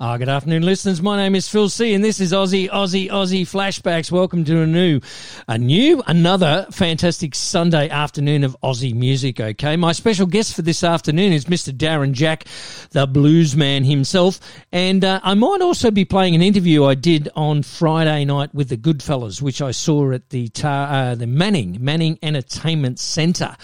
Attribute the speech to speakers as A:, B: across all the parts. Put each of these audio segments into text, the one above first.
A: Ah, good afternoon, listeners. My name is Phil C, and this is Aussie, Aussie, Aussie Flashbacks. Welcome to a new, a new, another fantastic Sunday afternoon of Aussie music. Okay, my special guest for this afternoon is Mr. Darren Jack, the blues man himself, and uh, I might also be playing an interview I did on Friday night with the Goodfellas, which I saw at the tar, uh, the Manning Manning Entertainment Centre,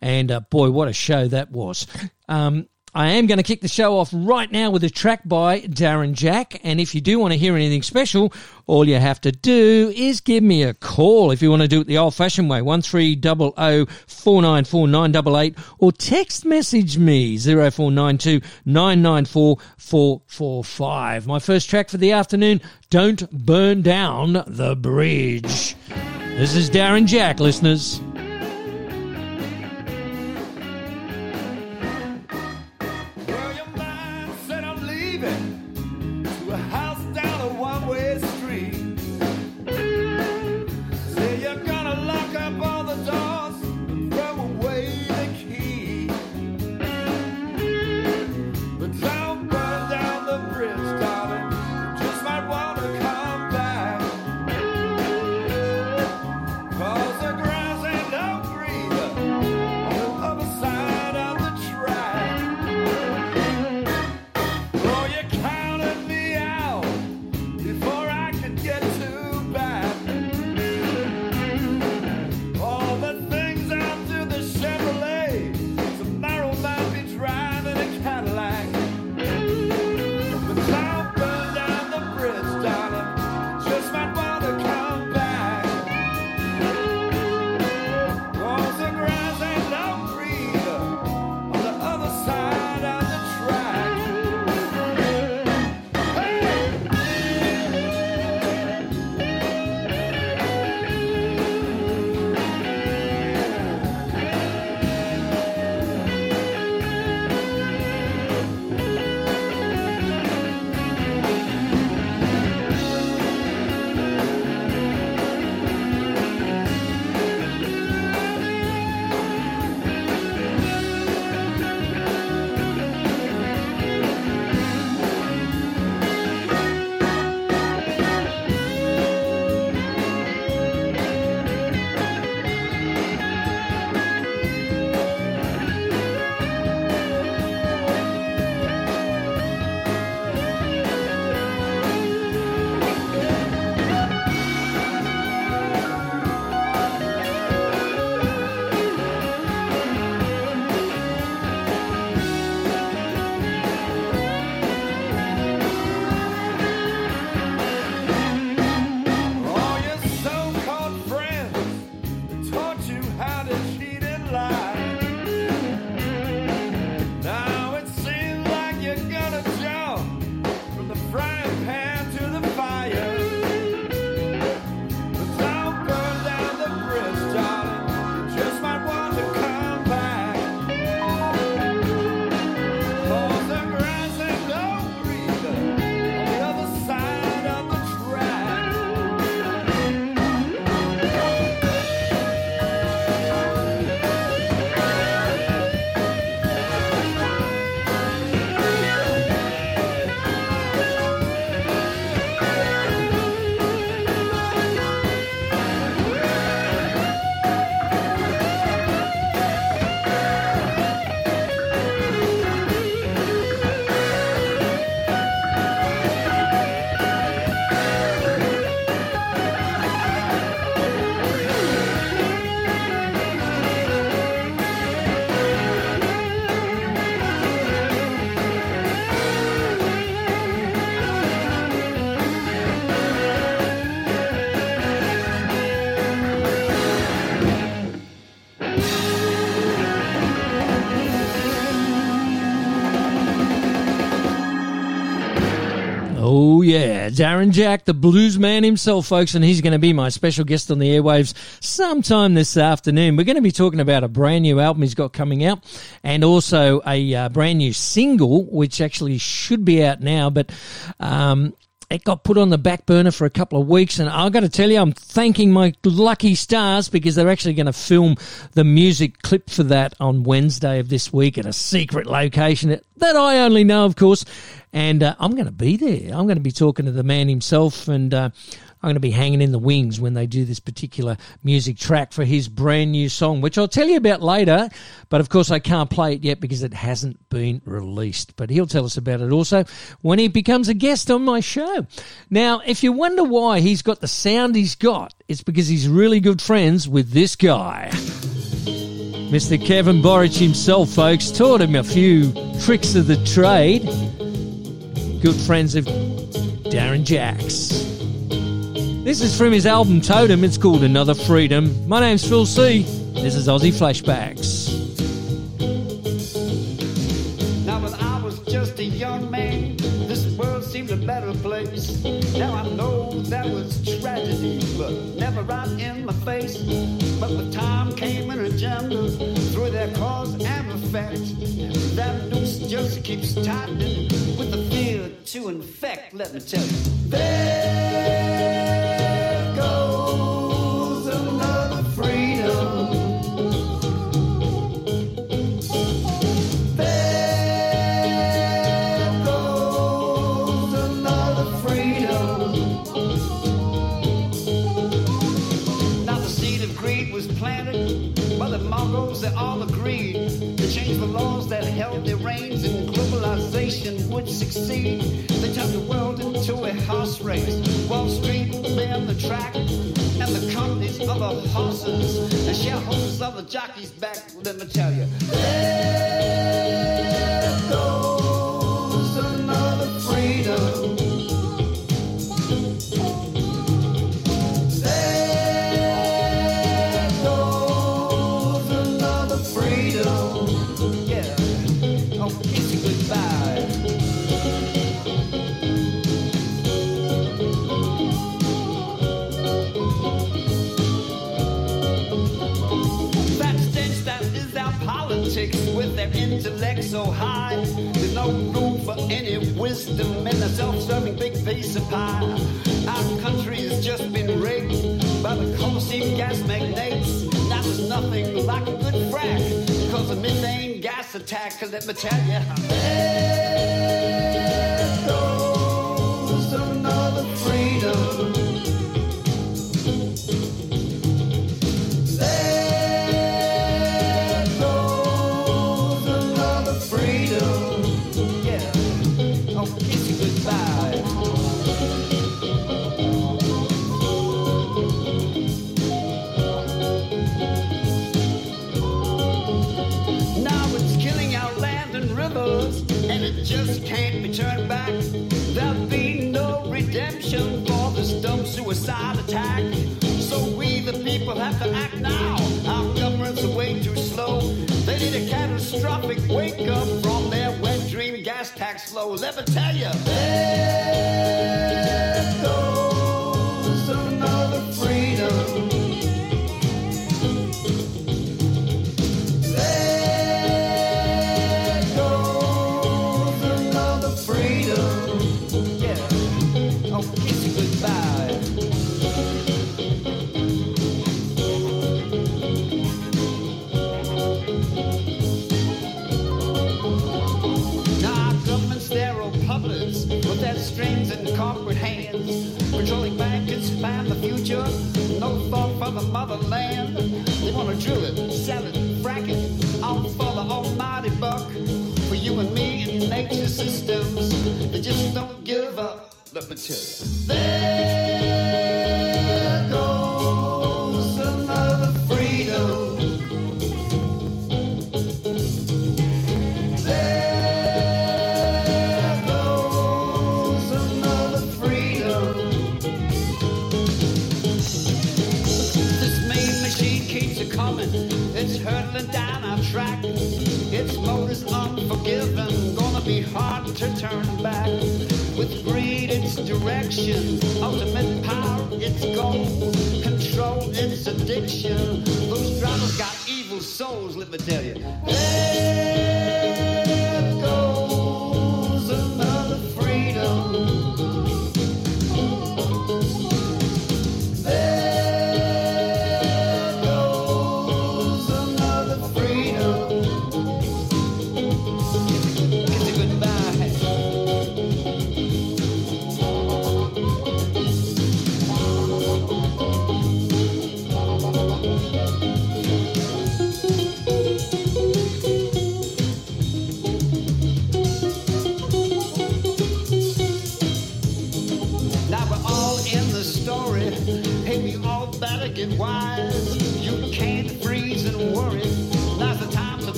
A: and uh, boy, what a show that was. Um, I am going to kick the show off right now with a track by Darren Jack. And if you do want to hear anything special, all you have to do is give me a call if you want to do it the old fashioned way, 1300 494 988, or text message me 0492 994 445. My first track for the afternoon, Don't Burn Down the Bridge. This is Darren Jack, listeners. Darren Jack, the blues man himself, folks, and he's going to be my special guest on the airwaves sometime this afternoon. We're going to be talking about a brand new album he's got coming out and also a uh, brand new single, which actually should be out now, but um, it got put on the back burner for a couple of weeks, and I've got to tell you, I'm thanking my lucky stars because they're actually going to film the music clip for that on Wednesday of this week at a secret location that I only know, of course. and uh, I'm going to be there. I'm going to be talking to the man himself, and uh, I'm going to be hanging in the wings when they do this particular music track for his brand new song, which I'll tell you about later. But of course, I can't play it yet because it hasn't been released. But he'll tell us about it also when he becomes a guest on my show. Now, if you wonder why he's got the sound he's got, it's because he's really good friends with this guy. Mr. Kevin Borich himself, folks, taught him a few tricks of the trade. Good friends of Darren Jacks. This is from his album Totem. It's called Another Freedom. My name's Phil C. This is Aussie Flashbacks.
B: Now, when I was just a young man, this world seemed a better place. Now I know that was tragedy, but never right in my face. But the time came an agenda through their cause and effect. That noose just keeps tightening with the fear to infect. Let me tell you, there would succeed. They turned the world into a horse race. Wall Street banned the track, and the companies of the horses and shareholders of the jockeys back. Let me tell you. There goes with their intellect so high. There's no room for any wisdom in a self-serving big piece of pie. Our country has just been rigged by the coal seam gas magnates. That was nothing like a good frack because of methane gas attack. Let me tell you. There goes another freedom. Turned back. There'll be no redemption for this dumb suicide attack. So we, the people, have to act now. Our governments way too slow. They need a catastrophic wake up from their wet dream gas tax flow. Let me tell you. There the motherland. They wanna drill it, sell it, frack it, all for the almighty buck. For you and me and nature systems, they just don't give up. Let me tell you. There direction. Ultimate power, its goal. Control, its addiction. Those drivers got evil souls, let me tell you. There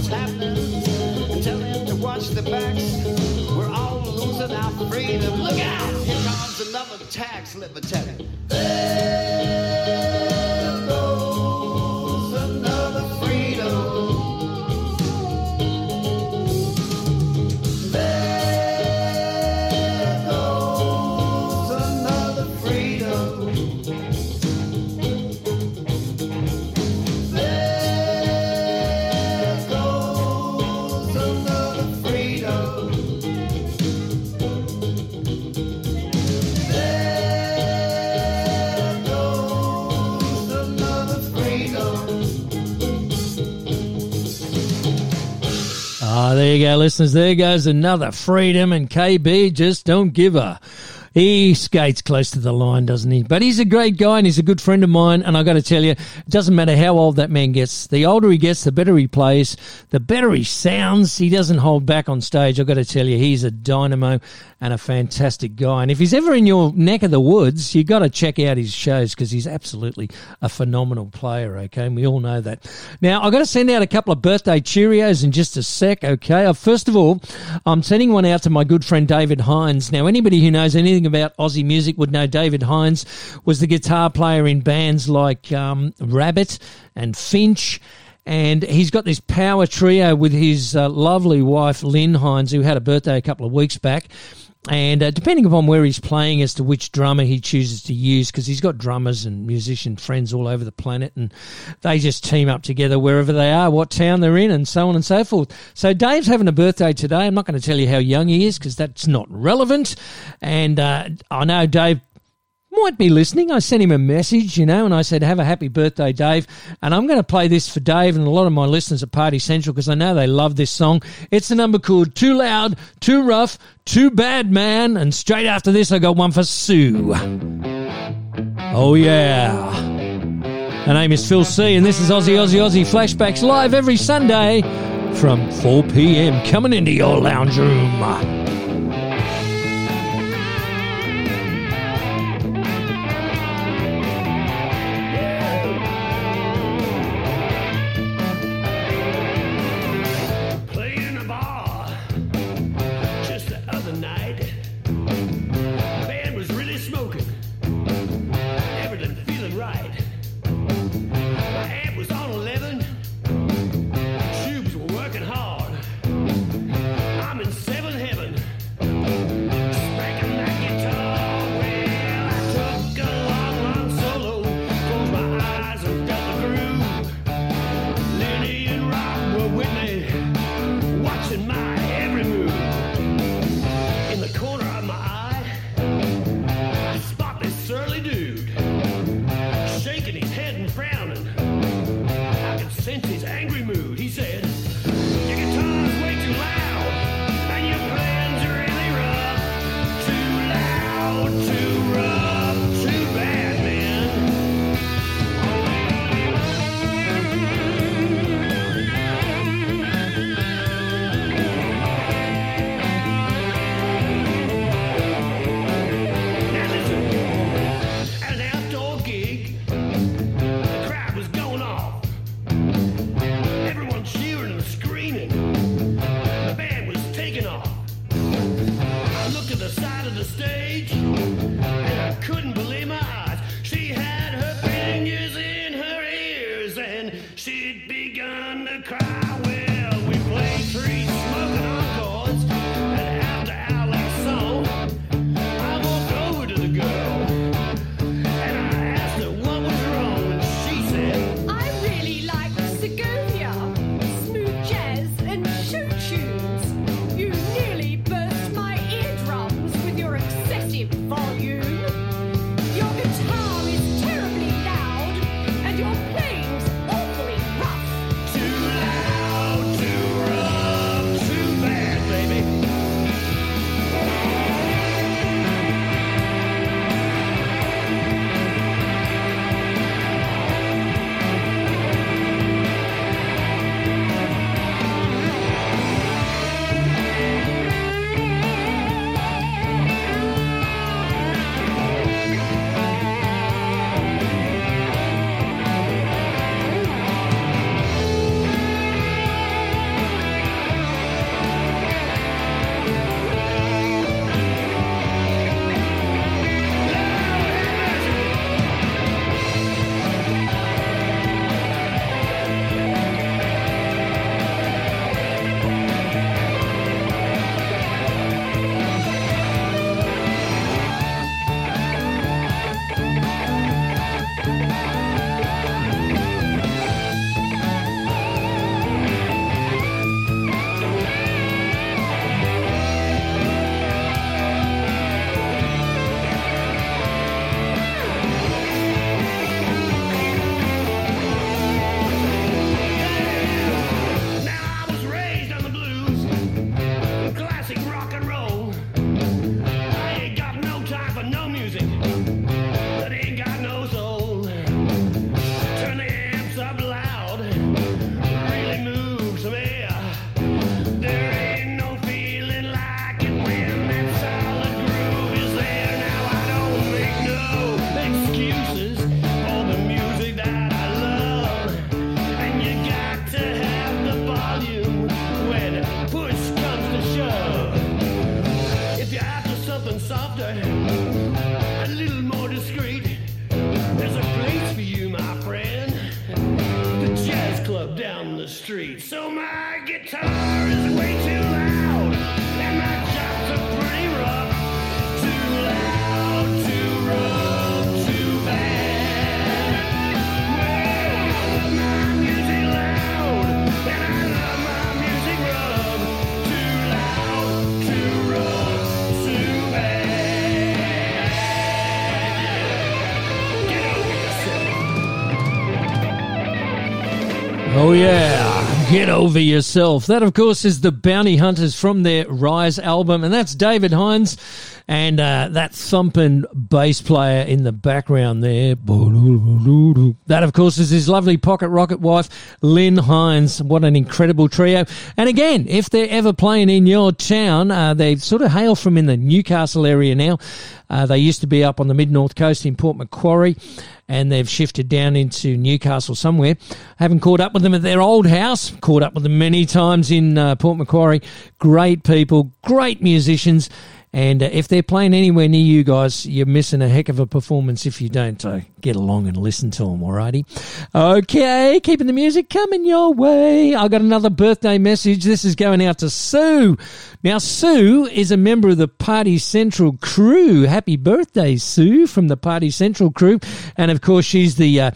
B: what's happening. Tell him to watch the backs. We're all losing our freedom. Look out! Here comes another tax, let
A: Ah, there you go, listeners. There goes another freedom, and KB just don't give a. He skates close to the line, doesn't he? But he's a great guy and he's a good friend of mine. And I got to tell you, it doesn't matter how old that man gets. The older he gets, the better he plays, the better he sounds. He doesn't hold back on stage. I've got to tell you, he's a dynamo and a fantastic guy. And if he's ever in your neck of the woods, you've got to check out his shows because he's absolutely a phenomenal player. Okay, and we all know that. Now I've got to send out a couple of birthday Cheerios in just a sec. Okay, Uh, first of all, I'm sending one out to my good friend David Hines. Now anybody who knows anything about Aussie music would know David Hines was the guitar player in bands like um, Rabbit and Finch and he's got this power trio with his uh, lovely wife Lynn Hines, who had a birthday a couple of weeks back. And uh, depending upon where he's playing as to which drummer he chooses to use, because he's got drummers and musician friends all over the planet, and they just team up together wherever they are, what town they're in, and so on and so forth. So Dave's having a birthday today. I'm not going to tell you how young he is because that's not relevant. And uh, I know Dave might be listening. I sent him a message, you know, and I said, Have a happy birthday, Dave. And I'm going to play this for Dave and a lot of my listeners at Party Central because I know they love this song. It's a number called Too Loud, Too Rough, Too Bad Man. And straight after this, I got one for Sue. Oh, yeah. Her name is Phil C, and this is Aussie, Aussie, Aussie Flashbacks live every Sunday from 4 p.m. coming into your lounge room.
C: Over yourself.
A: That, of course, is the Bounty Hunters from their Rise album, and that's David Hines and uh, that thumping bass player in the background there. That, of course, is his lovely pocket rocket wife, Lynn Hines. What an incredible trio. And again, if they're ever playing in your town, uh, they sort of hail from in the Newcastle area now. Uh, they used to be up on the mid north coast in Port Macquarie and they've shifted down into Newcastle somewhere. Haven't caught up with them at their old house. Caught up with them many times in uh, Port Macquarie. Great people, great musicians. And uh, if they're playing anywhere near you guys, you're missing a heck of a performance if you don't uh, get along and listen to them, alrighty? Okay, keeping the music coming your way. I got another birthday message. This is going out to Sue. Now, Sue is a member of the Party Central crew. Happy birthday, Sue, from the Party Central crew. And of course, she's the, uh,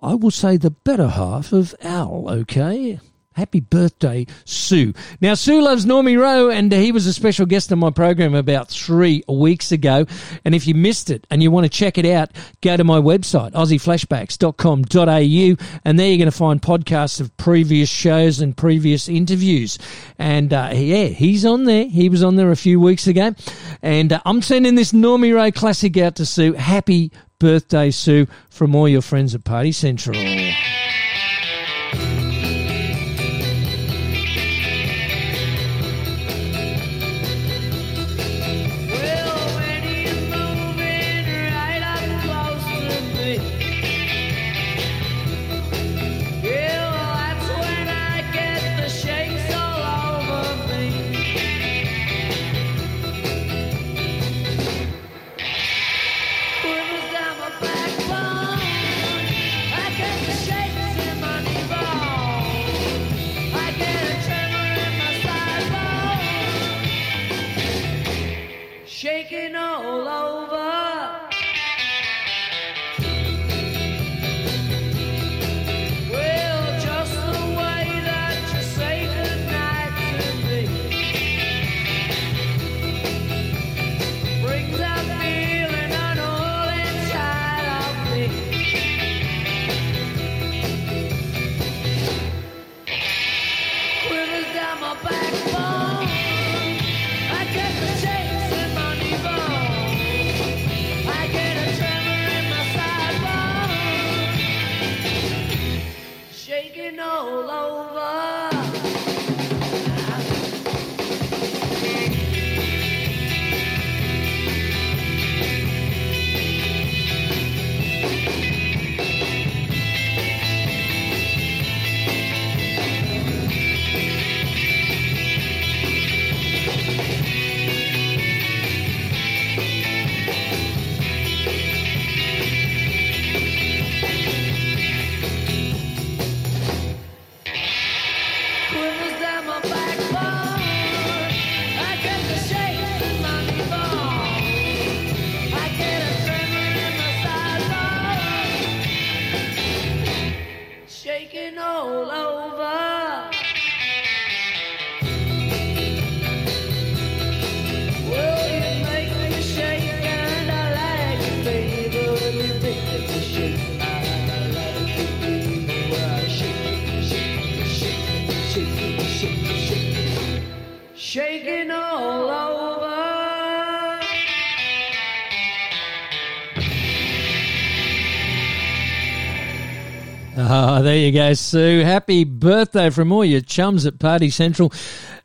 A: I will say, the better half of Al, okay? Happy birthday, Sue. Now, Sue loves Normie Rowe, and he was a special guest on my program about three weeks ago. And if you missed it and you want to check it out, go to my website, aussieflashbacks.com.au, and there you're going to find podcasts of previous shows and previous interviews. And uh, yeah, he's on there. He was on there a few weeks ago. And uh, I'm sending this Normie Rowe classic out to Sue. Happy birthday, Sue, from all your friends at Party Central.
B: You
A: go, Sue. Happy birthday from all your chums at Party Central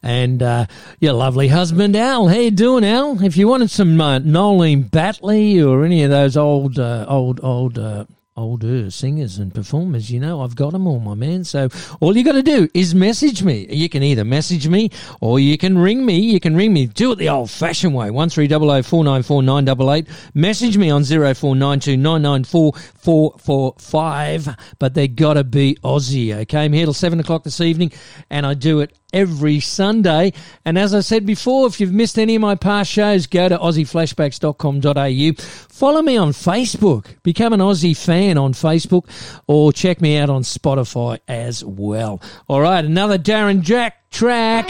A: and uh, your lovely husband, Al. How you doing, Al? If you wanted some uh, Noeleen Batley or any of those old, uh, old, old, uh, older singers and performers. You know, I've got them all, my man. So all you got to do is message me. You can either message me or you can ring me. You can ring me. Do it the old fashioned way. One three double o four nine four nine double eight. Message me on zero four nine two nine nine four four four five. But they got to be Aussie. Okay, I'm here till seven o'clock this evening, and I do it every Sunday. And as I said before, if you've missed any of my past shows, go to aussieflashbacks.com.au. Follow me on Facebook. Become an Aussie fan on Facebook or check me out on Spotify as well. All right, another Darren Jack track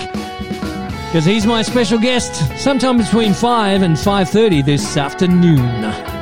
A: because he's my special guest sometime between 5 and 5.30 this afternoon.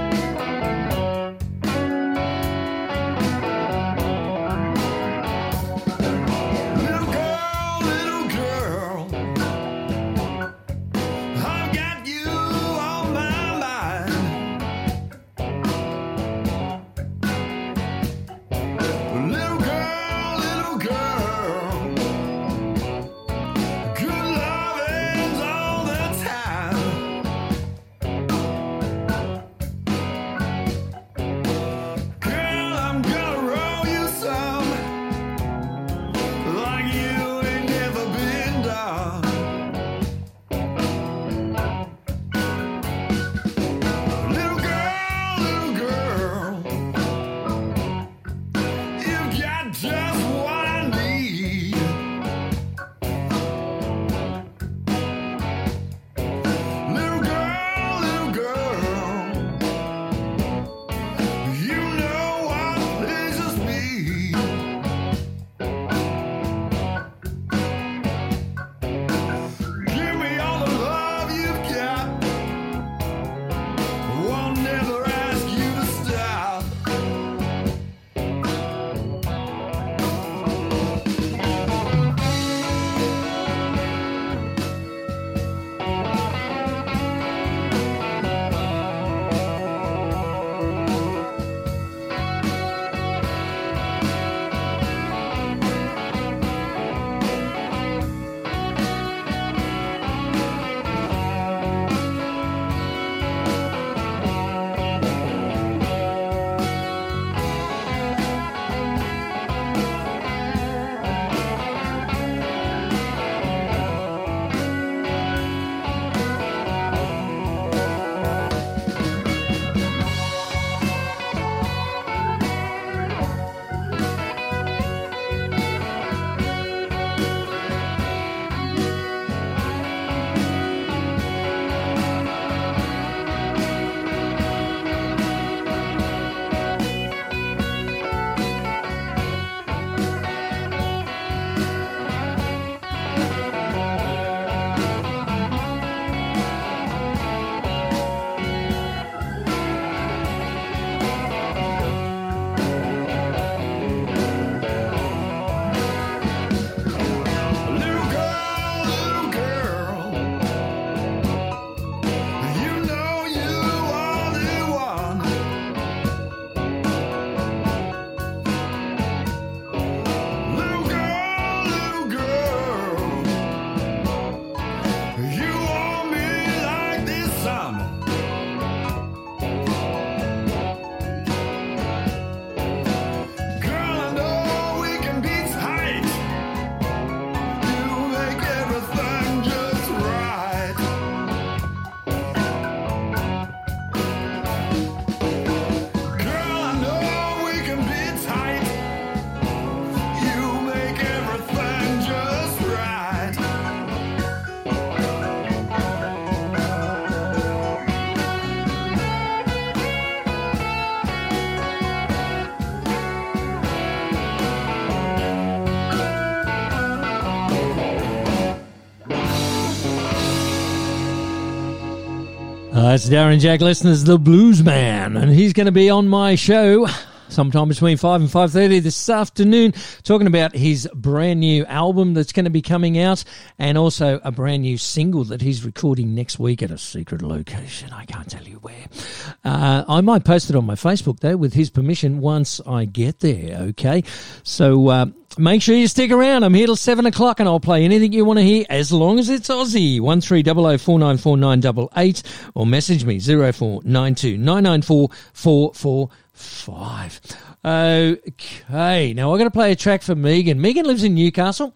A: It's Darren Jack, listeners, the Blues Man, and he's going to be on my show sometime between 5 and 5.30 this afternoon talking about his brand new album that's going to be coming out and also a brand new single that he's recording next week at a secret location. I can't uh, i might post it on my facebook though with his permission once i get there okay so uh, Make sure you stick around. I'm here till seven o'clock, and I'll play anything you want to hear as long as it's Aussie. One three double zero four nine four nine double eight, or message me zero four nine two nine nine four four four five. Okay, now I'm going to play a track for Megan. Megan lives in Newcastle,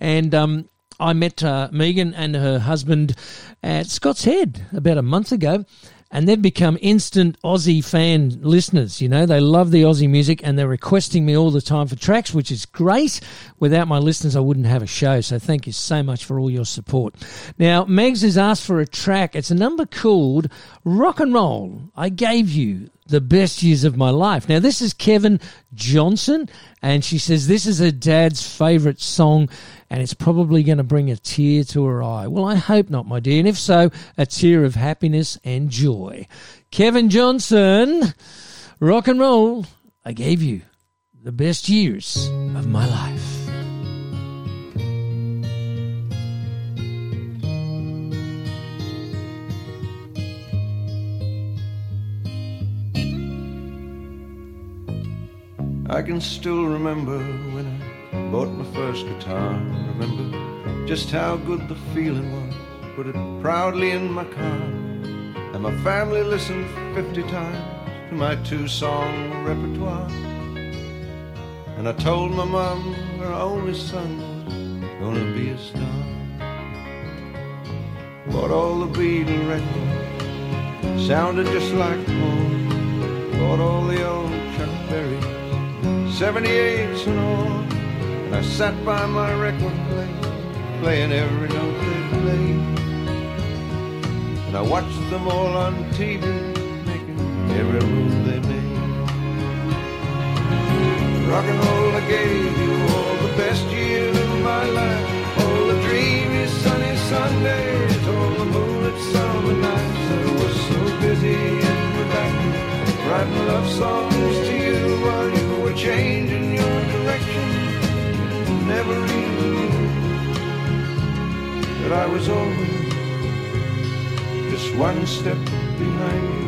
A: and um, I met uh, Megan and her husband at Scott's Head about a month ago. And they've become instant Aussie fan listeners. You know, they love the Aussie music and they're requesting me all the time for tracks, which is great. Without my listeners, I wouldn't have a show. So thank you so much for all your support. Now, Megs has asked for a track. It's a number called Rock and Roll. I gave you the best years of my life. Now, this is Kevin Johnson, and she says this is her dad's favourite song, and it's probably going to bring a tear to her eye. Well, I hope not, my dear, and if so, a tear of happiness and joy. Kevin Johnson, rock and roll, I gave you the best years of my life.
D: I can still remember when I bought my first guitar. Remember just how good the feeling was. Put it proudly in my car. And my family listened 50 times to my two song repertoire. And I told my mom her only son was gonna be a star. Bought all the Beatle records, sounded just like home. Bought all the old Chuck Berry 78s and all. And I sat by my record player, playing every note they played. And I watched them all on TV, making every move they made. Rock and roll, I gave you all the best years of my life. All the dreamy, sunny Sundays, all the moonlit summer nights. I was so busy in the back, writing love songs to were changing your direction. Never even knew that I was always just one step behind you.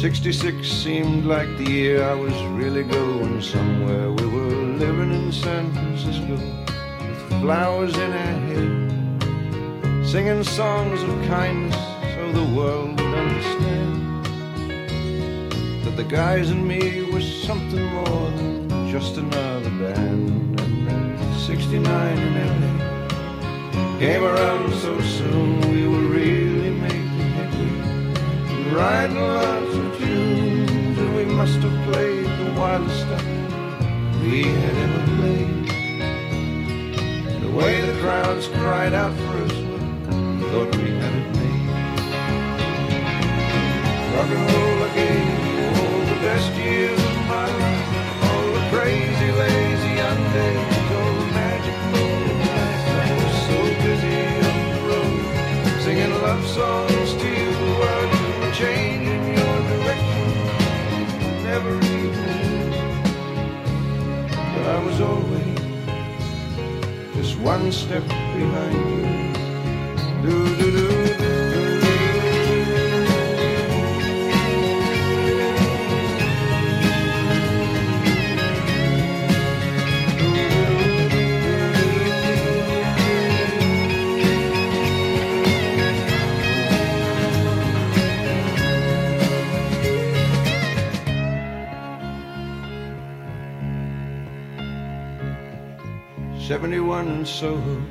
D: Sixty-six seemed like the year I was really going somewhere. We were living in San Francisco with flowers in our hair, singing songs of kindness so the world would understand that the guys and me were something more than just another band. And then 69 in LA came around so soon, we were really making headway. Writing lots of tunes, and we must have played the wildest stuff we had ever played. The way the crowds cried out one step behind you. Do do do do. do. Seventy-one in Soho.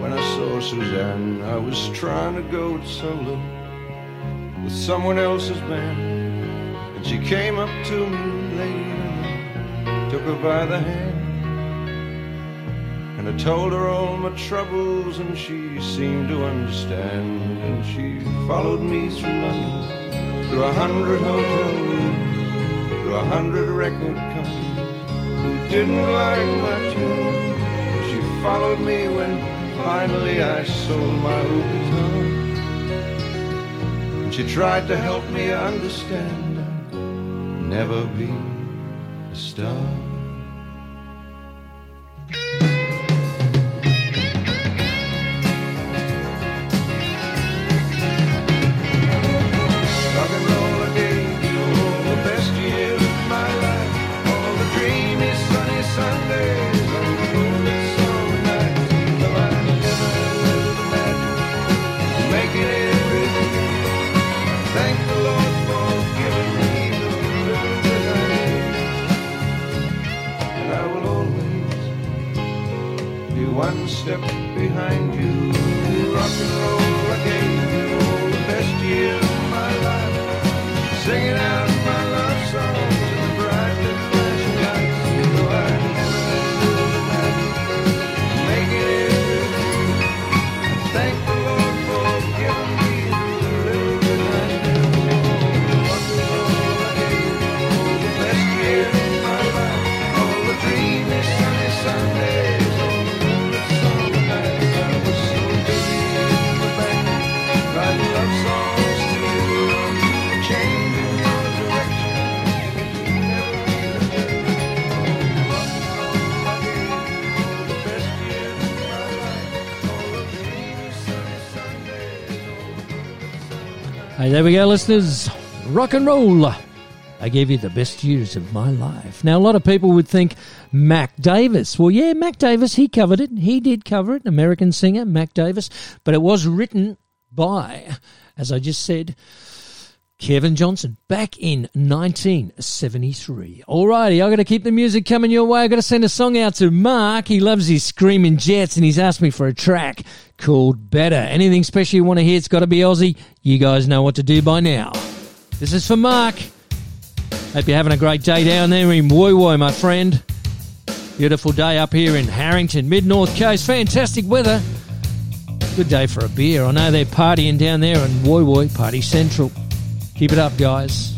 D: When I saw Suzanne, I was trying to go solo with someone else's band, and she came up to me late and took her by the hand. And I told her all my troubles, and she seemed to understand. And she followed me through London, through a hundred hotel rooms, through a hundred record companies didn't like my tune. She followed me when finally I sold my. And she tried to help me understand I'd never be a star.
E: there we go, listeners. Rock and roll. I gave you the best years of my life. Now, a lot of people would think Mac Davis. Well, yeah, Mac Davis, he covered it. He did cover it, American singer Mac Davis. But it was written by, as I just said, Kevin Johnson back in 1973. Alrighty, I'm going to keep the music coming your way. I'm going to send a song out to Mark. He loves his screaming jets and he's asked me for a track called Better. Anything special you want to hear, it's got to be Aussie. You guys know what to do by now. This is for Mark. Hope you're having a great day down there in Woy Woy, my friend. Beautiful day up here in Harrington, mid North Coast. Fantastic weather. Good day for a beer. I know they're partying down there in Woy Woy, Party Central. Keep it up, guys.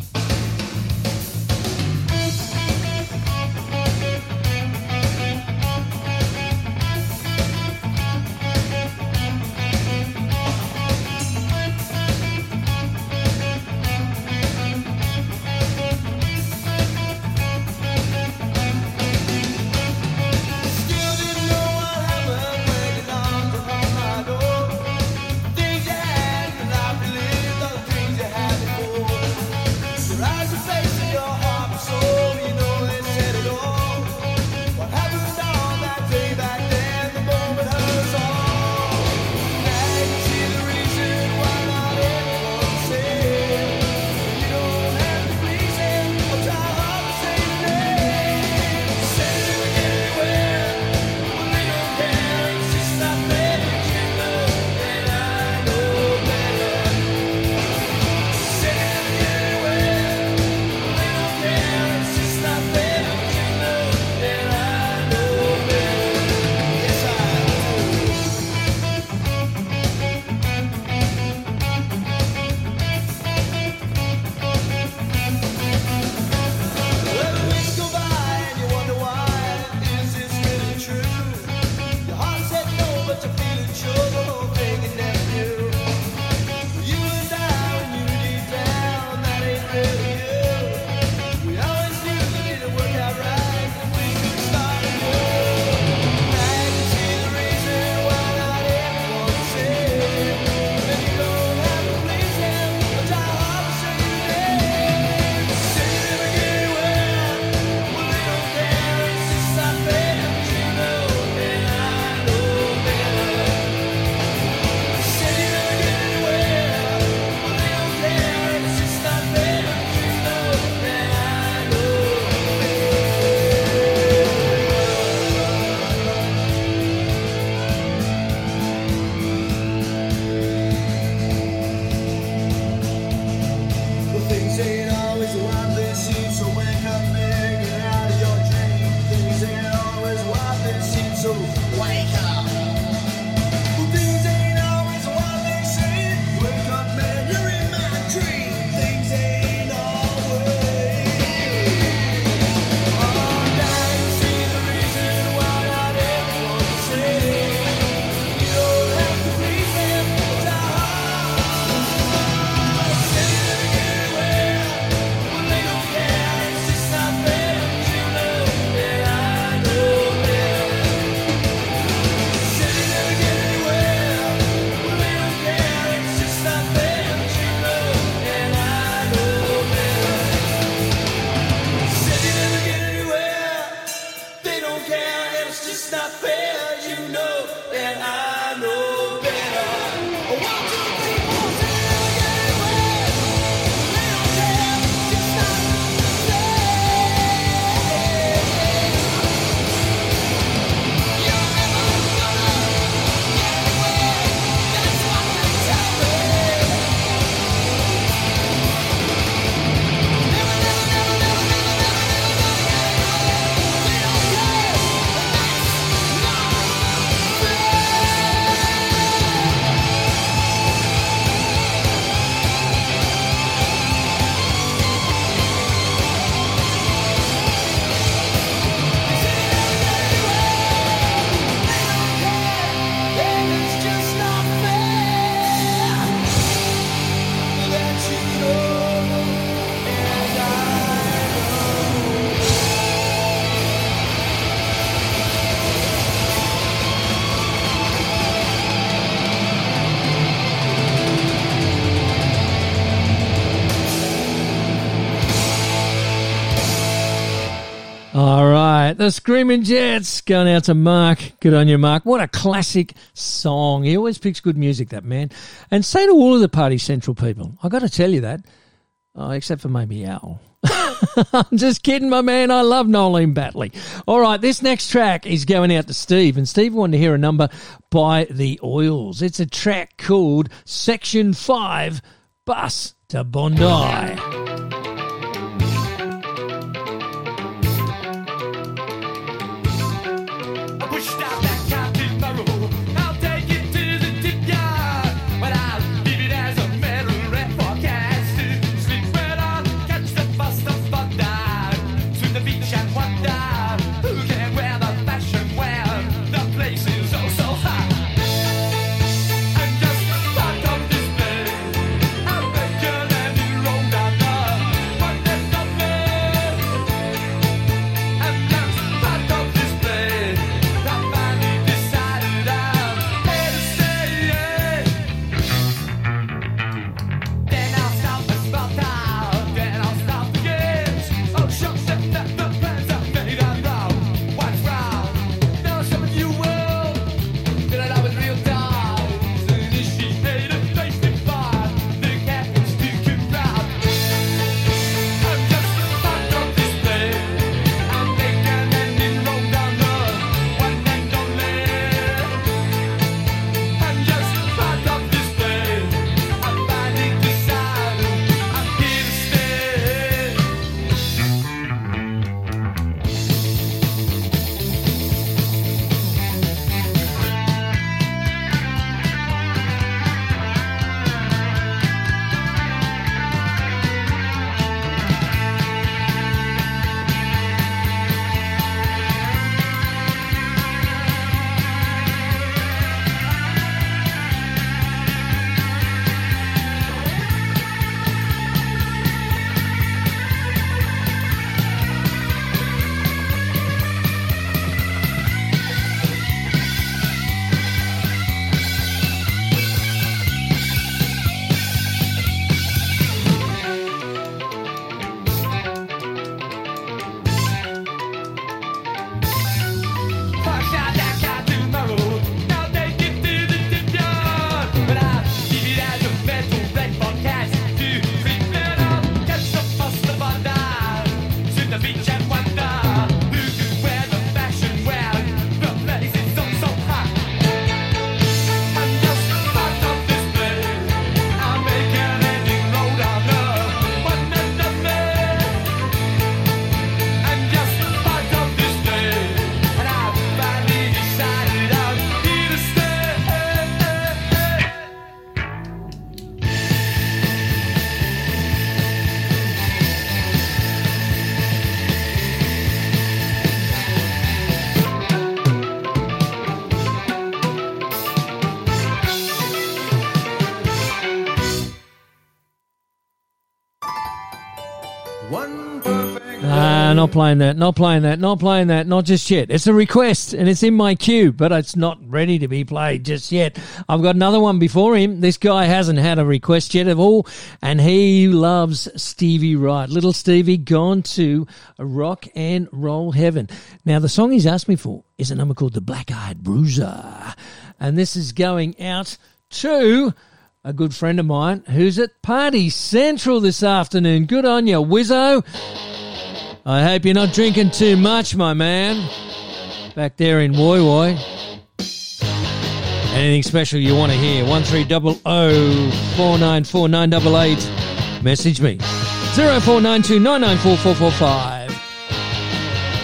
F: Screaming Jets. Going out to Mark. Good on you, Mark. What a classic song. He always picks good music, that man. And say to all of the Party Central people, i got to tell you that, oh, except for maybe Al. I'm just kidding, my man. I love Noeleen Batley. All right, this next track is going out to Steve, and Steve wanted to hear a number by the Oils. It's a track called Section 5 Bus to Bondi. Not playing that, not playing that, not playing that, not just yet. It's a request and it's in my queue, but it's not ready to be played just yet. I've got another one before him. This guy hasn't had a request yet at all, and he loves Stevie Wright. Little Stevie gone to rock and roll heaven. Now, the song he's asked me for is a number called The Black Eyed Bruiser, and this is going out to a good friend of mine who's at Party Central this afternoon. Good on you, Wizzo. I hope you're not drinking too much, my man. Back there in Woy Woy. Anything special you want to hear? 1300 494 988. Message me. 0492 994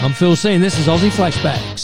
F: I'm Phil and this is Aussie Flashbacks.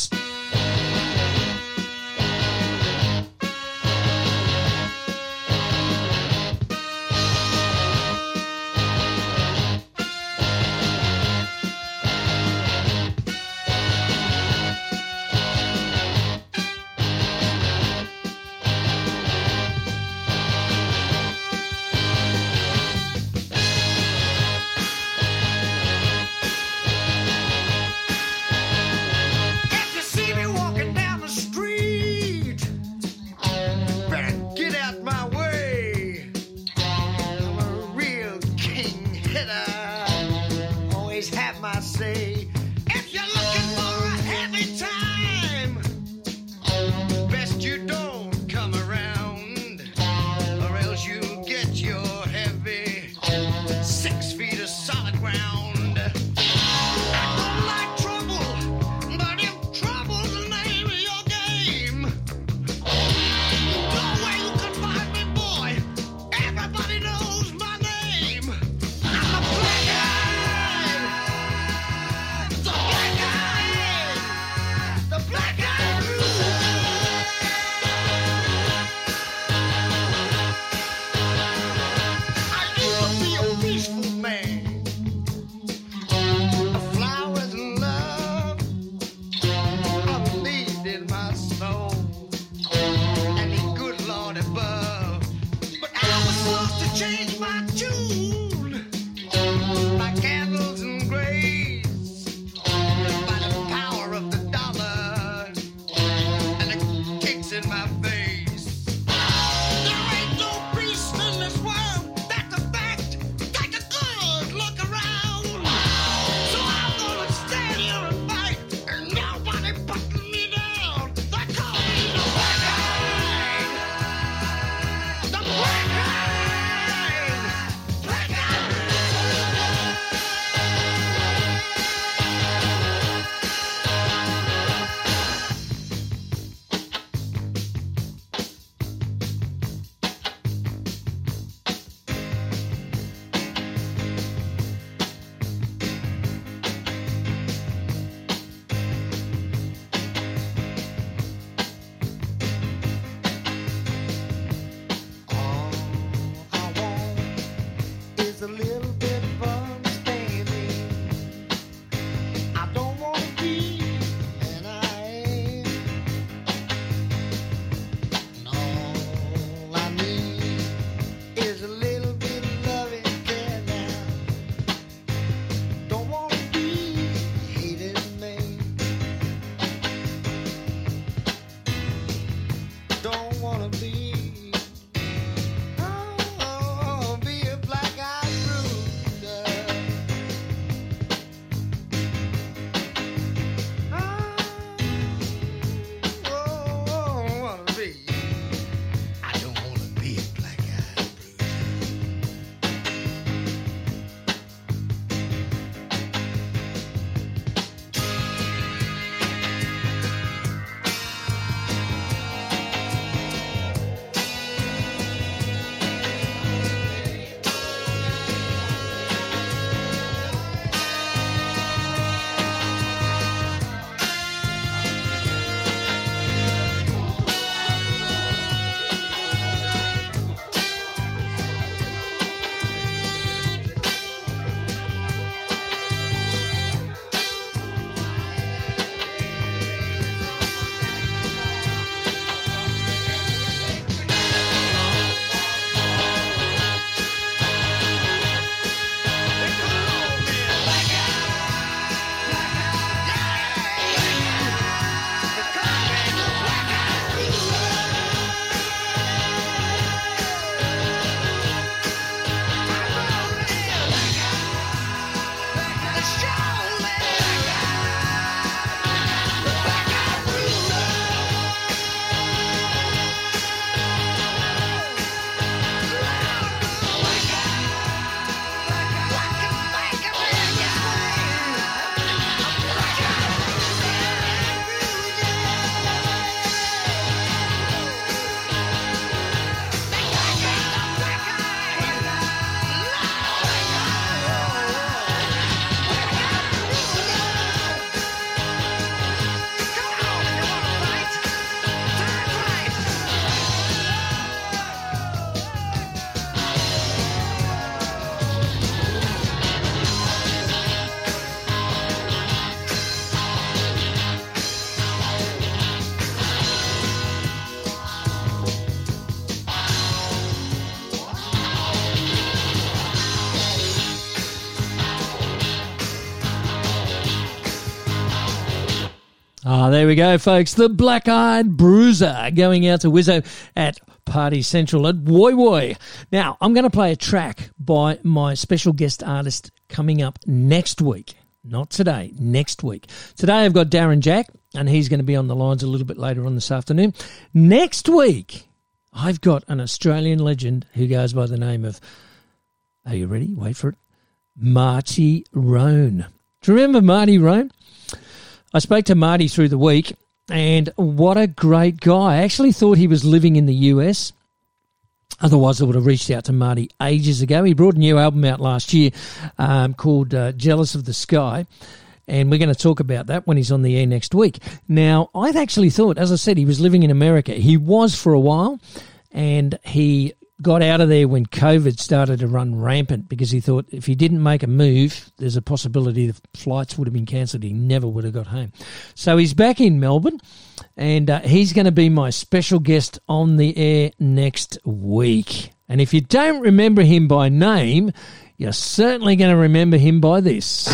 A: We go, folks. The Black Eyed Bruiser going out to Wizzo at Party Central at Woy Woy. Now, I'm going to play a track by my special guest artist coming up next week. Not today, next week. Today I've got Darren Jack, and he's going to be on the lines a little bit later on this afternoon. Next week, I've got an Australian legend who goes by the name of, are you ready? Wait for it. Marty Rhone. Do you remember Marty Rhone? I spoke to Marty through the week, and what a great guy. I actually thought he was living in the US. Otherwise, I would have reached out to Marty ages ago. He brought a new album out last year um, called uh, Jealous of the Sky. And we're going to talk about that when he's on the air next week. Now, I'd actually thought, as I said, he was living in America. He was for a while, and he got out of there when COVID started to run rampant because he thought if he didn't make a move, there's a possibility the flights would have been cancelled. He never would have got home. So he's back in Melbourne, and uh, he's going to be my special guest on the air next week. And if you don't remember him by name, you're certainly going to remember him by this.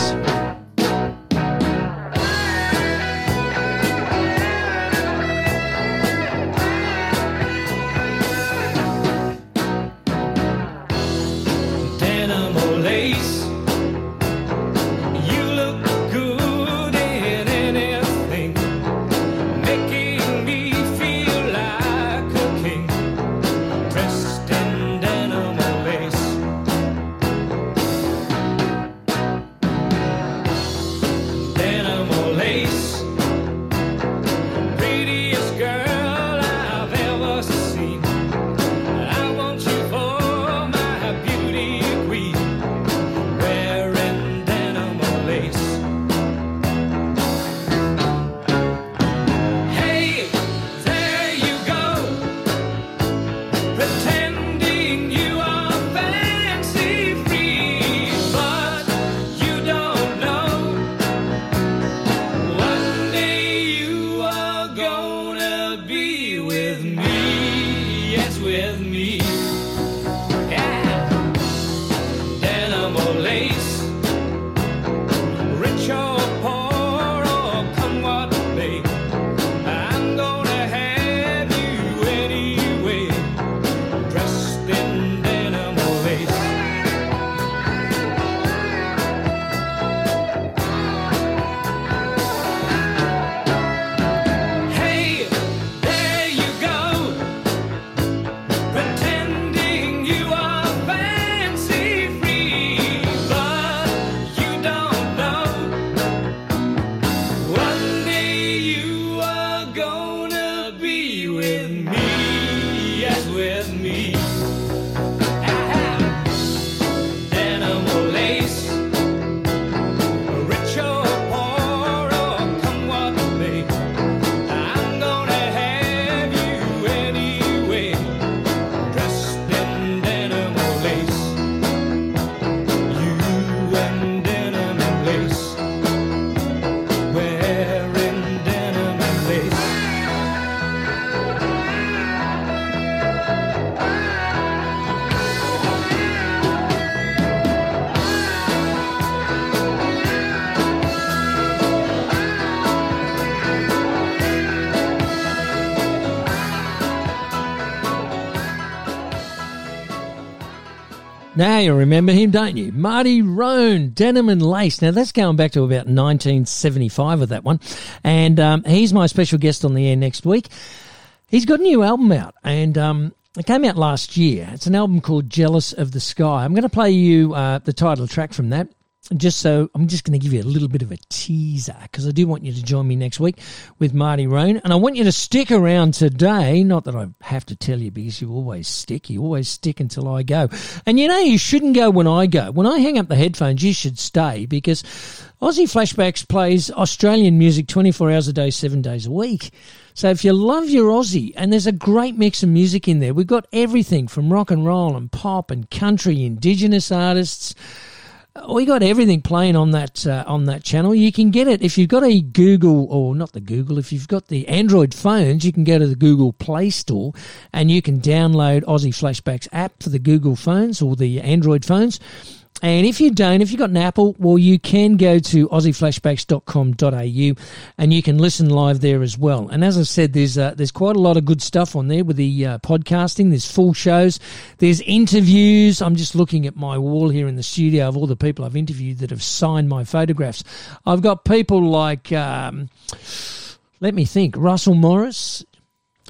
A: Now you remember him, don't you? Marty Rhone, Denim and Lace. Now that's going back to about 1975 with that one. And um, he's my special guest on the air next week. He's got a new album out and um, it came out last year. It's an album called Jealous of the Sky. I'm going to play you uh, the title track from that. Just so I'm just going to give you a little bit of a teaser because I do want you to join me next week with Marty Rhone, and I want you to stick around today. Not that I have to tell you because you always stick, you always stick until I go. And you know you shouldn't go when I go. When I hang up the headphones, you should stay because Aussie Flashbacks plays Australian music 24 hours a day, seven days a week. So if you love your Aussie, and there's a great mix of music in there, we've got everything from rock and roll and pop and country, Indigenous artists we got everything playing on that uh, on that channel. You can get it if you've got a Google or not the Google. If you've got the Android phones, you can go to the Google Play Store and you can download Aussie Flashbacks app for the Google phones or the Android phones.
G: And if you don't, if you've got an Apple, well, you can go to aussieflashbacks.com.au and you can listen live there as well. And as I said, there's uh, there's quite a lot of good stuff on there with the uh, podcasting. There's full shows, there's interviews. I'm just looking at my wall here in the studio of all the people I've interviewed that have signed my photographs. I've got people like, um, let me think, Russell Morris,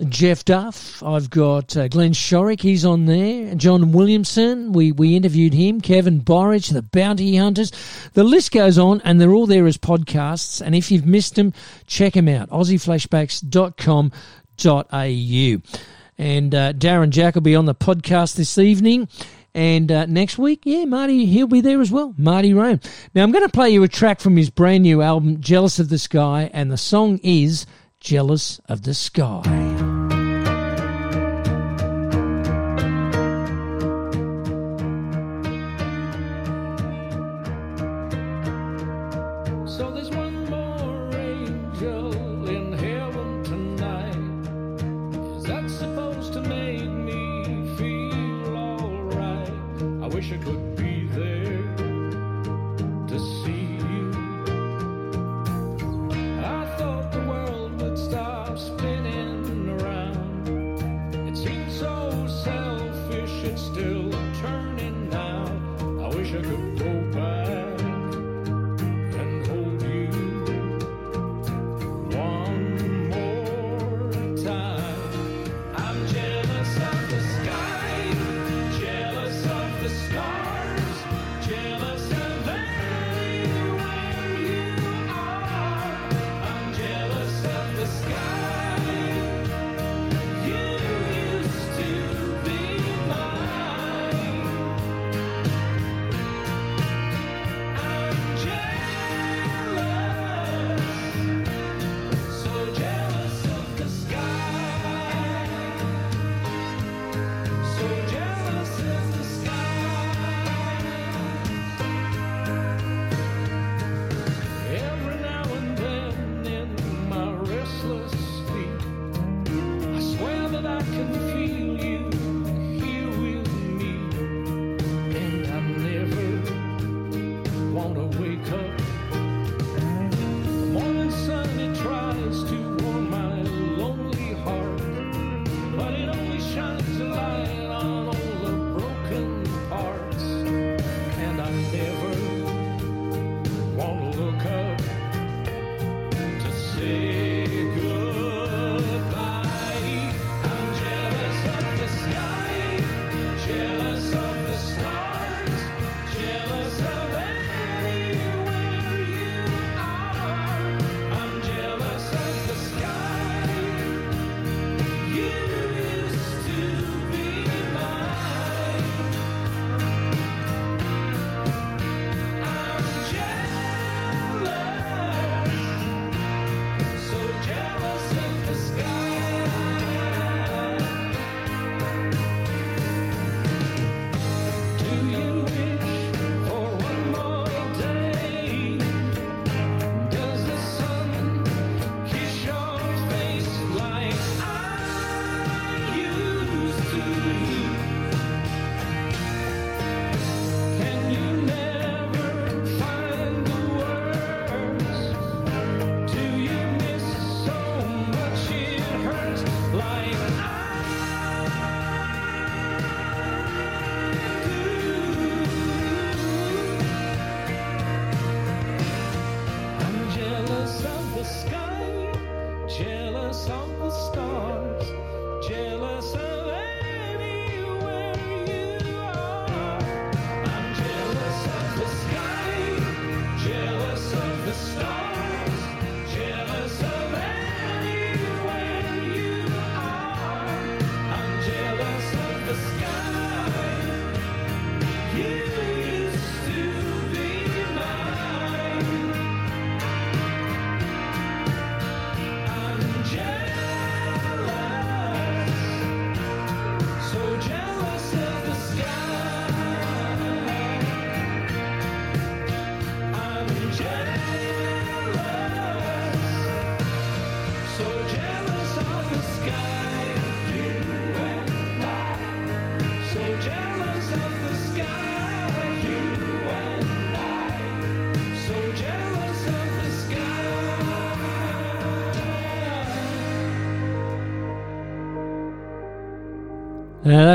G: Jeff Duff. I've got uh, Glenn Shorrock. He's on there. John Williamson. We we interviewed him. Kevin Borich, the Bounty Hunters. The list goes on, and they're all there as podcasts. And if you've missed them, check them out. AussieFlashbacks.com.au. And uh, Darren Jack will be on the podcast this evening. And uh, next week, yeah, Marty, he'll be there as well. Marty Rhone. Now, I'm going to play you a track from his brand new album, Jealous of the Sky, and the song is Jealous of the Sky.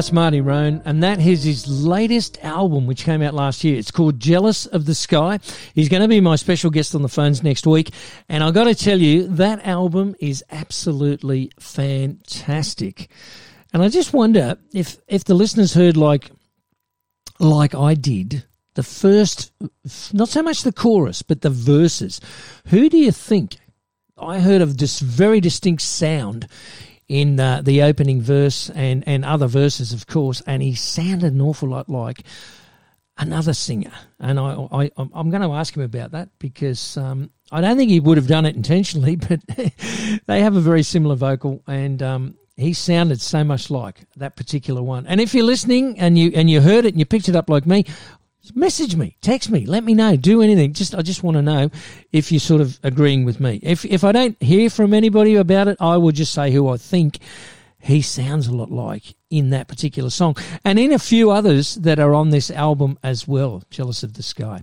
A: That's Marty Rhone, and that is his latest album, which came out last year. It's called Jealous of the Sky. He's going to be my special guest on the phones next week, and I've got to tell you, that album is absolutely fantastic. And I just wonder if if the listeners heard like like I did the first, not so much the chorus, but the verses. Who do you think? I heard of this very distinct sound in uh, the opening verse and, and other verses, of course, and he sounded an awful lot like another singer. And I, I, I'm going to ask him about that because um, I don't think he would have done it intentionally, but they have a very similar vocal and. Um, he sounded so much like that particular one. And if you're listening and you and you heard it and you picked it up like me, message me, text me, let me know, do anything. Just I just want to know if you're sort of agreeing with me. If if I don't hear from anybody about it, I will just say who I think he sounds a lot like in that particular song. And in a few others that are on this album as well jealous of the sky.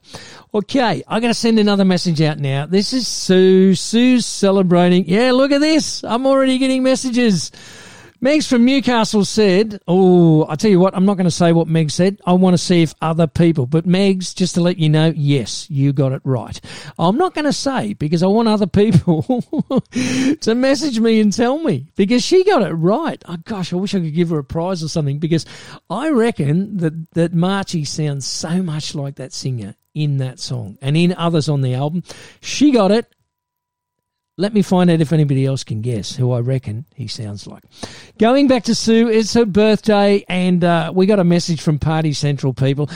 A: Okay i'm going to send another message out now. This is sue. Sue's celebrating. Yeah look at this. I'm already getting messages Megs from Newcastle said, Oh, I tell you what, I'm not going to say what Meg said. I want to see if other people, but Megs, just to let you know, yes, you got it right. I'm not going to say because I want other people to message me and tell me because she got it right. Oh, gosh, I wish I could give her a prize or something because I reckon that, that Marchie sounds so much like that singer in that song and in others on the album. She got it. Let me find out if anybody else can guess who I reckon he sounds like. Going back to Sue, it's her birthday, and uh, we got a message from Party Central people.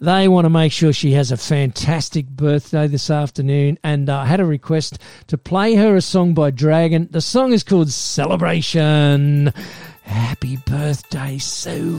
A: They want to make sure she has a fantastic birthday this afternoon, and I uh, had a request to play her a song by Dragon. The song is called Celebration. Happy birthday, Sue.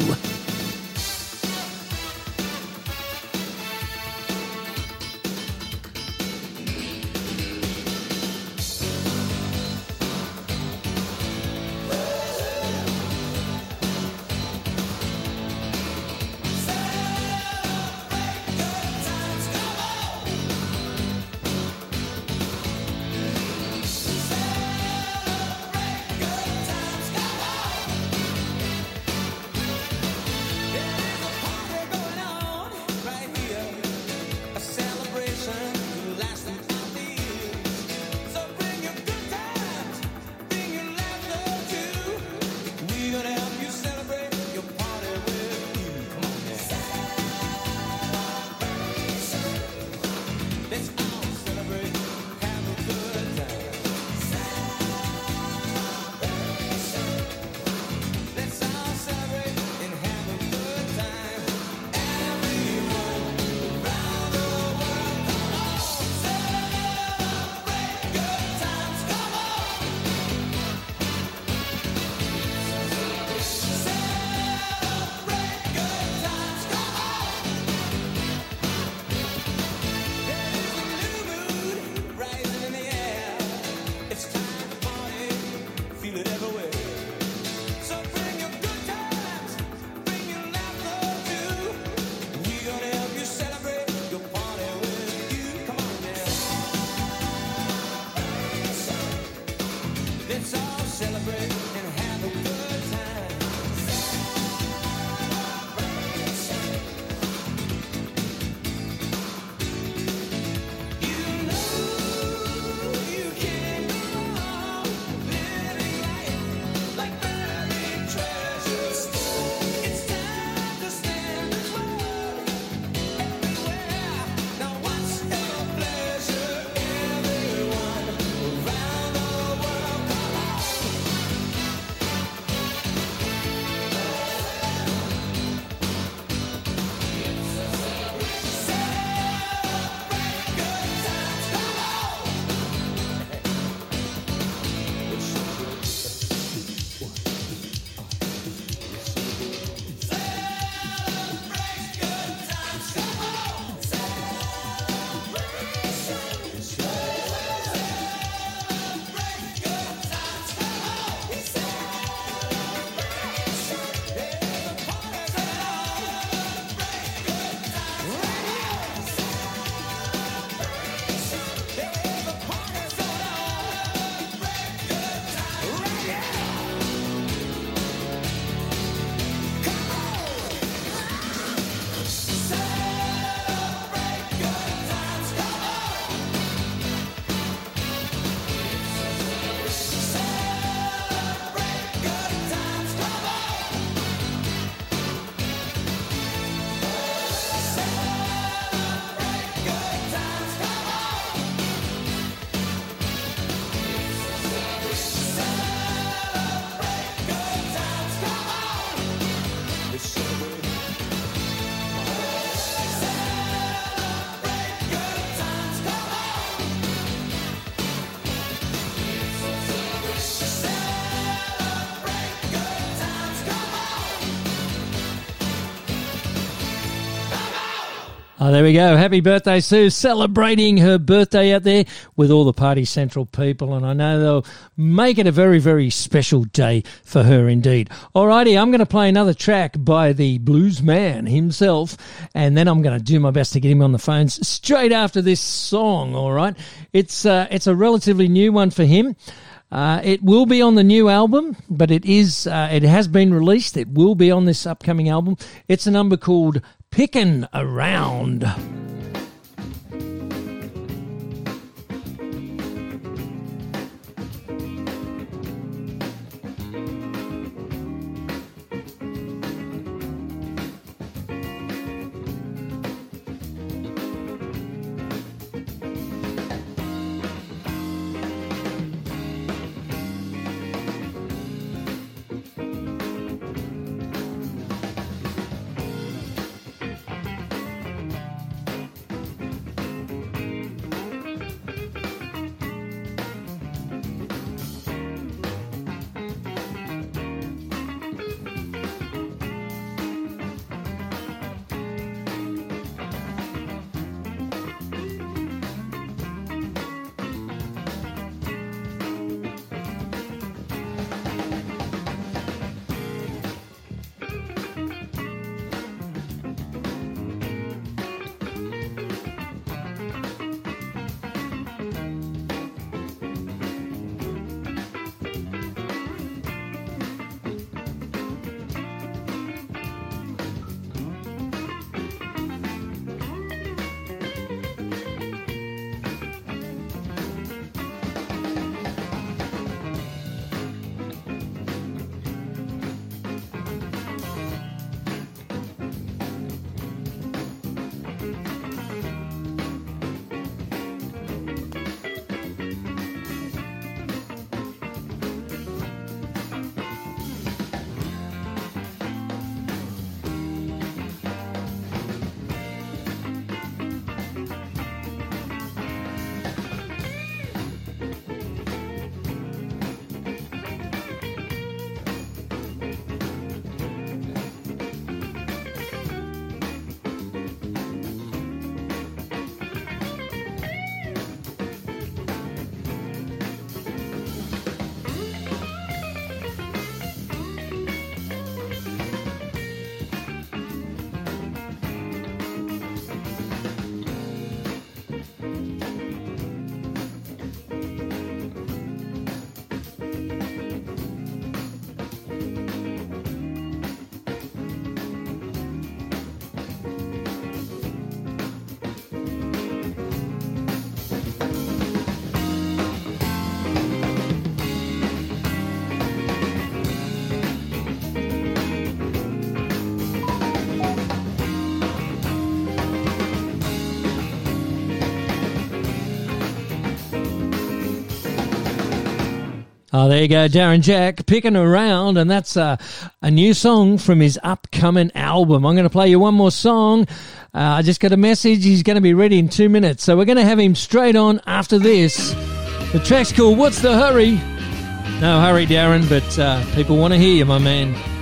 A: There we go. Happy birthday, Sue. Celebrating her birthday out there with all the Party Central people. And I know they'll make it a very, very special day for her indeed. Alrighty, I'm going to play another track by the blues man himself. And then I'm going to do my best to get him on the phones straight after this song. All right. It's, uh, it's a relatively new one for him. Uh, it will be on the new album, but it is uh, it has been released. It will be on this upcoming album. It's a number called "Pickin' Around." Oh, there you go, Darren Jack picking around, and that's uh, a new song from his upcoming album. I'm going to play you one more song. Uh, I just got a message. He's going to be ready in two minutes, so we're going to have him straight on after this. The track's called "What's the Hurry." No hurry, Darren, but uh, people want to hear you, my man.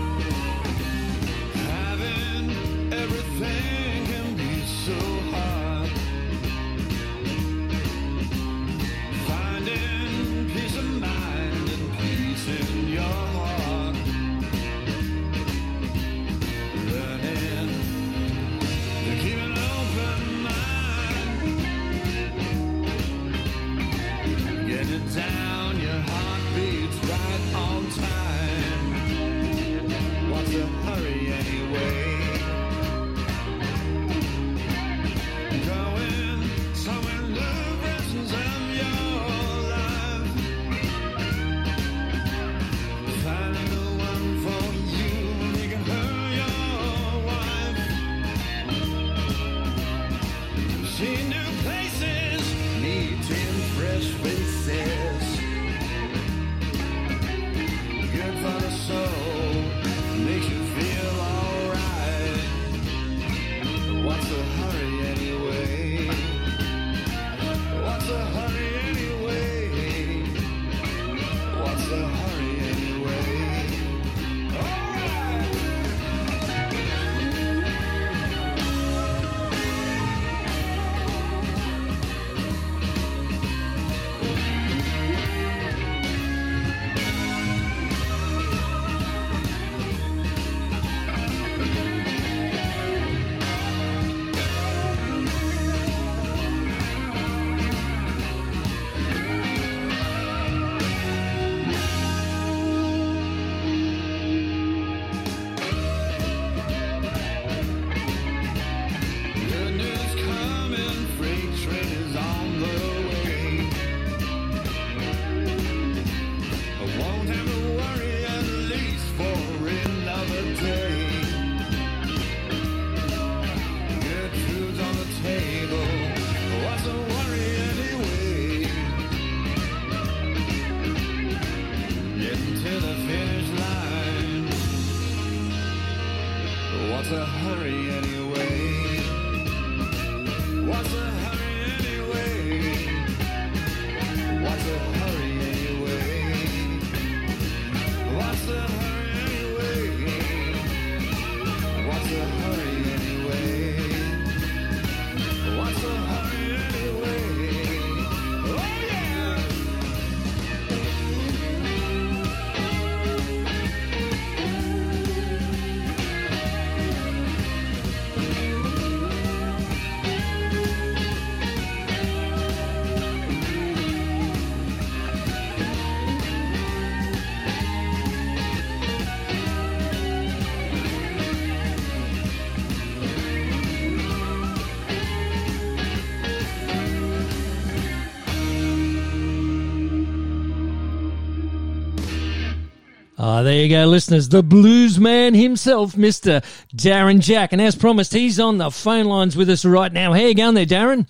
A: Ah, there you go, listeners. The blues man himself, Mr. Darren Jack. And as promised, he's on the phone lines with us right now. How you going there, Darren?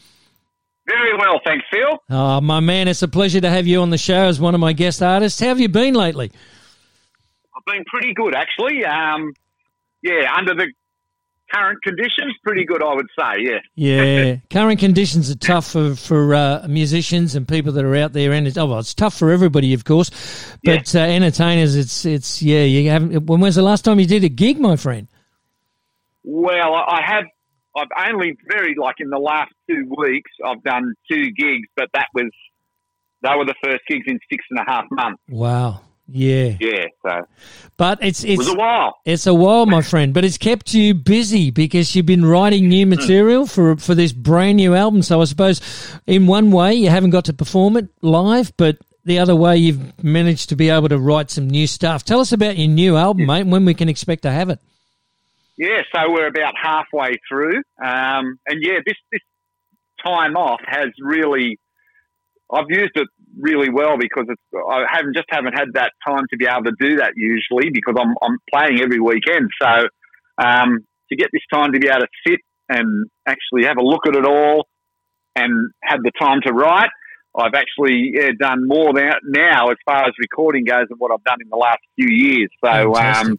H: Very well, thanks, Phil.
A: Oh, my man, it's a pleasure to have you on the show as one of my guest artists. How have you been lately?
H: I've been pretty good, actually. Um, yeah, under the current conditions, pretty good, I would say. Yeah.
A: Yeah, current conditions are tough for for uh, musicians and people that are out there, and it's, oh, well, it's tough for everybody, of course. But uh, entertainers, it's it's yeah. You haven't. When was the last time you did a gig, my friend?
H: Well, I I have. I've only very like in the last two weeks. I've done two gigs, but that was they were the first gigs in six and a half months.
A: Wow. Yeah,
H: Yeah, so
A: but it's
H: it
A: it's
H: was a while.
A: It's a while, my friend, but it's kept you busy because you've been writing new material for for this brand new album. So I suppose, in one way, you haven't got to perform it live, but the other way, you've managed to be able to write some new stuff. Tell us about your new album, mate, and when we can expect to have it.
H: Yeah, so we're about halfway through, um, and yeah, this this time off has really. I've used it really well because it's I haven't just haven't had that time to be able to do that usually because I'm I'm playing every weekend. So um, to get this time to be able to sit and actually have a look at it all and have the time to write, I've actually yeah, done more now, now as far as recording goes than what I've done in the last few years. So um,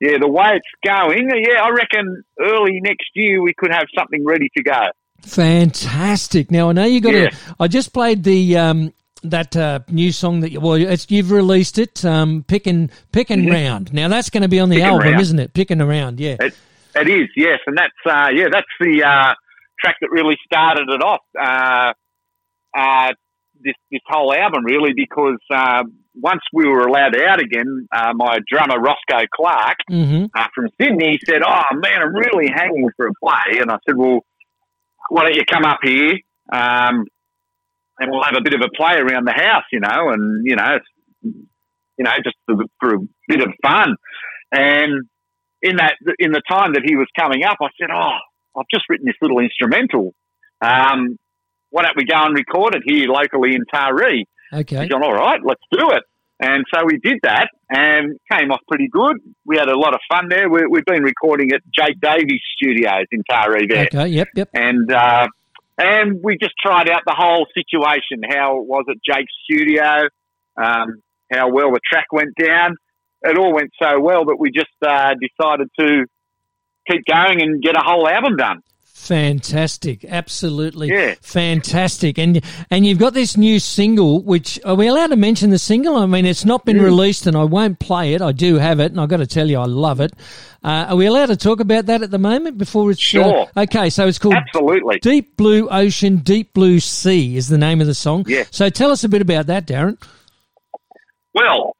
H: yeah, the way it's going, yeah, I reckon early next year we could have something ready to go.
A: Fantastic. Now I know you got
H: Yeah.
A: a. I just played the um, that uh, new song that you, well, it's, you've released it. Um, picking and pick and round. Now that's going to be on the album,
H: Round.
A: isn't it? Picking around. Yeah.
H: It, it is, yes, and that's uh, yeah, that's the uh, track that really started it off. Uh, uh, this this whole album really because uh, once we were allowed out again, uh, my drummer Roscoe Clark
A: Mm-hmm.
H: uh, from Sydney said, "Oh man, I'm really hanging for a play," and I said, "Well, why don't you come up here?" Um, and we'll have a bit of a play around the house, you know, and you know, you know, just for, for a bit of fun. And in that, in the time that he was coming up, I said, "Oh, I've just written this little instrumental. Um, why don't we go and record it here locally in Taree?"
A: Okay.
H: He's gone, "All right, let's do it." And so we did that, and came off pretty good. We had a lot of fun there. We, we've been recording at Jake Davies Studios in Taree there
A: Okay. Yep. Yep.
H: and uh, and we just tried out the whole situation. How it was at Jake's studio? Um, how well the track went down? It all went so well that we just uh, decided to keep going and get a whole album done.
A: Fantastic, absolutely
H: Yeah.
A: fantastic, and and you've got this new single. Which are we allowed to mention the single? I mean, it's not been
H: Mm.
A: released, and I won't play it. I do have it, and I've got to tell you, I love it. Uh, are we allowed to talk about that at the moment before it's uh,
H: Sure.
A: okay, so it's called
H: Absolutely.
A: Deep Blue Ocean, Deep Blue Sea is the name of the song.
H: Yeah.
A: So tell us a bit about that, Darren.
H: Well,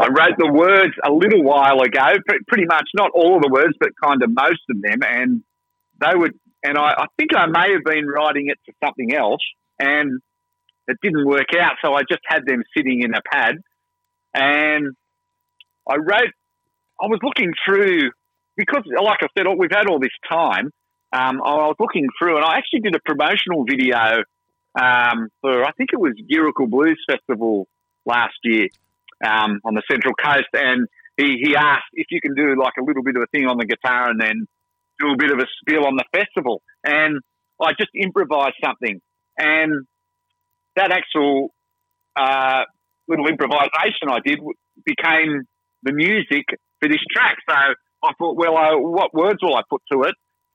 H: I wrote the words a little while ago, pretty much not all of the words, but kind of most of them, and they would. And I, I think I may have been writing it for something else, and it didn't work out. So I just had them sitting in a pad, and I wrote. I was looking through because, like I said, we've had all this time. Um, I was looking through, and I actually did a promotional video um, for I think it was Giracle Blues Festival last year um, on the Central Coast, and he, he asked if you can do like a little bit of a thing on the guitar and then do a bit of a spiel on the festival, and I just improvised something, and that actual uh, little improvisation I did became the music for this track. So I thought, well, I, what words will I put to it?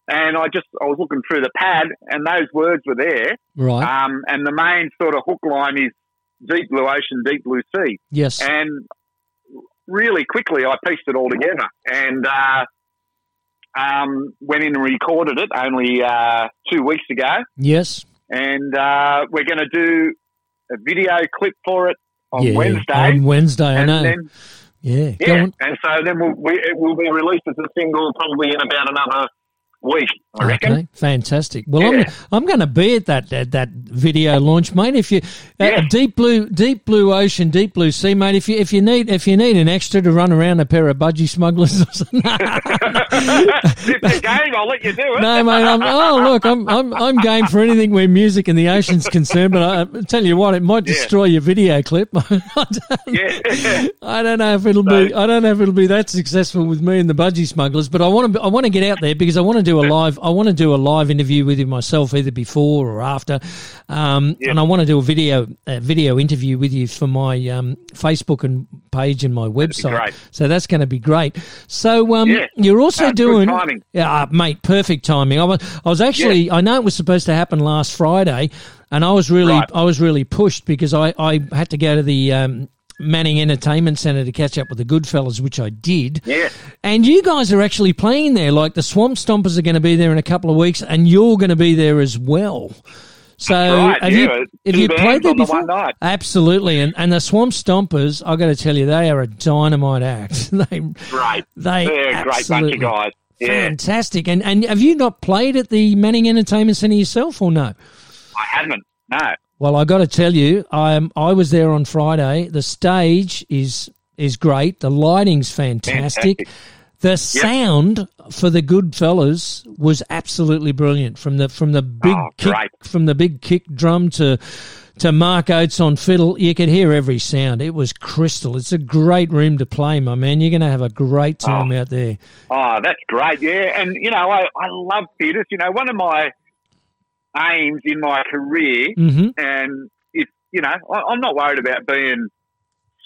H: And I just I was looking through the pad, and those words were there.
A: Right.
H: Um, and the main sort of hook line is deep blue ocean, deep blue sea.
A: yes.
H: And really quickly, I pieced it all together and uh, um, went in and recorded it only uh, two weeks ago.
A: yes.
H: And uh, we're going to do a video clip for it on
A: yeah.
H: Wednesday.
A: On Wednesday, I know.
H: then,
A: yeah.
H: Yeah, and so then we'll, we, it will be released as a single probably in about another week, I reckon.
A: Okay, fantastic. Well,
H: Yeah.
A: I'm I'm going to be at that, that that video launch, mate. If you uh, deep blue, deep blue ocean, deep blue sea, mate. If you if you need if you need an extra to run around a pair of budgie smugglers, or something.
H: if the game, I'll let you do it.
A: no, mate. I'm, oh, look, I'm I'm I'm game for anything where music and the ocean's concerned. But I, I tell you what, it might
H: Yeah.
A: destroy your video clip. I don't-
H: Yeah.
A: I don't know if it'll be. I don't know if it'll be that successful with me and the budgie smugglers. But I want to. I want to get out there because I want to do a live. I want to do a live interview with you myself, either before or after. Um,
H: Yeah.
A: And I want to do a video a video interview with you for my um, Facebook and page and my website.
H: great.
A: So that's going to be great. So um,
H: Yeah.
A: you're also
H: Uh,
A: doing.
H: timing.
A: Yeah, uh, mate, perfect timing. I was, I was actually, I know it was supposed to happen last Friday, and I was really,
H: Right.
A: I was really pushed because I, I had to go to the um, Manning Entertainment Centre to catch up with the Goodfellas, which I did.
H: Yeah.
A: And you guys are actually playing there. Like the Swamp Stompers are going to be there in a couple of weeks, and you're going to be there as well. So
H: right,
A: have
H: yeah,
A: you have you played there
H: the
A: before?
H: one night.
A: Absolutely, and and the Swamp Stompers, I got to tell you, they are a dynamite act. they
H: Great.
A: they
H: They're a great bunch of guys. Yeah.
A: Fantastic. And and have you not played at the Manning Entertainment Centre yourself or no?
H: I haven't. No.
A: Well, I got to tell you, I am. I was there on Friday. The stage is is great. The lighting's fantastic.
H: Fantastic.
A: The sound for the good fellas was absolutely brilliant. From the from the big
H: Oh,
A: kick
H: great.
A: from the big kick drum to to Mark Oates on fiddle, you could hear every sound. It was crystal. It's a great room to play, my man. You're going to have a great oh. time out there.
H: Oh, that's great. Yeah. And, you know, I, I love theatres. You know, one of my aims in my career,
A: hmm
H: and if, you know, I, I'm not worried about being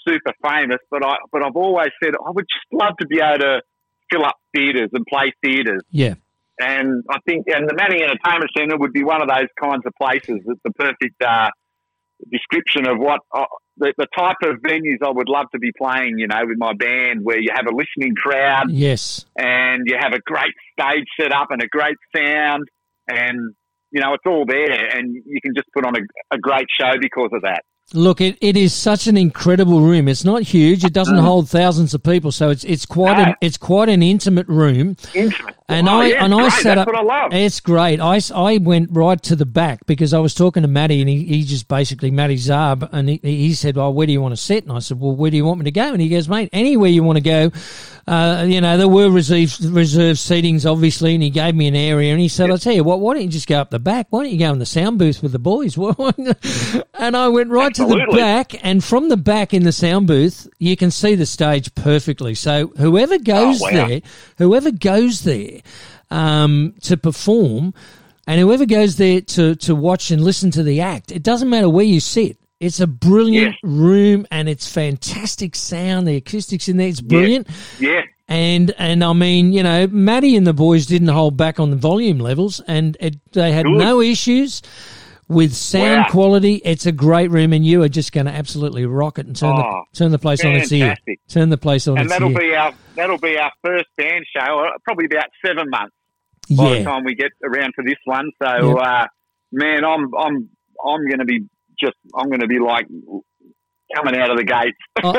H: super famous, but I, but I've always said I would just love to be able to fill up theatres and play theatres.
A: Yeah.
H: And I think, and the Manning Entertainment Centre would be one of those kinds of places. It's the perfect uh, description of what uh, the, the type of venues I would love to be playing. You know, with my band, where you have a listening crowd
A: Yes.
H: and you have a great stage set up and a great sound, and you know it's all there, and you can just put on a, a great show because of that.
A: Look, it, it is such an incredible room. It's not huge. It doesn't hold thousands of people, so it's it's quite
H: No.
A: an it's quite an intimate room.
H: Intimate.
A: And
H: Oh,
A: I
H: yeah,
A: and I
H: great.
A: sat
H: That's
A: up.
H: what I love.
A: It's great. I, I went right to the back because I was talking to Matty and he, he just basically Matty Zarb and he, he said, "Well, where do you want to sit?" And I said, "Well, where do you want me to go?" And he goes, "Mate, anywhere you want to go." Uh, you know, there were reserved reserved seatings, obviously, and he gave me an area. And he said, "I'll tell you what. Why don't you just go up the back? Why don't you go in the sound booth with the boys?" and I went right to the back, and from the back in the sound booth, you can see the stage perfectly. So whoever goes
H: Oh, wow.
A: there, whoever goes there um, to perform, and whoever goes there to to watch and listen to the act, it doesn't matter where you sit. It's a brilliant
H: Yes.
A: room, and it's fantastic sound. The acoustics in there, it's brilliant.
H: Yeah,
A: And and I mean, you know, Matty and the boys didn't hold back on the volume levels, and it, they had
H: Good.
A: no issues with sound
H: Wow.
A: quality. It's a great room, and you are just going to absolutely rock it and turn
H: Oh,
A: the turn the place on its ear. Turn the place on
H: and
A: its
H: that'll
A: ear.
H: be our that'll be our first band show. uh, Probably about seven months by the time we get around to this one. So, uh, man, I'm I'm I'm going to be just I'm going to be like coming out of the gate.
A: Oh,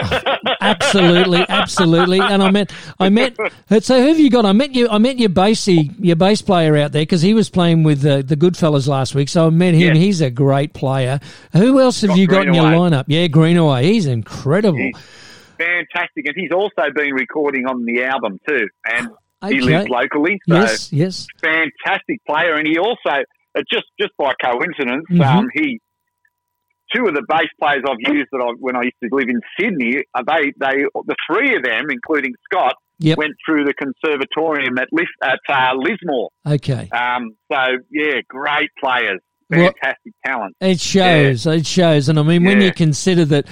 A: absolutely, absolutely. And I met, I met. So who have you got? I met you. I met your bassy, your bass player out there because he was playing with uh, the Goodfellas last week. So I met him.
H: Yeah.
A: He's a great player. Who else have
H: Got
A: you got in your lineup? Yeah, Greenaway. He's incredible.
H: He's fantastic, and he's also been recording on the album too. And he lives locally, so
A: Yes, yes.
H: fantastic player. And he also uh, just just by coincidence,
A: Mhm.
H: um, he two of the bass players I've used that I, when I used to live in Sydney, uh, they they the three of them, including Scott,
A: Yep.
H: went through the conservatorium at Lis, at uh, Lismore.
A: Okay.
H: Um, so yeah, great players,
A: Well-
H: fantastic talent.
A: It shows. It shows. And I mean, when you consider that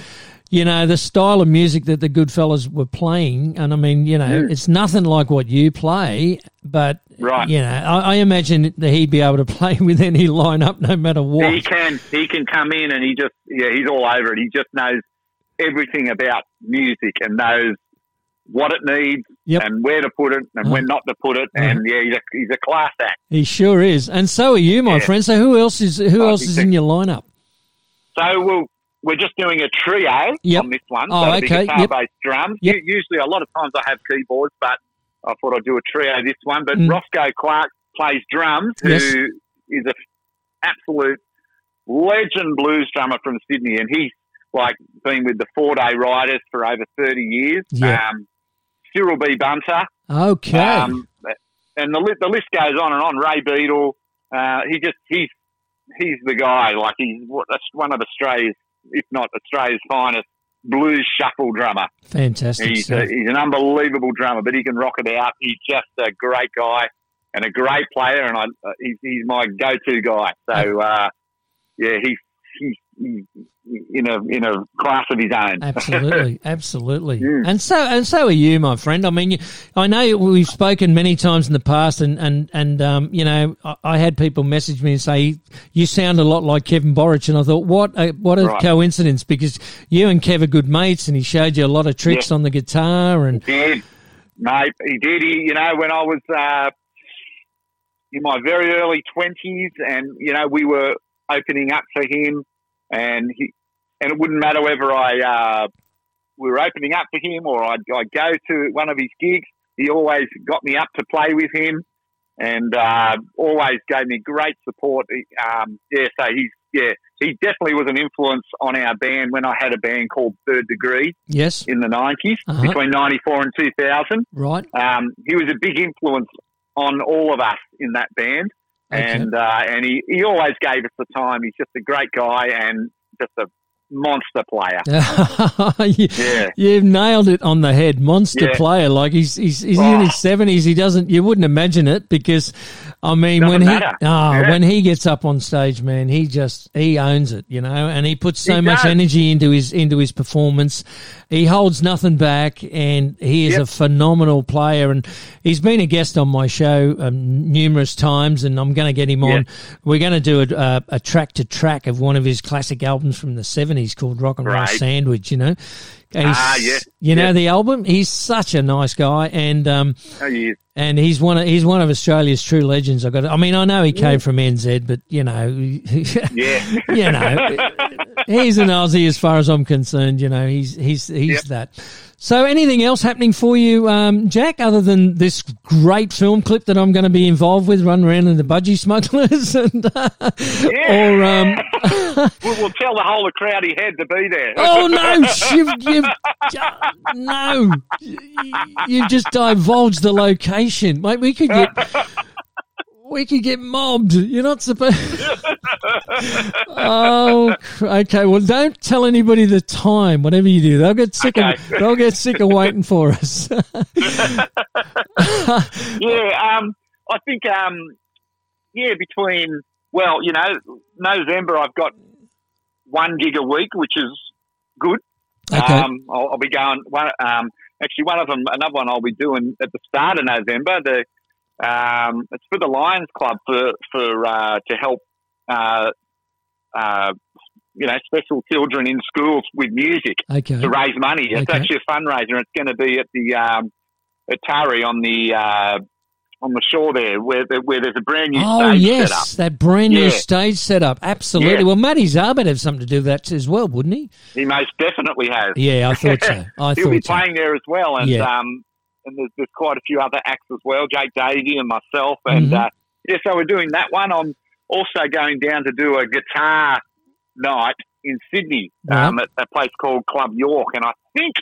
A: you know, the style of music that the good Goodfellas were playing, and I mean, you know, it's nothing like what you play, but
H: Right.
A: you know, I, I imagine that he'd be able to play with any lineup, no matter what.
H: He can he can come in and he just yeah he's all over it. He just knows everything about music and knows what it needs
A: Yep.
H: and where to put it and
A: Uh-huh.
H: when not to put it. And yeah, he's a, he's a class act.
A: He sure is, and so are you, my
H: Yeah.
A: friend. So who else is who
H: I
A: else is in your lineup?
H: So we'll, we're just doing a trio
A: Yep.
H: on this one.
A: Oh,
H: so
A: okay. Yep.
H: guitar-based drums.
A: Yep.
H: Usually, a lot of times I have keyboards, but I thought I'd do a trio this one. But
A: Mm.
H: Roscoe Clark plays drums,
A: Yes.
H: who is an absolute legend blues drummer from Sydney, and he's like been with the Foreday Riders for over thirty years.
A: Yeah.
H: Um, Cyril B. Bunter,
A: Okay,
H: um, and the li- the list goes on and on. Ray Beadle, uh, he just he's he's the guy. Like he's one of Australia's, if not Australia's finest blues shuffle drummer.
A: fantastic.
H: He's a, he's an unbelievable drummer, but he can rock it out. He's just a great guy and a great player, and I uh, he's, he's my go-to guy. So uh, yeah, he's he's he's in a in a class of his own.
A: Absolutely, absolutely,
H: Yeah.
A: and so and so are you, my friend. I mean, you, I know we've spoken many times in the past, and and and um, you know, I, I had people message me and say you sound a lot like Kevin Borich, and I thought, what a what a
H: Right.
A: coincidence, because you and Kev are good mates, and he showed you a lot of tricks
H: Yeah.
A: on the guitar, and
H: did, mate. He did. He, you know, when I was uh, in my very early twenties, and you know, we were opening up for him, and he, and it wouldn't matter whether I uh, we were opening up for him or I'd, I'd go to one of his gigs. He always got me up to play with him, and uh, always gave me great support. Um, yeah, so he's yeah, he definitely was an influence on our band when I had a band called Third Degree
A: yes,
H: in the 90s,
A: Uh-huh.
H: between 94 and 2000.
A: right,
H: Um, he was a big influence on all of us in that band.
A: Okay.
H: And uh, and he, he always gave us the time. He's just a great guy and just a monster player.
A: You-
H: Yeah.
A: You've nailed it on the head. Monster
H: Yeah.
A: player. Like he's he's, he's in
H: Oh.
A: his seventies. He doesn't. You wouldn't imagine it because, I mean,
H: Doesn't
A: when he
H: matter.
A: ah
H: Yeah.
A: when he gets up on stage, man, he just he owns it, you know, and he puts so
H: He
A: much energy into his into his performance. He holds nothing back, and he is
H: Yep.
A: a phenomenal player. And he's been a guest on my show um, numerous times, and I'm going to get him on. We're going to do a, a, track to track of one of his classic albums from the '70s called Rock and Roll
H: Right.
A: Sandwich. You know, And
H: Ah, yeah.
A: You know
H: Yeah.
A: the album. He's such a nice guy, and um,
H: Oh, he
A: and he's one of he's one of Australia's true legends. I got. I mean, I know he came from NZ, but you know,
H: Yeah.
A: you know, he's an Aussie as far as I'm concerned. You know, he's he's he's
H: Yep.
A: that. So, anything else happening for you, um, Jack, other than this great film clip that I'm going to be involved with, run around in the budgie smugglers, and uh,
H: Yeah.
A: or um,
H: we'll, we'll tell the whole of Crowdy Head to be there.
A: oh no, you've, no, you've just divulged the location, mate. We could get. We could get mobbed. You're not supposed. oh, okay. Well, don't tell anybody the time. Whatever you do, they'll get sick. Of, they'll get sick of waiting for us.
H: Yeah, um, I think, um, yeah, between, well, you know, November I've got one gig a week, which is good.
A: Okay.
H: Um, I'll, I'll be going, one, um, actually, one of them, another one I'll be doing at the start of November. The um, It's for the Lions Club for, for uh, to help, uh, uh, you know, special children in schools with music
A: okay.
H: to raise money. It's
A: Okay.
H: actually a fundraiser. It's going to be at the um, at Taree on the uh, on the shore there, where the, where there's a brand new
A: Oh
H: stage
A: yes,
H: set up.
A: that brand new
H: Yeah.
A: stage setup. Absolutely.
H: Yeah.
A: Well, Matty Zarb would have something to do with that as well, wouldn't he?
H: He most definitely has.
A: Yeah, I thought so. I
H: He'll be
A: so.
H: playing there as well, and
A: Yeah.
H: um, and there's, there's quite a few other acts as well, Jake Davey and myself, and
A: Mhm.
H: uh, yeah, so we're doing that one. I'm also going down to do a guitar night in Sydney um, at a place called Club York, and I think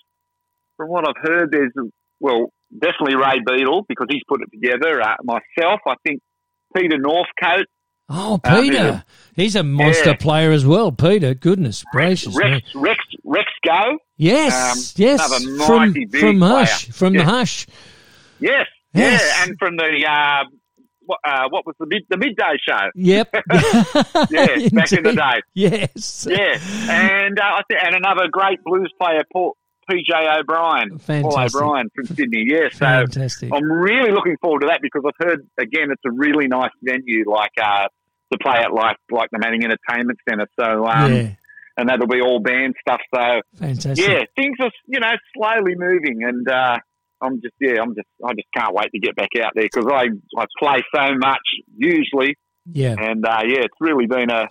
H: from what I've heard, there's well definitely Ray Beadle because he's put it together. Uh, myself, I think Peter Northcote,
A: Oh,
H: Uh,
A: Peter. He's a monster
H: Yeah.
A: player as well, Peter. Goodness gracious. me.
H: Rex, Rex, Rex Goh,
A: Yes,
H: Um,
A: yes.
H: another
A: From,
H: mighty big
A: from
H: player.
A: Hush. From the Hush.
H: yes,
A: Yes.
H: yeah, and from the uh,
D: what, uh, what was the mid the midday show?
A: Yep.
D: Yeah, back in the day.
A: Yes.
D: Yeah, and uh, and another great blues player, Paul PJ O'Brien, Paul O'Brien from Sydney. Yeah, so
A: Fantastic.
D: I'm really looking forward to that because I've heard again it's a really nice venue, like uh, to play at like like the Manning Entertainment Centre. So um,
A: yeah.
D: and that'll be all band stuff. So
A: Fantastic.
D: yeah, things are you know slowly moving, and uh, I'm just yeah, I'm just I just can't wait to get back out there because I I play so much usually,
A: Yeah.
D: and uh, yeah, it's really been a,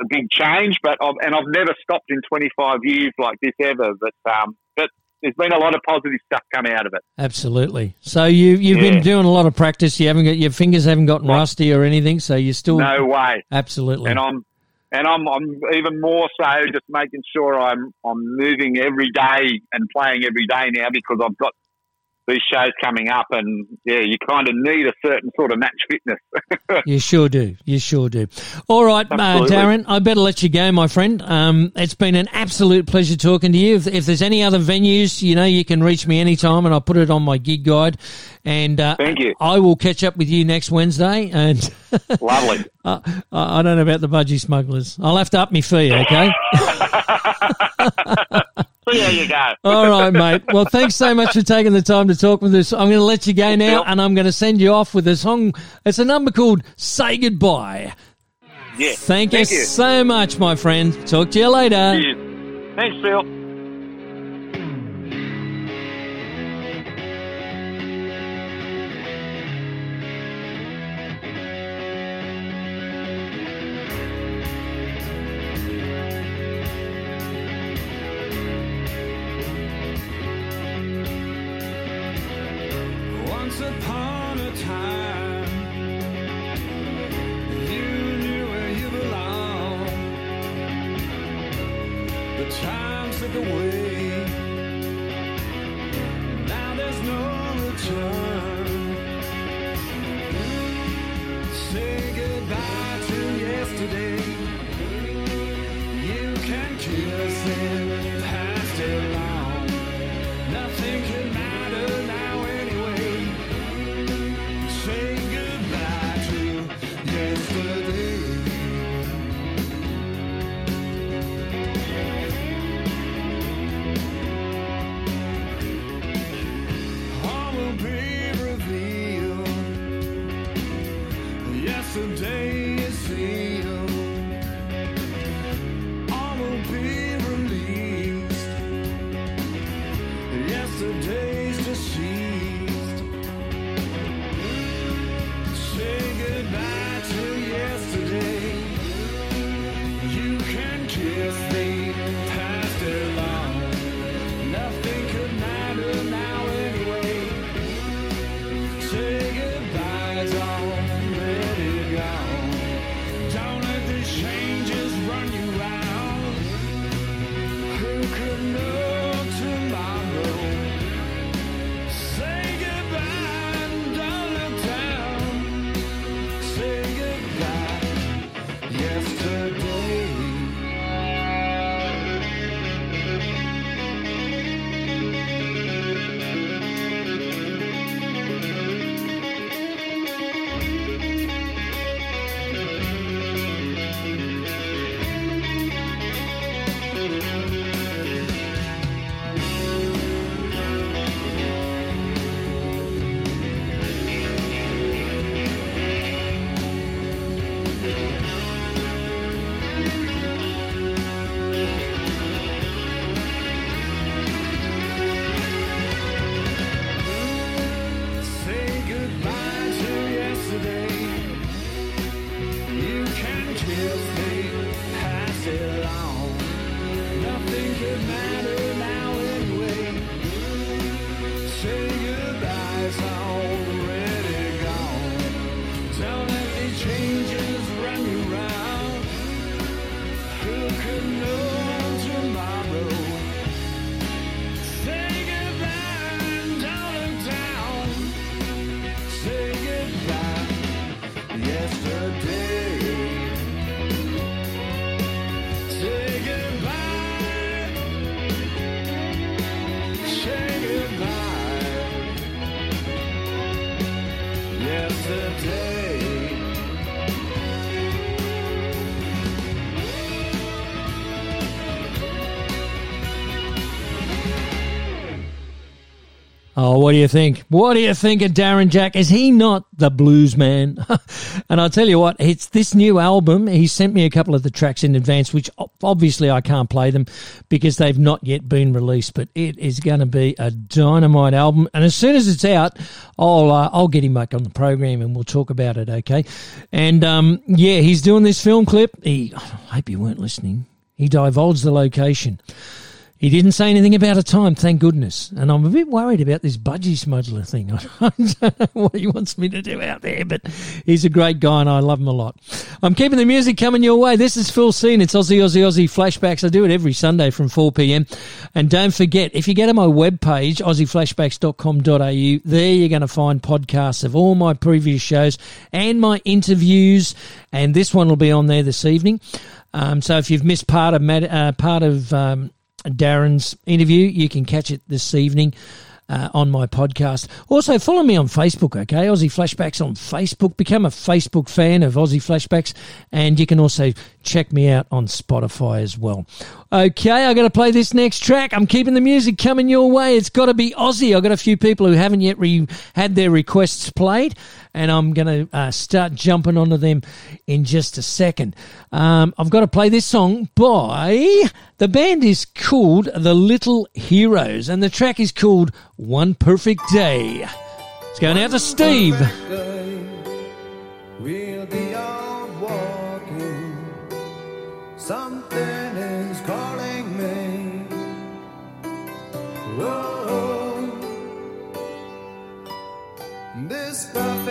D: a big change. But I've, and I've never stopped in 25 years like this ever. But um, but there's been a lot of positive stuff come out of it.
A: Absolutely. So you you've
D: Yeah.
A: been doing a lot of practice. You haven't got your fingers haven't gotten rusty or anything. So you're still
D: No way.
A: absolutely.
D: And I'm and I'm I'm even more so just making sure I'm I'm moving every day and playing every day now because I've got these shows coming up and yeah, you kind of need a certain sort of match fitness.
A: You sure do. You sure do. All right, uh, Darren, I better let you go, my friend. Um, it's been an absolute pleasure talking to you. If, if there's any other venues, you know, you can reach me anytime and I'll put it on my gig guide. And uh,
D: Thank you.
A: I will catch up with you next Wednesday. And
D: Lovely.
A: uh, I I don't know about the budgie smugglers. I'll have to up my fee, okay?
D: So there you go.
A: All right, mate. Well, thanks so much for taking the time to talk with us. I'm going to let you go now, and I'm going to send you off with a song. It's a number called "Say Goodbye."
D: Yeah.
A: Thank, you,
D: Thank you.
A: so much, my friend. Talk to you later.
D: Cheers. Thanks, Phil.
A: Oh, what do you think? What do you think of Darren Jack? Is he not the blues man? and I'll tell you what, it's this new album. He sent me a couple of the tracks in advance, which obviously I can't play them because they've not yet been released. But it is going to be a dynamite album, and as soon as it's out, I'll uh, I'll get him back on the program and we'll talk about it. Okay? And um, yeah, he's doing this film clip. He, I hope you weren't listening. He divulged the location. He didn't say anything about a time, thank goodness. And I'm a bit worried about this budgie smuggler thing. I don't know what he wants me to do out there, but he's a great guy and I love him a lot. I'm keeping the music coming your way. This is Phil Scene. It's Aussie, Aussie, Aussie flashbacks. I do it every Sunday from 4 p.m. And don't forget, if you go to my webpage, aussieflashbacks.com.au, there you're going to find podcasts of all my previous shows and my interviews. And this one will be on there this evening. Um, so if you've missed part of uh, part of um, Darren's interview, you can catch it this evening. Uh, on my podcast. Also, follow me on Facebook, okay? Aussie Flashbacks on Facebook. Become a Facebook fan of Aussie Flashbacks, and you can also check me out on Spotify as well. Okay, I got to play this next track. I'm keeping the music coming your way. It's got to be Aussie. I've got a few people who haven't yet re- had their requests played, and I'm going to uh, start jumping onto them in just a second. Um, I've got to play this song by the band is called The Little Heroes, and the track is called One Perfect Day. It's going out to Steve.
D: Perfect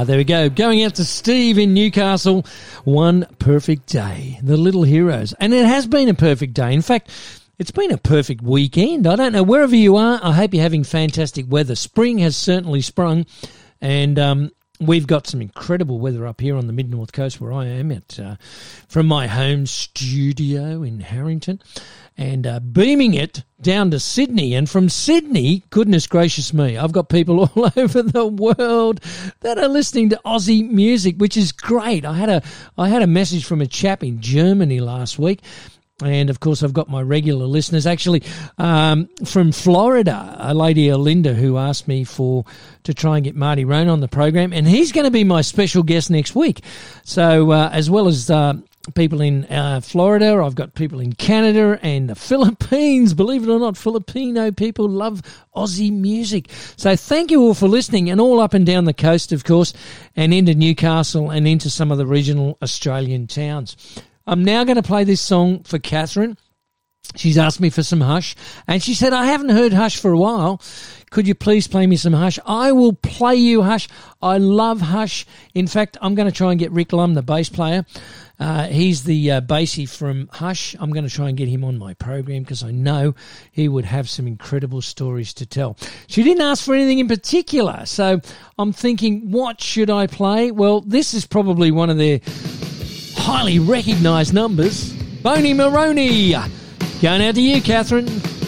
A: Uh, there we go. Going out to Steve in Newcastle. One perfect day. The Little Heroes. And it has been a perfect day. In fact, it's been a perfect weekend. I don't know. Wherever you are, I hope you're having fantastic weather. Spring has certainly sprung. And um, we've got some incredible weather up here on the mid north coast where I am at uh, from my home studio in Harrington and uh, beaming it down to Sydney. And from Sydney, goodness gracious me, I've got people all over the world that are listening to Aussie music, which is great. I had a I had a message from a chap in Germany last week. And of course, I've got my regular listeners. Actually, um, from Florida, a lady Alinda who asked me for to try and get Marty Rhone on the program, and he's going to be my special guest next week. So, uh, as well as uh, people in uh, Florida, I've got people in Canada and the Philippines. Believe it or not, Filipino people love Aussie music. So, thank you all for listening, and all up and down the coast, of course, and into Newcastle and into some of the regional Australian towns. I'm now going to play this song for Catherine. She's asked me for some Hush, and she said, I haven't heard Hush for a while. Could you please play me some Hush? I will play you Hush. I love Hush. In fact, I'm going to try and get Rick Lum, the bass player. Uh, he's the uh, bassy from Hush. I'm going to try and get him on my program because I know he would have some incredible stories to tell. She didn't ask for anything in particular, so I'm thinking, what should I play? Well, this is probably one of their highly recognised numbers. Boney Maroney. Going out to you, Catherine.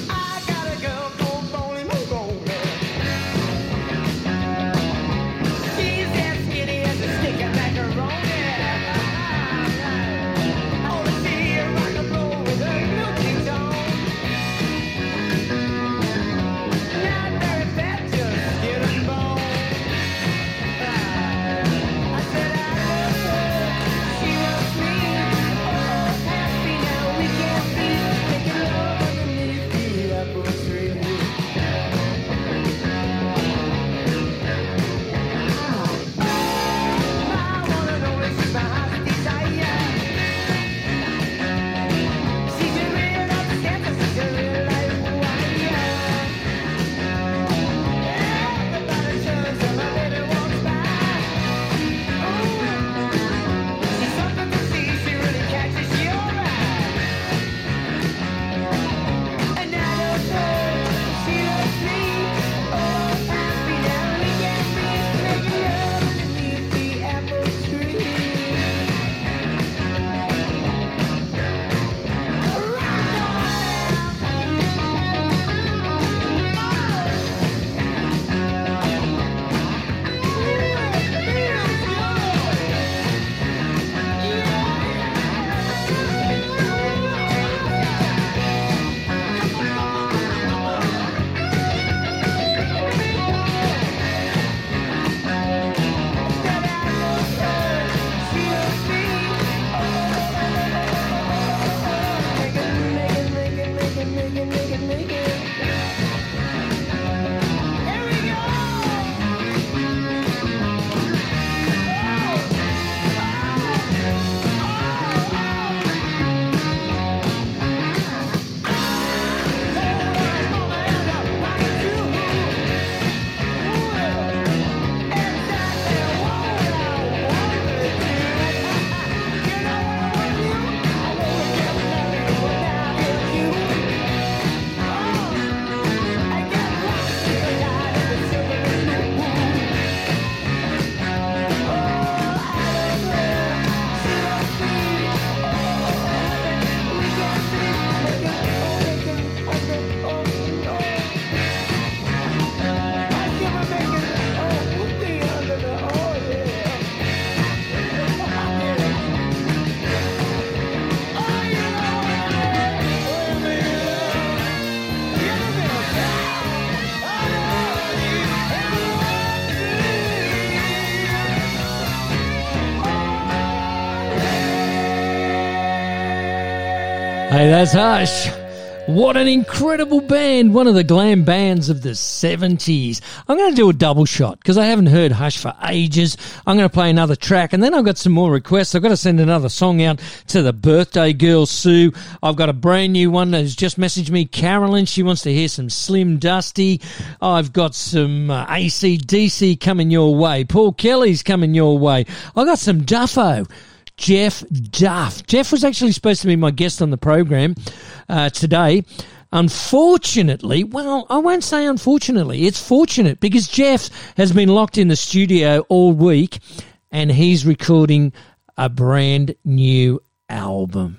A: Hey, that's Hush. What an incredible band. One of the glam bands of the 70s. I'm going to do a double shot because I haven't heard Hush for ages. I'm going to play another track and then I've got some more requests. I've got to send another song out to the birthday girl, Sue. I've got a brand new one that has just messaged me, Carolyn. She wants to hear some Slim Dusty. I've got some uh, ACDC coming your way. Paul Kelly's coming your way. I've got some Duffo. Jeff Duff. Jeff was actually supposed to be my guest on the program uh, today. Unfortunately, well, I won't say unfortunately, it's fortunate because Jeff has been locked in the studio all week and he's recording a brand new album.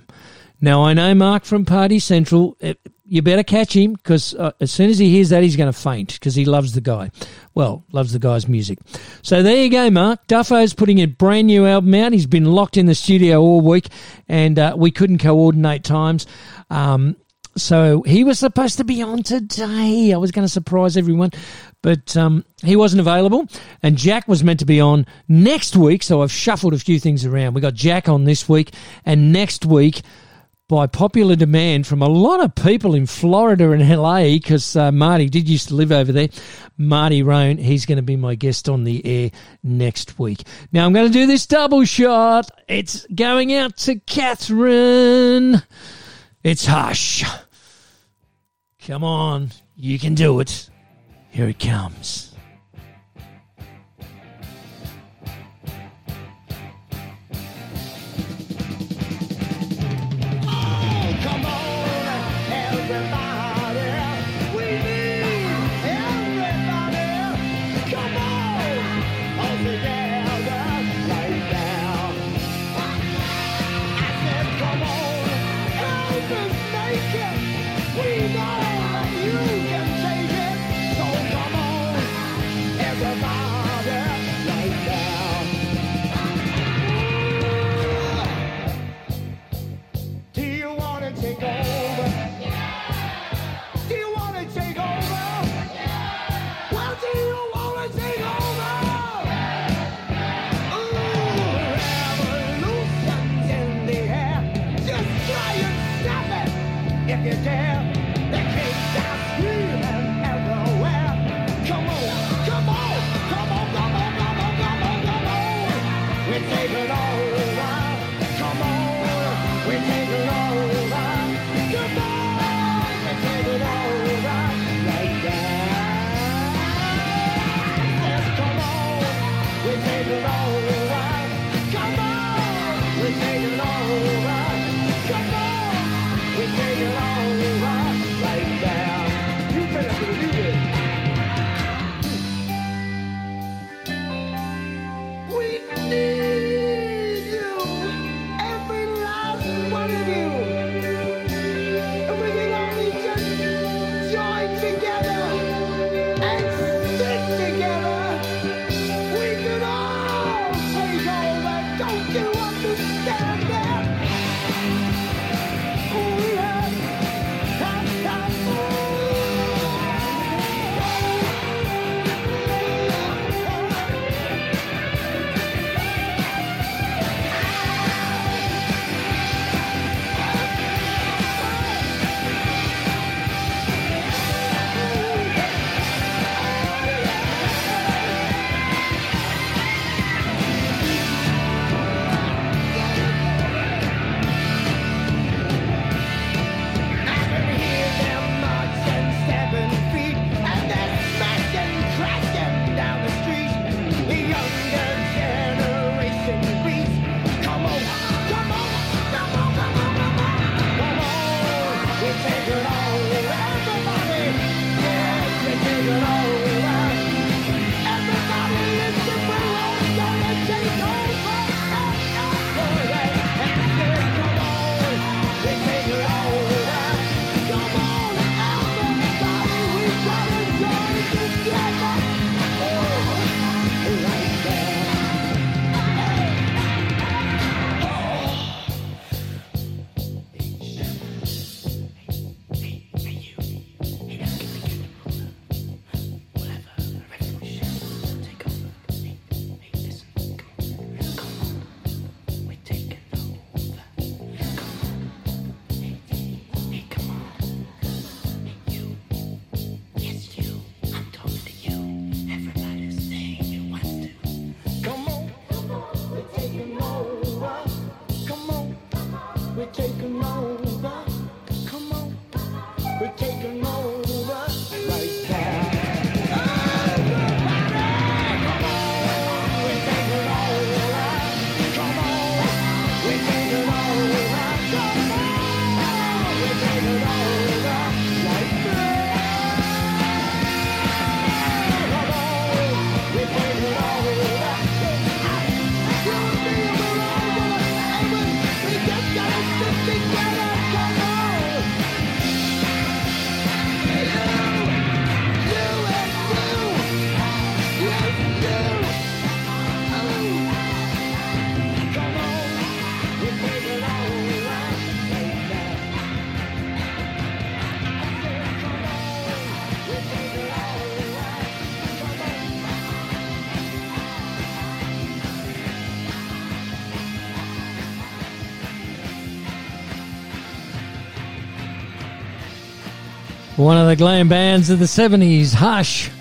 A: Now, I know Mark from Party Central. You better catch him because uh, as soon as he hears that, he's going to faint because he loves the guy. Well, loves the guy's music. So there you go, Mark. Duffo's putting a brand new album out. He's been locked in the studio all week and uh, we couldn't coordinate times. Um, so he was supposed to be on today. I was going to surprise everyone, but um, he wasn't available. And Jack was meant to be on next week. So I've shuffled a few things around. We got Jack on this week, and next week, by popular demand from a lot of people in Florida and LA, because uh, Marty did used to live over there. Marty Rhone, he's going to be my guest on the air next week. Now I'm going to do this double shot. It's going out to Catherine. It's Hush. Come on, you can do it. Here it comes.
E: together,
A: One of the glam bands of the 70s, Hush.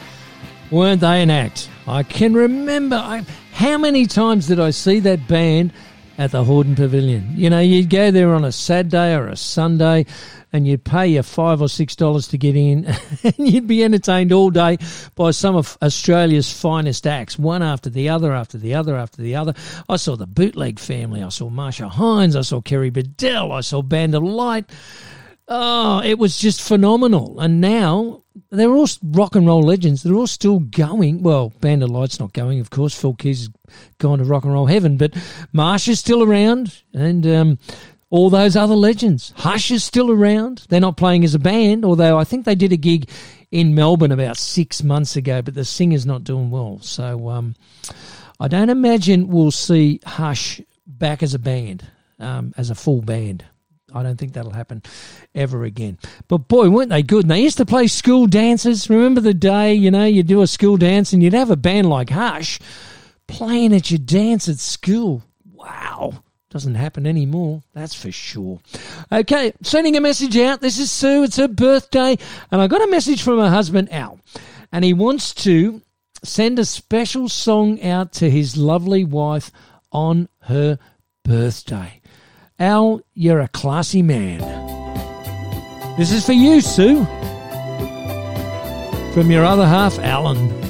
A: Weren't they an act? I can remember. I, how many times did I see that band at the Hordern Pavilion? You know, you'd go there on a Saturday or a Sunday and you'd pay your five or six dollars to get in and you'd be entertained all day by some of Australia's finest acts, one after the other, after the other, after the other. I saw the Bootleg Family, I saw Marcia Hines, I saw Kerrie Biddell, I saw Band of Light. Oh, it was just phenomenal. And now they're all rock and roll legends. They're all still going. Well, Band of Light's not going, of course. Phil Keys has gone to rock and roll heaven, but Marsh is still around, and um, all those other legends. Hush is still around. They're not playing as a band, although I think they did a gig in Melbourne about six months ago, but the singer's not doing well. So um, I don't imagine we'll see Hush back as a band, um, as a full band. I don't think that'll happen ever again. But boy, weren't they good? And they used to play school dances. Remember the day, you know, you'd do a school dance and you'd have a band like Hush playing at your dance at school. Wow. Doesn't happen anymore, that's for sure. Okay, sending a message out. This is Sue. It's her birthday. And I got a message from her husband, Al. And he wants to send a special song out to his lovely wife on her birthday. Al, you're a classy man. This is for you, Sue. From your other half, Alan.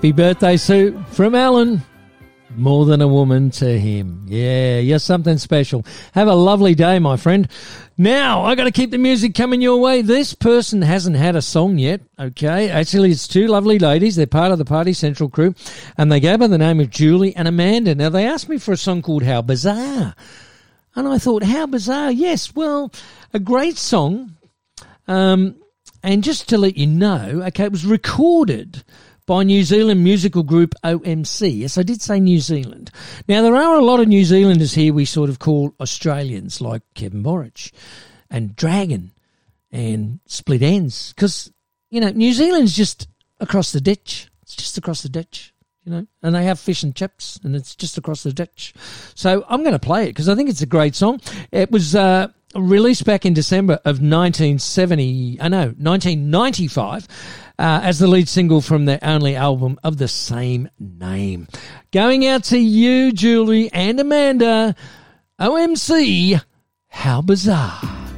A: Happy birthday, Sue, from Alan. More than a woman to him. Yeah, you're something special. Have a lovely day, my friend. Now, I got to keep the music coming your way. This person hasn't had a song yet, okay? Actually, it's two lovely ladies. They're part of the Party Central crew, and they go by the name of Julie and Amanda. Now, they asked me for a song called How Bizarre. And I thought, how bizarre. Yes, well, a great song. Um, and just to let you know, okay, it was recorded by New Zealand musical group OMC. Yes, I did say New Zealand. Now, there are a lot of New Zealanders here we sort of call Australians, like Kevin Borich and Dragon and Split Enz, because, you know, New Zealand's just across the ditch. It's just across the ditch, you know, and they have fish and chips, and it's just across the ditch. So I'm going to play it because I think it's a great song. It was uh, released back in December of 1970, I know, 1995, uh, as the lead single from their only album of the same name. Going out to you, Julie and Amanda, OMC, how bizarre.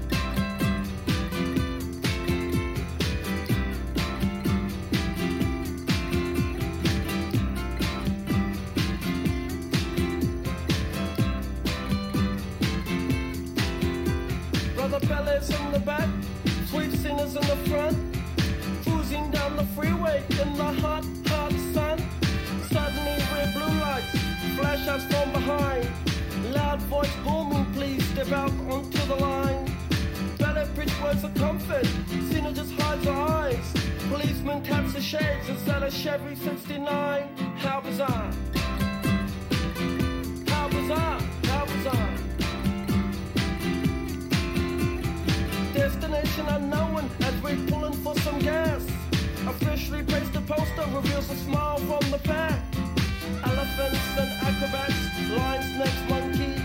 F: Words of comfort, Zina just hides her eyes. Policeman taps the shades inside a Chevy 69. How bizarre! How bizarre! How bizarre! Destination unknown as we're pulling for some gas. Officially placed a poster reveals a smile from the back. Elephants and acrobats, lion, snakes, monkey.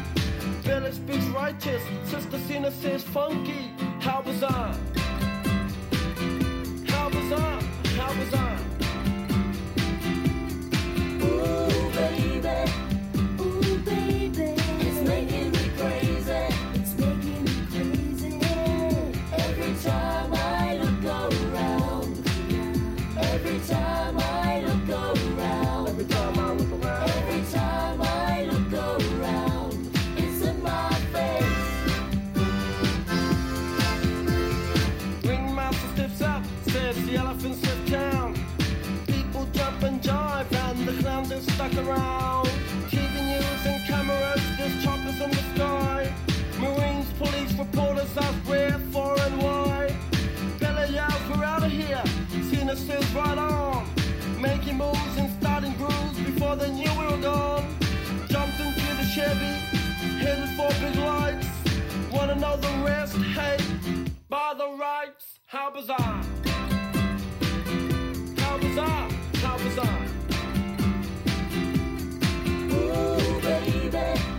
F: Village speaks righteous, Sister Zina says funky. How bizarre! How bizarre! How bizarre!
I: Ooh,
F: where, for, and why. Bella yells, we're out of here. Zina says right on. Making moves and starting grooves before they knew we were gone. Jumped into the Chevy, headed for big lights. Wanna know the rest? Hey, by the rights, how bizarre! How bizarre! How bizarre!
I: Ooh, baby.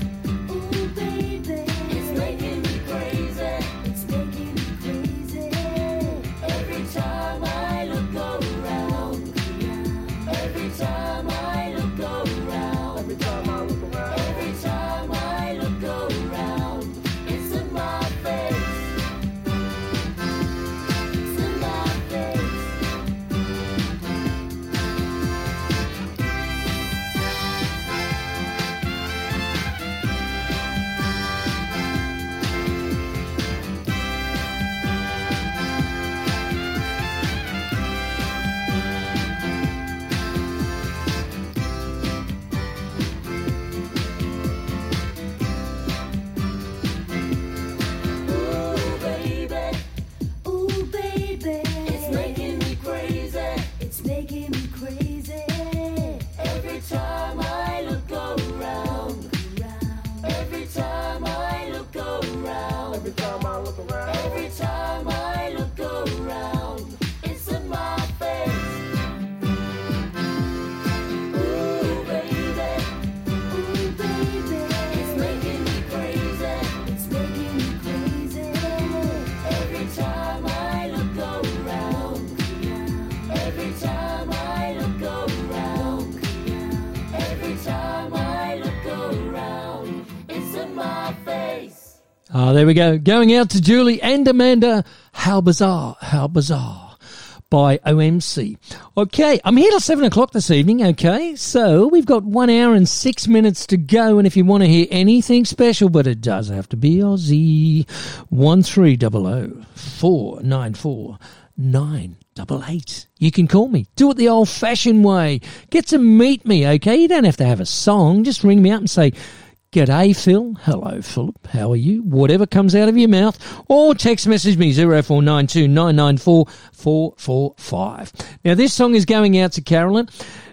A: Ah, there we go. Going out to Julie and Amanda. How bizarre, how bizarre. by OMC. Okay, I'm here till seven o'clock this evening. Okay, so we've got one hour and six minutes to go. And if you want to hear anything special, but it does have to be Aussie, one three double o four nine four nine double eight. You can call me. Do it the old fashioned way. Get to meet me. Okay, you don't have to have a song. Just ring me up and say. G'day, Phil. Hello, Philip. How are you? Whatever comes out of your mouth. Or text message me 0492 994 445. Now, this song is going out to Carolyn.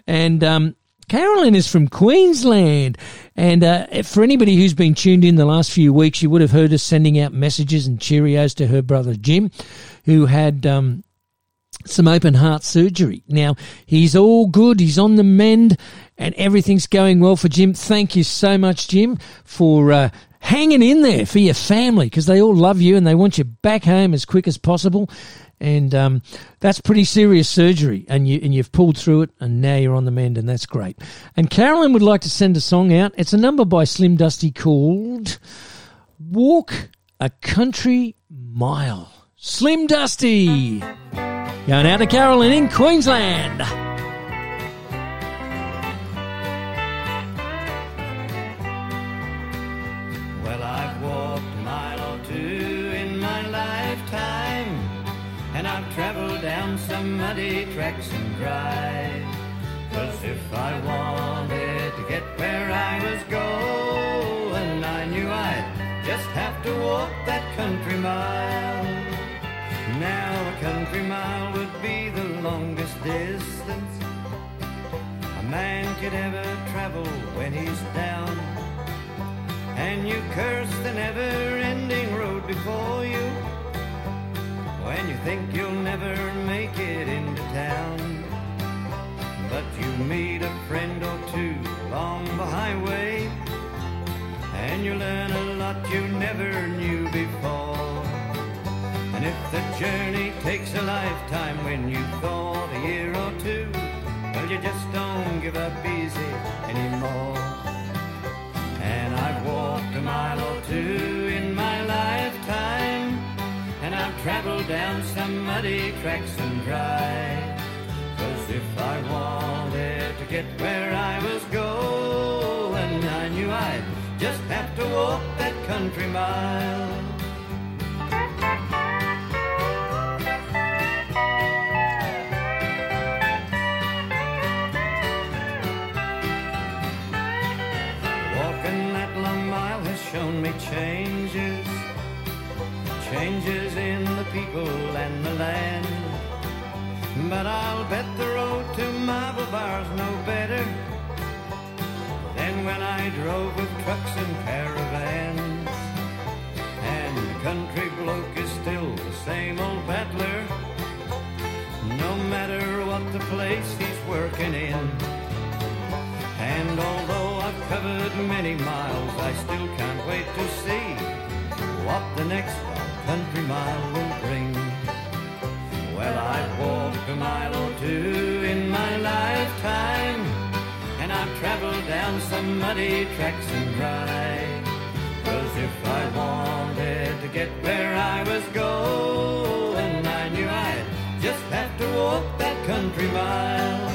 A: And, um, Carolyn is from Queensland. And uh, for anybody who's been tuned in the last few weeks, you would have heard us sending out messages and Cheerios to her brother Jim, who had um, some open heart surgery. Now, he's all good, he's on the mend, and everything's going well for Jim. Thank you so much, Jim, for uh, hanging in there for your family because they all love you and they want you back home as quick as possible. And um, that's pretty serious surgery, and you and you've pulled through it, and now you're on the mend, and that's great. And Carolyn would like to send a song out. It's a number by Slim Dusty called "Walk a Country Mile." Slim Dusty. Going out to Carolyn in Queensland.
J: Well, I've walked a mile or two in my lifetime, and I've traveled down some muddy tracks and drive. Cause if I wanted to get where I was going, I knew I'd just have to walk that country mile. Country mile would be the longest distance a man could ever travel when he's down. And you curse the never-ending road before you when you think you'll never make it into town. But you meet a friend or two along the highway, and you learn a lot you never knew before. If the journey takes a lifetime when you thought a year or two, well, you just don't give up easy anymore. And I've walked a mile or two in my lifetime, and I've traveled down some muddy tracks and dry. Cause if I wanted to get where I was going, I knew I'd just have to walk that country mile. Bet the road to Marble Bar's no better than when I drove with trucks and caravans. And the country bloke is still the same old battler, no matter what the place he's working in. And although I've covered many miles, I still can't wait to see what the next country mile will bring. Well, I've walked a mile or two in my lifetime, and I've traveled down some muddy tracks and dry. Cause if I wanted to get where I was going, I knew I'd just have to walk that country mile.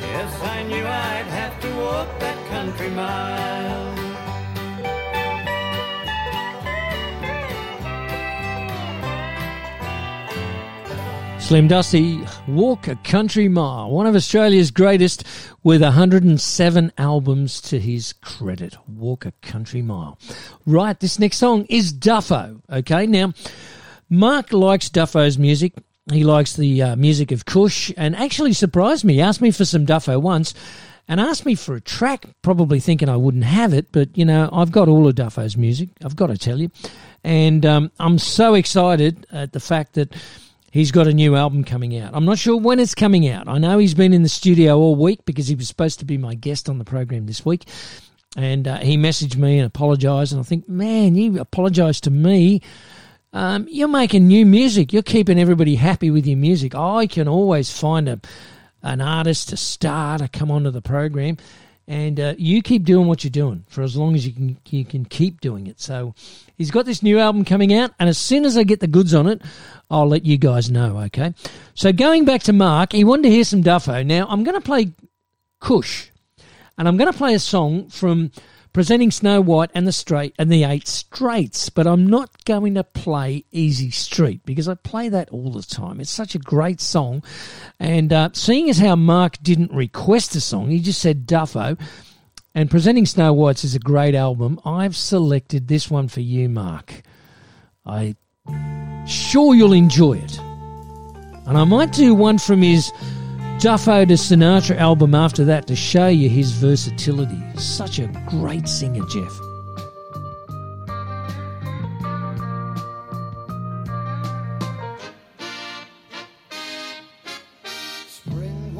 J: Yes, I knew I'd have to walk that country mile.
A: Slim Dusty, Walk a Country Mile, one of Australia's greatest with 107 albums to his credit. Walk a Country Mile. Right, this next song is Duffo. Okay, now, Mark likes Duffo's music. He likes the uh, music of Kush and actually surprised me. He asked me for some Duffo once and asked me for a track, probably thinking I wouldn't have it, but you know, I've got all of Duffo's music, I've got to tell you. And um, I'm so excited at the fact that he's got a new album coming out. I'm not sure when it's coming out. I know he's been in the studio all week because he was supposed to be my guest on the program this week. And uh, he messaged me and apologised. And I think, man, you apologised to me. Um, you're making new music. You're keeping everybody happy with your music. I can always find a, an artist, a star to come onto the program. And uh, you keep doing what you're doing for as long as you can. You can keep doing it. So he's got this new album coming out, and as soon as I get the goods on it, I'll let you guys know. Okay. So going back to Mark, he wanted to hear some Duffo. Now I'm going to play Kush, and I'm going to play a song from presenting Snow White and the Straight and the Eight Straights, but I'm not going to play Easy Street because I play that all the time. It's such a great song, and uh, seeing as how Mark didn't request a song, he just said Duffo. And presenting Snow Whites is a great album. I've selected this one for you, Mark. I sure you'll enjoy it. And I might do one from his Duffo to Sinatra album after that to show you his versatility. Such a great singer, Jeff.
E: Spring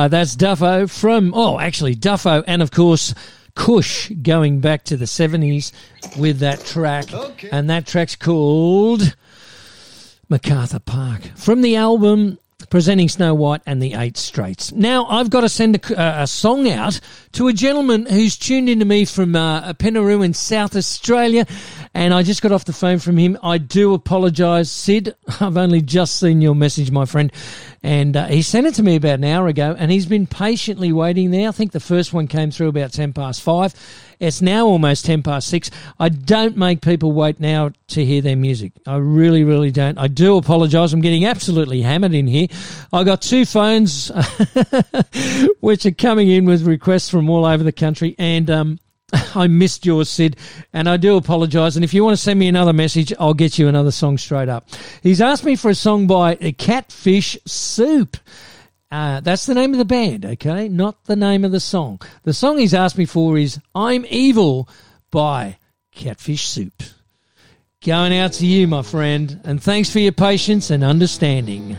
A: Right, that's Duffo from, oh, actually, Duffo and, of course, Kush going back to the 70s with that track. And that track's called MacArthur Park from the album presenting Snow White and the Eight Straits. Now, I've got to send a, uh, a song out to a gentleman who's tuned into me from uh, Pinaroo in South Australia, and I just got off the phone from him. I do apologise, Sid. I've only just seen your message, my friend, and uh, he sent it to me about an hour ago, and he's been patiently waiting there. I think the first one came through about 10 past five. It's now almost 10 past six. I don't make people wait now to hear their music. I really, really don't. I do apologise. I'm getting absolutely hammered in here. I got two phones which are coming in with requests from all over the country, and um, I missed yours, Sid, and I do apologise. And if you want to send me another message, I'll get you another song straight up. He's asked me for a song by Catfish Soup. Uh, that's the name of the band, okay? Not the name of the song. The song he's asked me for is I'm Evil by Catfish Soup. Going out to you, my friend, and thanks for your patience and understanding.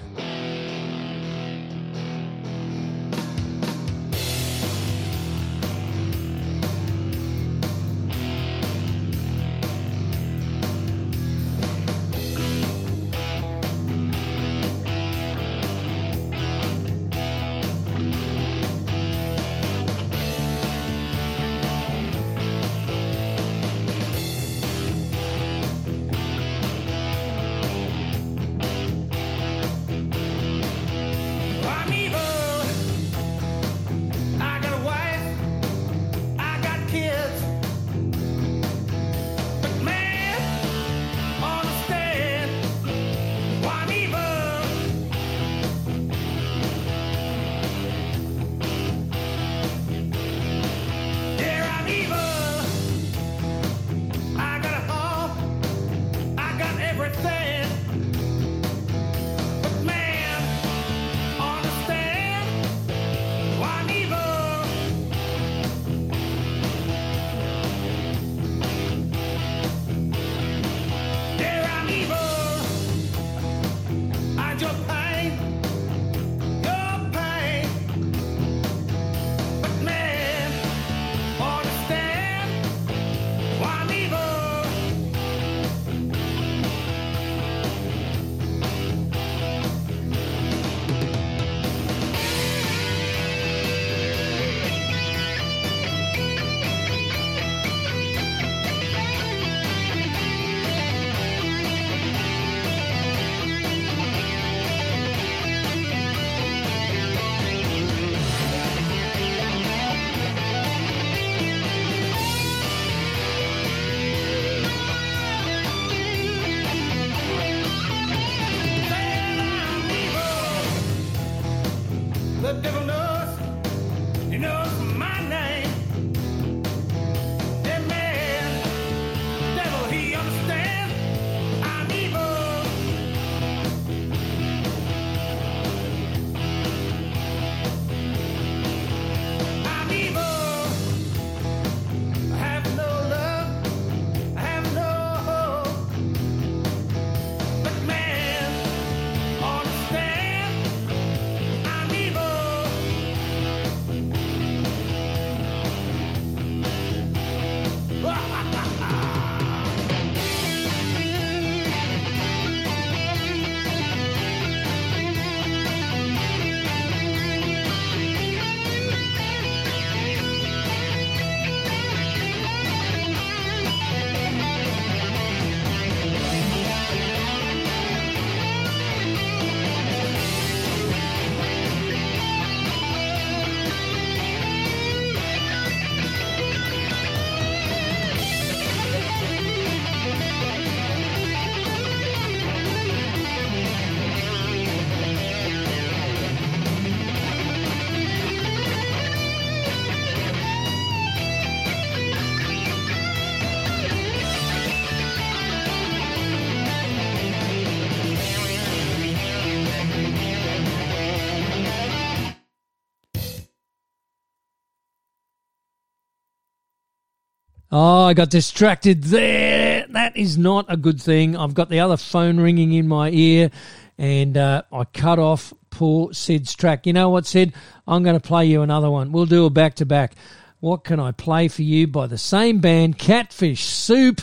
K: I got
A: distracted there. That is not a good thing. I've got the other phone ringing in my ear, and uh, I cut off
D: poor Sid's track. You know what, Sid? I'm going to play you another one. We'll do a back to back. What can I play for you by the same band, Catfish Soup?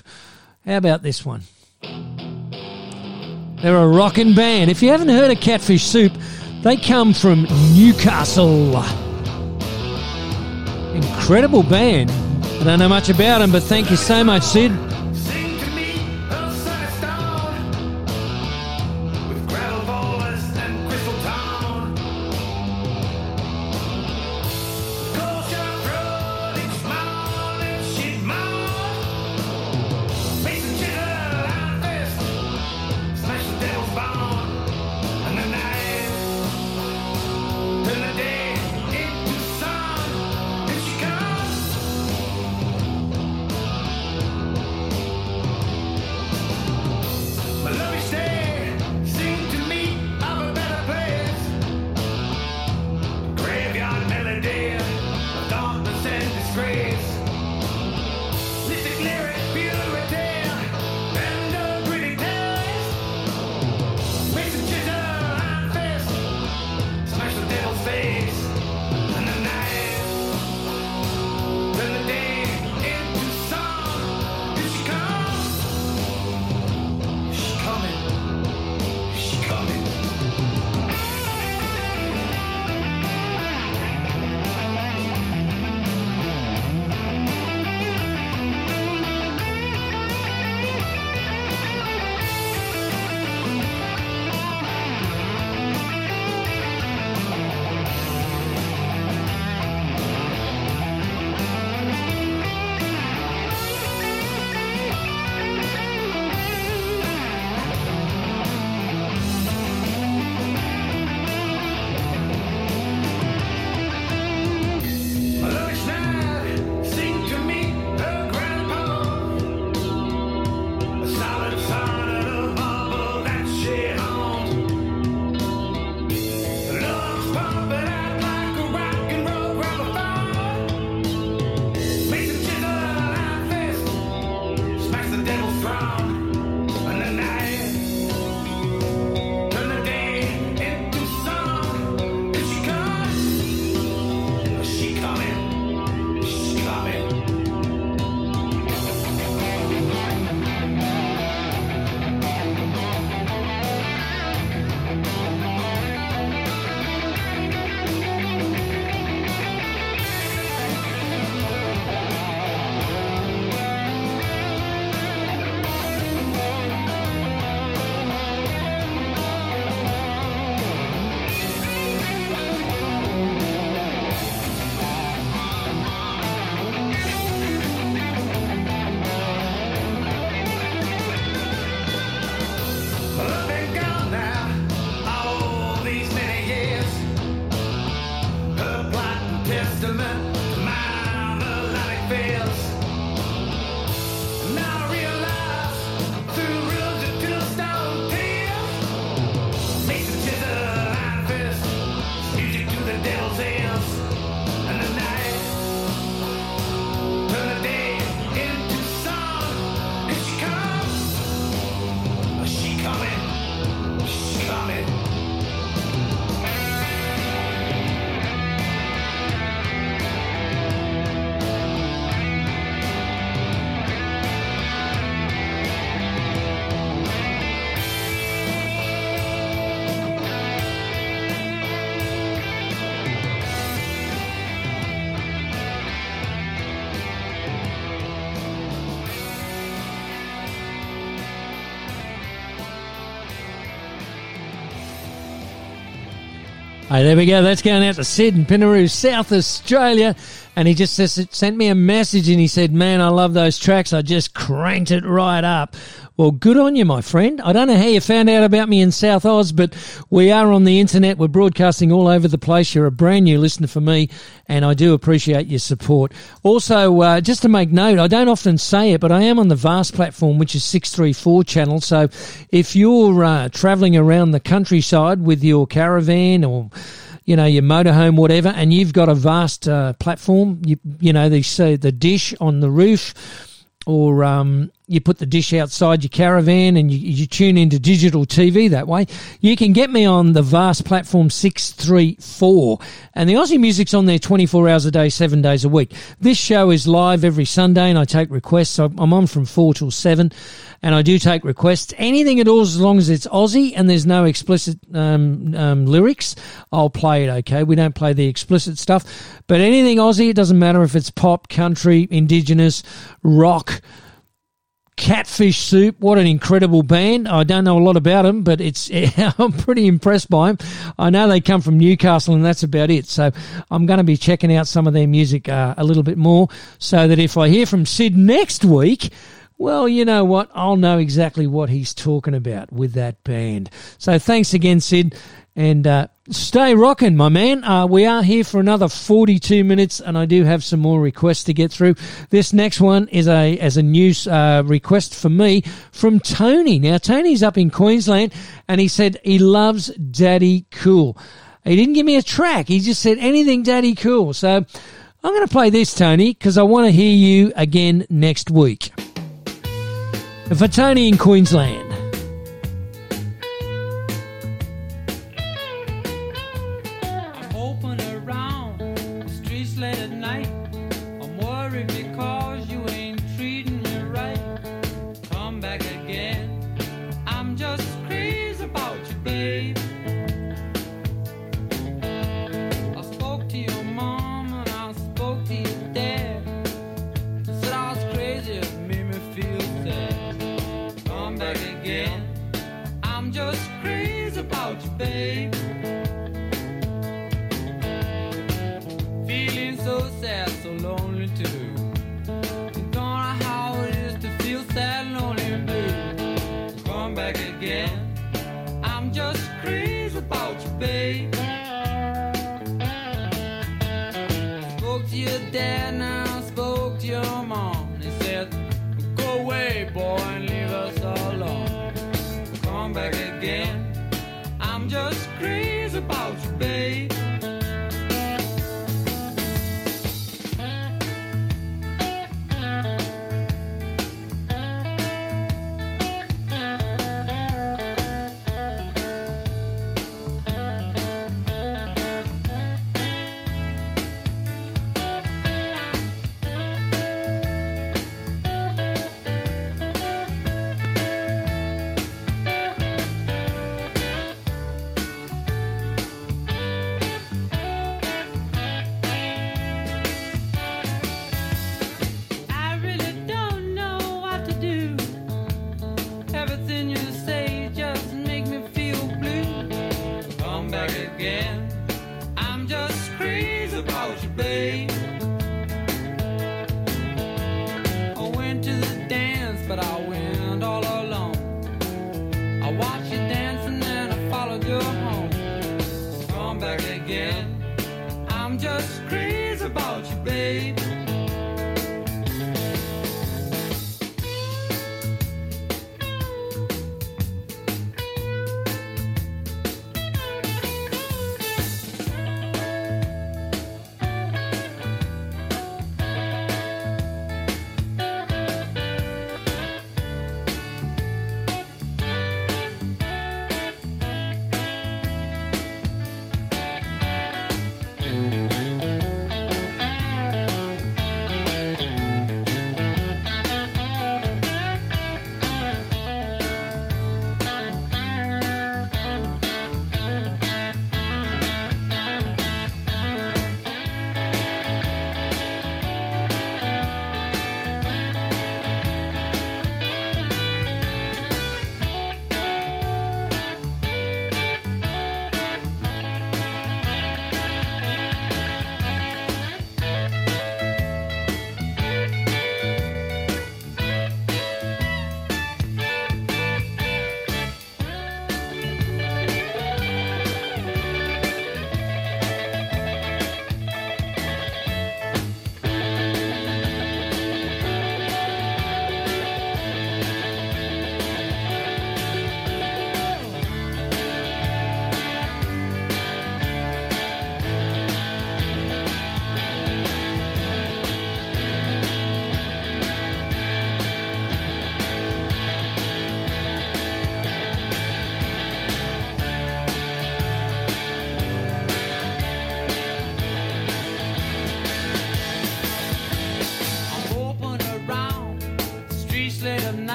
D: How about this one? They're a rockin' band. If you haven't heard of Catfish Soup, they come from Newcastle. Incredible band. I don't know much about him, but thank you so much, Sid. Hey, there we go. That's going out to Sid in Pinaroo, South Australia. And he just sent me a message and he said, Man, I love those tracks. I just cranked it right up. Well, good on you, my friend. I don't know how you found out about me in South Oz, but we are on the internet. We're broadcasting all over the place. You're a brand new listener for me, and I do appreciate your support. Also, uh, just to make note, I don't often say it, but I am on the Vast platform, which is 634 channel. So if you're uh, traveling around the countryside with your caravan or you know your motorhome, whatever, and you've got a vast uh, platform. You you know the uh, the dish on the roof, or um,
A: you put the dish outside your caravan and you, you tune into digital TV that way, you can get me on the vast platform 634. And the Aussie music's on there 24 hours a day, seven days a week. This show is live every Sunday and I take requests. I'm on from 4 till 7 and I do take requests. Anything at all, as long as it's Aussie and there's no explicit um, um, lyrics, I'll play it, okay? We don't play the explicit stuff. But anything Aussie, it doesn't matter if it's pop, country, indigenous, rock, Catfish Soup, what an incredible band. I don't know a lot about them, but it's I'm pretty impressed by them. I know they come from Newcastle and that's about it. So I'm going to be checking out some of their music uh, a little bit more so that if I hear from Sid next week, well, you know what? I'll know exactly what he's talking about with that band. So thanks again, Sid. And uh, stay rocking, my man. Uh, we are here for another 42 minutes, and I do have some more requests to get through. This next one is a as a news uh, request for me from Tony. Now, Tony's up in Queensland, and he said he loves Daddy Cool. He didn't give me a track. He just said anything Daddy Cool. So I'm going to play this, Tony, because I want to hear you again next week. For Tony in Queensland.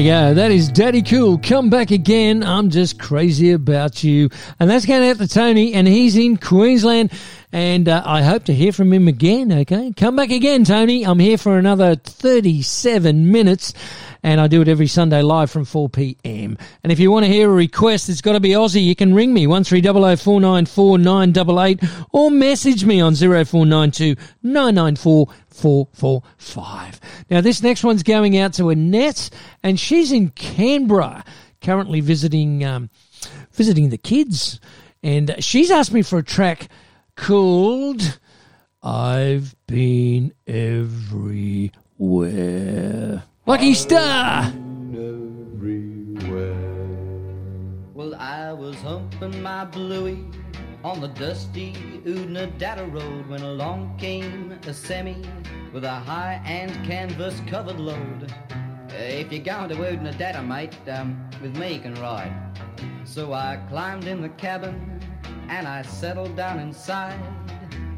A: We go. That is Daddy Cool. Come back again. I'm just crazy about you. And that's going out to Tony, and he's in Queensland. And uh, I hope to hear from him again, okay? Come back again, Tony. I'm here for another 37 minutes. And I do it every Sunday live from 4 p.m. And if you want to hear a request, it's got to be Aussie. You can ring me, 1300494988 or message me on 0492 994 445. Now, this next one's going out to Annette, and she's in Canberra, currently visiting um, visiting the kids. And she's asked me for a track called I've Been Everywhere. Lucky Starr!
L: Well, I was humping my bluey on the dusty Oodnadatta road when along came a semi with a high-end canvas covered load. If you're going to Oodnadatta, mate, um, with me you can ride. So I climbed in the cabin and I settled down inside.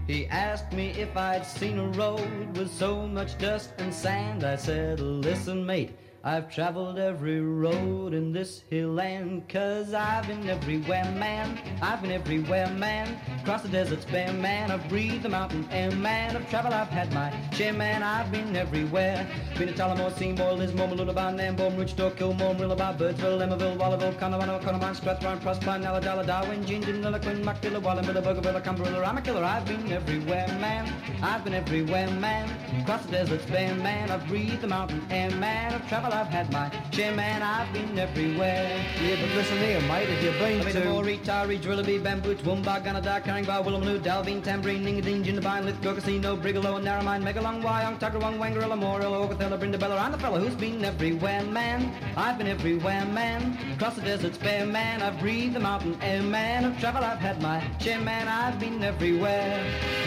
L: He asked me if I'd seen a road with so much dust and sand. I said, listen, mate, I've traveled every road in this hill land, cause I've been everywhere, man. I've been everywhere, man. Across the deserts bare, man. I've breathed the mountain air, man. I've traveled, I've had my share, man. I've been everywhere. Been to Tullamore, Seymour, Lismore, Mooloolaba, Nambour, Wichita, Kilmore, Murwillumbah, Birdsville, Emmaville, Wallaville, Connemara, Connemara, Strathroy, Proserpine, Ulladulla, Darwin, Gingin, Lilliquin, Muckadilla, Wallumbilla, Boggabilla, Kumbarilla, I'm a killer. I've been everywhere, man. I've been everywhere, man. Across the deserts bare, man. I've breathed the mountain air, man. I've traveled, I've had my share, man. I've been everywhere.
M: Yeah, but listen here, mate, if you've been
L: I've been to. Moree, Taree, Drillaby, Bamboo, Toowoomba, Gunnedah, Caringbah, Woolloomooloo, Dalveen, Tamborine, Engadine, Jindabyne, Lithgow, Casino, Brigalow, and Narromine, Megalong, Wyong, Tuggerawong, Wanganella, Morella, Augathella, Brindabella. I'm the fella who's been everywhere, man. I've been everywhere, man. Across the deserts bare, man. I've breathed the mountain air, man. I've traveled, I've had my share, man. I've been everywhere.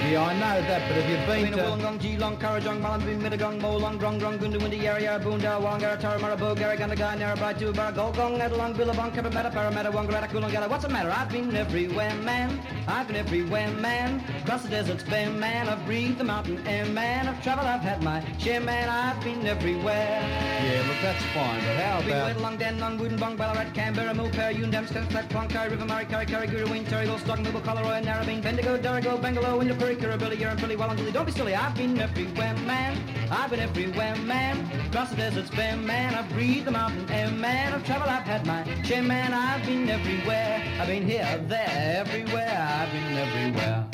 M: Yeah, I know that, but if you've been
L: Been to. Wollongong, Geelong, Kurrajong, Mullumbimby, Mittagong, Molong, Grong, Grong, Goonda, Windy, Yarra, Yarra, Boondah, Tara, Marabou, Garra, Gundagai, Narrabri, Tubar, Gulgong, Adelong, Billabong, Cabramatta, Parramatta, Wangaratta, Coolangatta. What's the matter? I've been everywhere, man. I've been everywhere, man. Across the deserts man. I've breathed the mountain air, man. I've traveled, I've had my share, man. I've been everywhere.
M: Yeah, look, that's fine, but how about...
L: Wet, Long Den, Long Wooden, Bong, Ballarat, Canberra, Mulper, Yundam, Stunstad, Clonkai, River Murray, Kurri, Kurri, Girraween, Terrigal, Stock, Middle, Collaroy, Narrabeen, Bendigo, Dorrigo, Bangalow, Indoorpuri, Kirribilli, Yeerongpilly, Wallumbilla. Don't be silly, I've been everywhere, man. I've been everywhere, man. Across the deserts bare, man. I've the mountain air, man. I've traveled, I've had my share, man. I've been everywhere. I've been here, there, everywhere. I've been everywhere.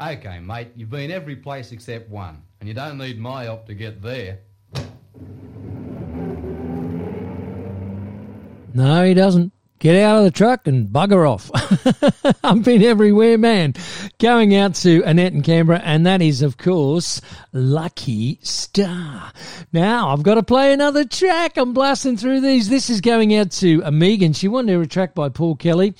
M: Okay, mate, you've been every place except one, and you don't need my help to get there.
A: No, he doesn't. Get out of the truck and bugger off. I've been everywhere, man. Going out to Annette in Canberra, and that is, of course, Lucky Starr. Now, I've got to play another track. I'm blasting through these. This is going out to Megan. She wanted to a track by Paul Kelly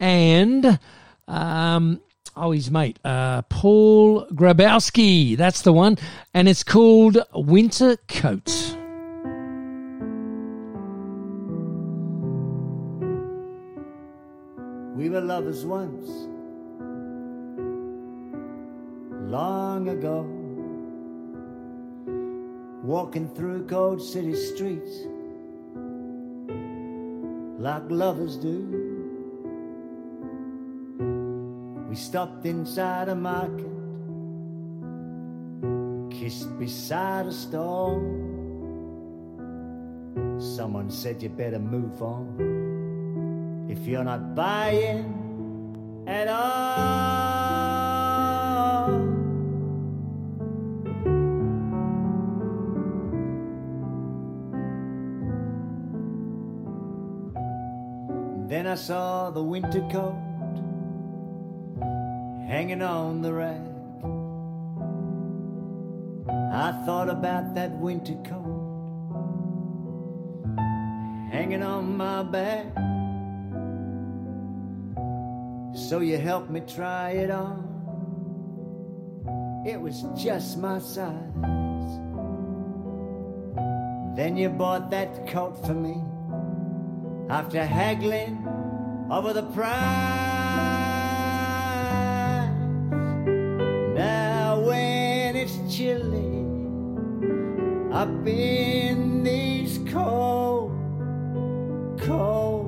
A: and, um, oh, his mate, uh, Paul Grabowsky. That's the one. And it's called Winter Coat.
N: We were lovers once, long ago, walking through cold city streets like lovers do. We stopped inside a market, kissed beside a stall. Someone said you better move on if you're not buying at all. Then I saw the winter coat hanging on the rack. I thought about that winter coat hanging on my back. So you helped me try it on. It was just my size. Then you bought that coat for me after haggling over the price. Now when it's chilly up in these cold, cold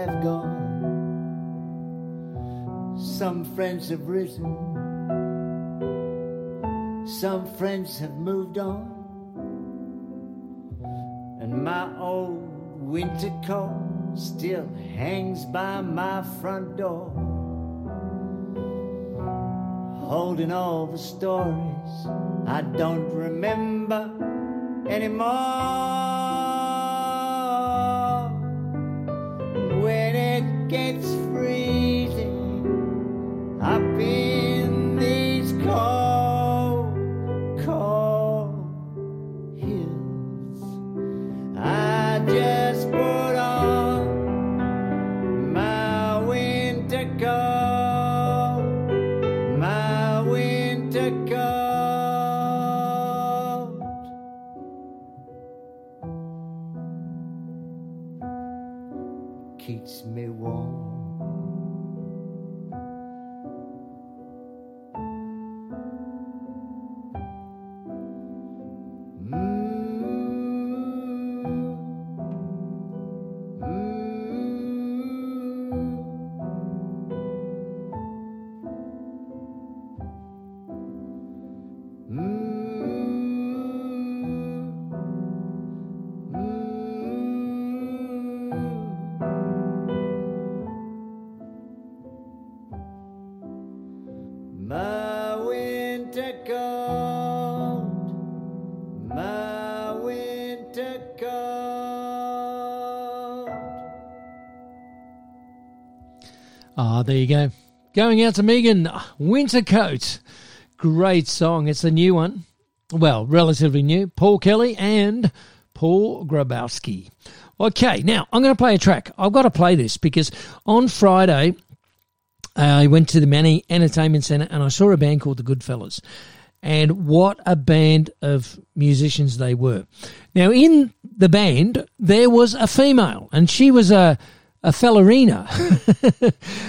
N: have gone. Some friends have risen, some friends have moved on. And my old winter coat still hangs by my front door, holding all the stories I don't remember anymore. Gets
A: Ah, there you go. Going out to Megan, Winter Coat. Great song. It's a new one. Well, relatively new. Paul Kelly and Paul Grabowsky. Okay, now I'm going to play a track. I've got to play this because on Friday I went to the Manny Entertainment Centre and I saw a band called the Goodfellas. And what a band of musicians they were. Now, in the band, there was a female, and she was a, a fellerina.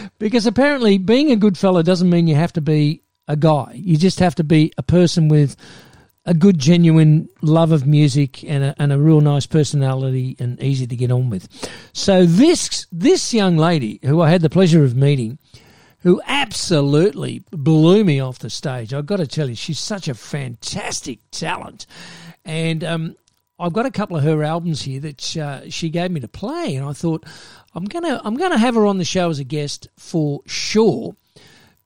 A: because apparently, being a good fella doesn't mean you have to be a guy. You just have to be a person with a good, genuine love of music and a, and a real nice personality and easy to get on with. So this this young lady, who I had the pleasure of meeting, who absolutely blew me off the stage. I've got to tell you, she's such a fantastic talent, and um, I've got a couple of her albums here that uh, she gave me to play, and I thought I'm gonna I'm gonna have her on the show as a guest for sure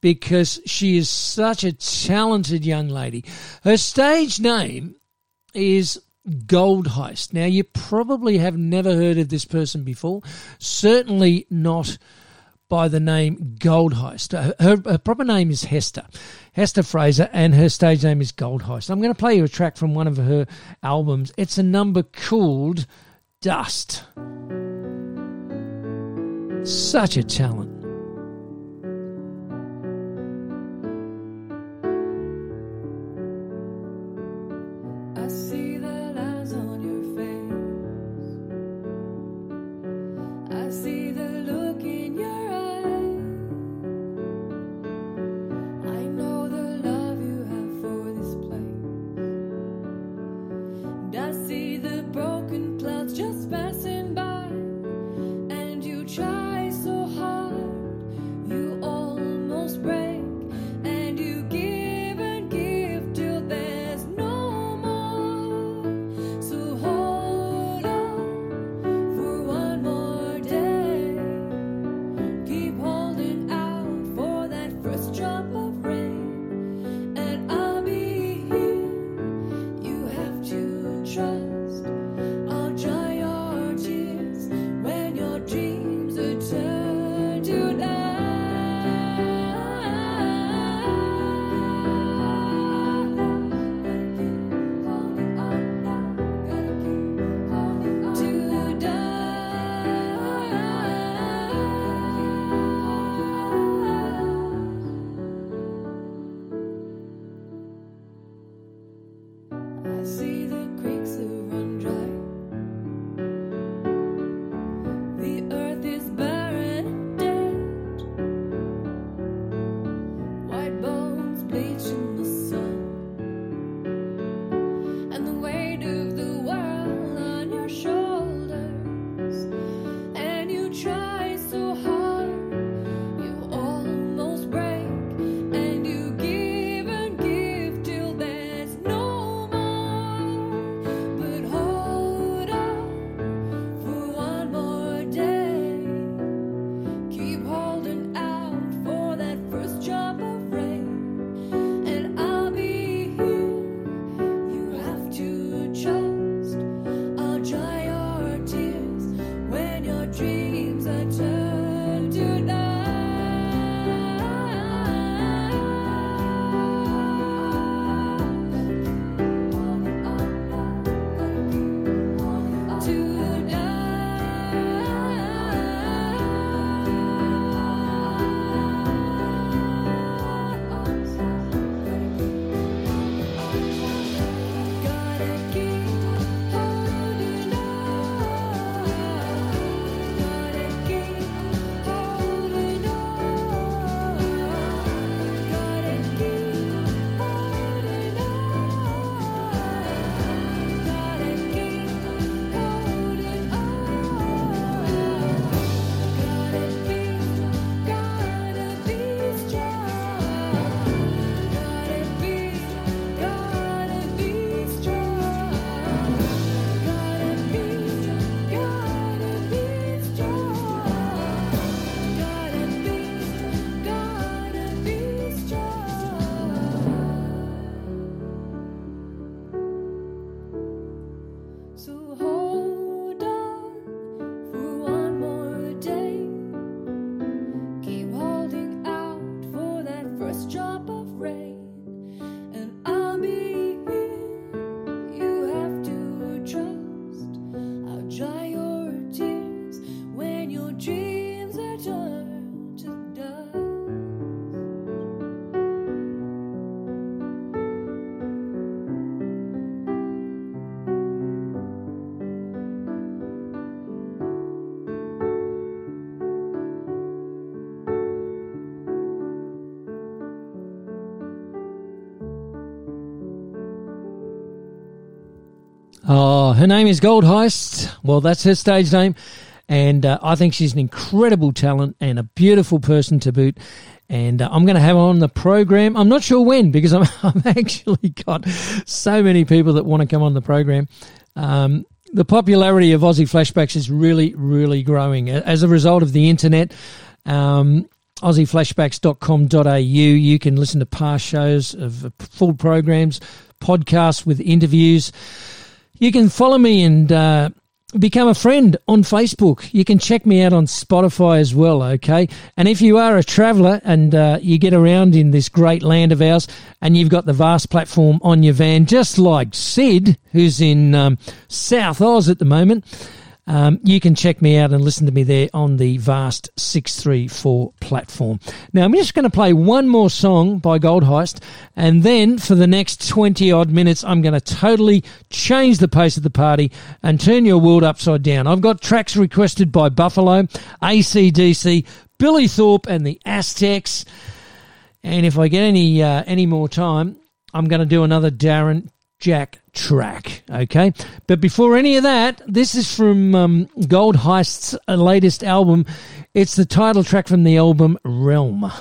A: because she is such a talented young lady. Her stage name is Gold Heist. Now, you probably have never heard of this person before, certainly not by the name Gold Heist. Her, her, her proper name is Hester, Hester Fraser, and her stage name is Gold Heist. I'm going to play you a track from one of her albums. It's a number called Dust. Such a talent. Her name is Gold Heist. Well, that's her stage name. And uh, I think she's an incredible talent and a beautiful person to boot. And uh, I'm going to have her on the program. I'm not sure when because I'm, I've actually got so many people that want to come on the program. Um, the popularity of Aussie Flashbacks is really, really growing as a result of the internet. Um, AussieFlashbacks.com.au. You can listen to past shows of uh, full programs, podcasts with interviews. You can follow me and uh, become a friend on Facebook. You can check me out on Spotify as well, okay? And if you are a traveller and uh, you get around in this great land of ours and you've got the vast platform on your van, just like Sid, who's in um, South Oz at the moment, um, you can check me out and listen to me there on the Vast 634 platform. Now, I'm just going to play one more song by Gold Heist, and then for the next 20 odd minutes, I'm going to totally change the pace of the party and turn your world upside down. I've got tracks requested by Buffalo, ACDC, Billy Thorpe, and the Aztecs. And if I get any uh, any more time, I'm going to do another Darren Jack track. Okay, but before any of that, this is from um, Gold Heist's latest album. It's the title track from the album Realm.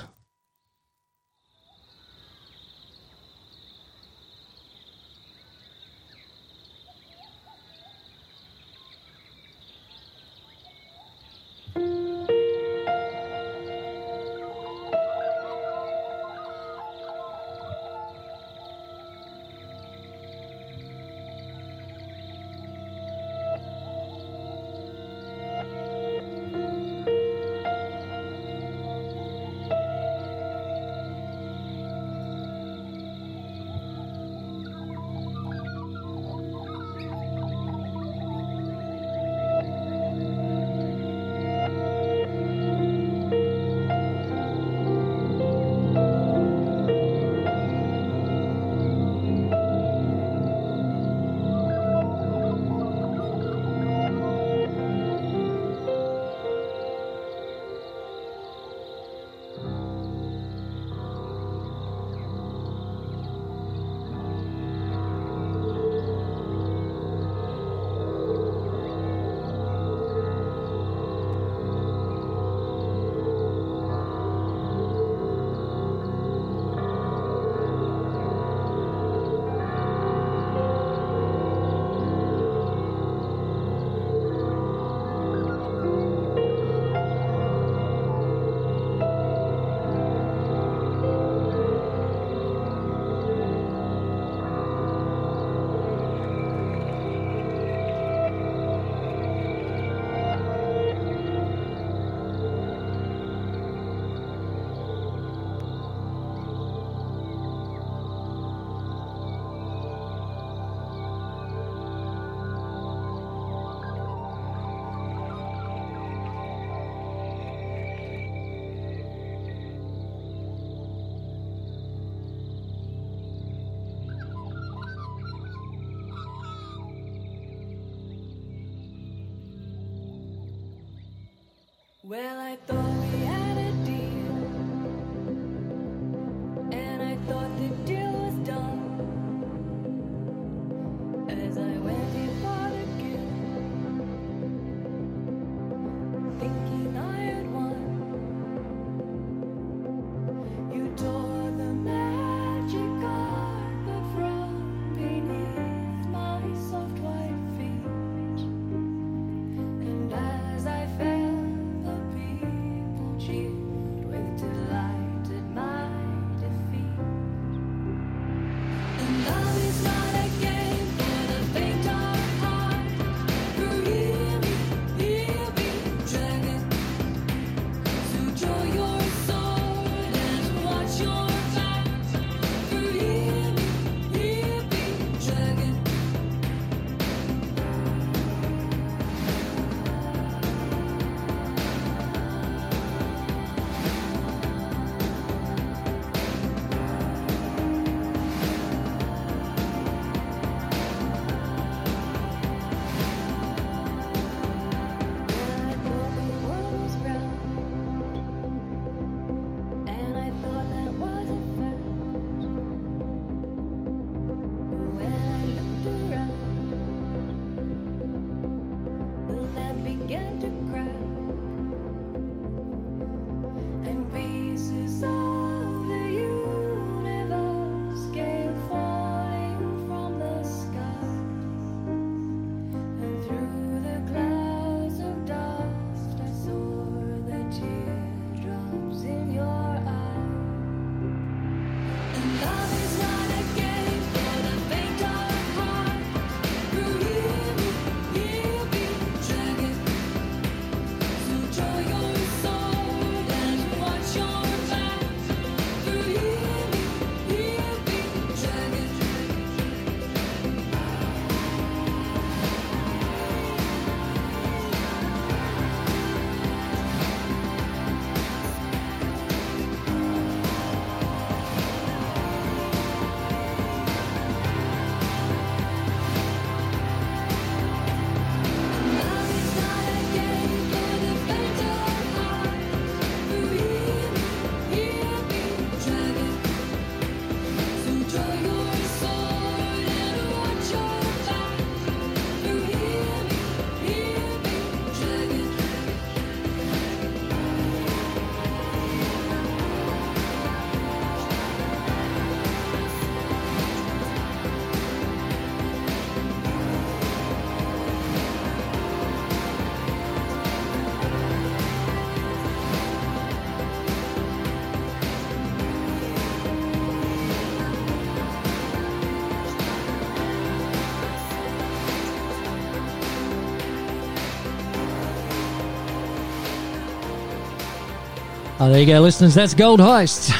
A: Oh, there you go, listeners. That's Gold Heist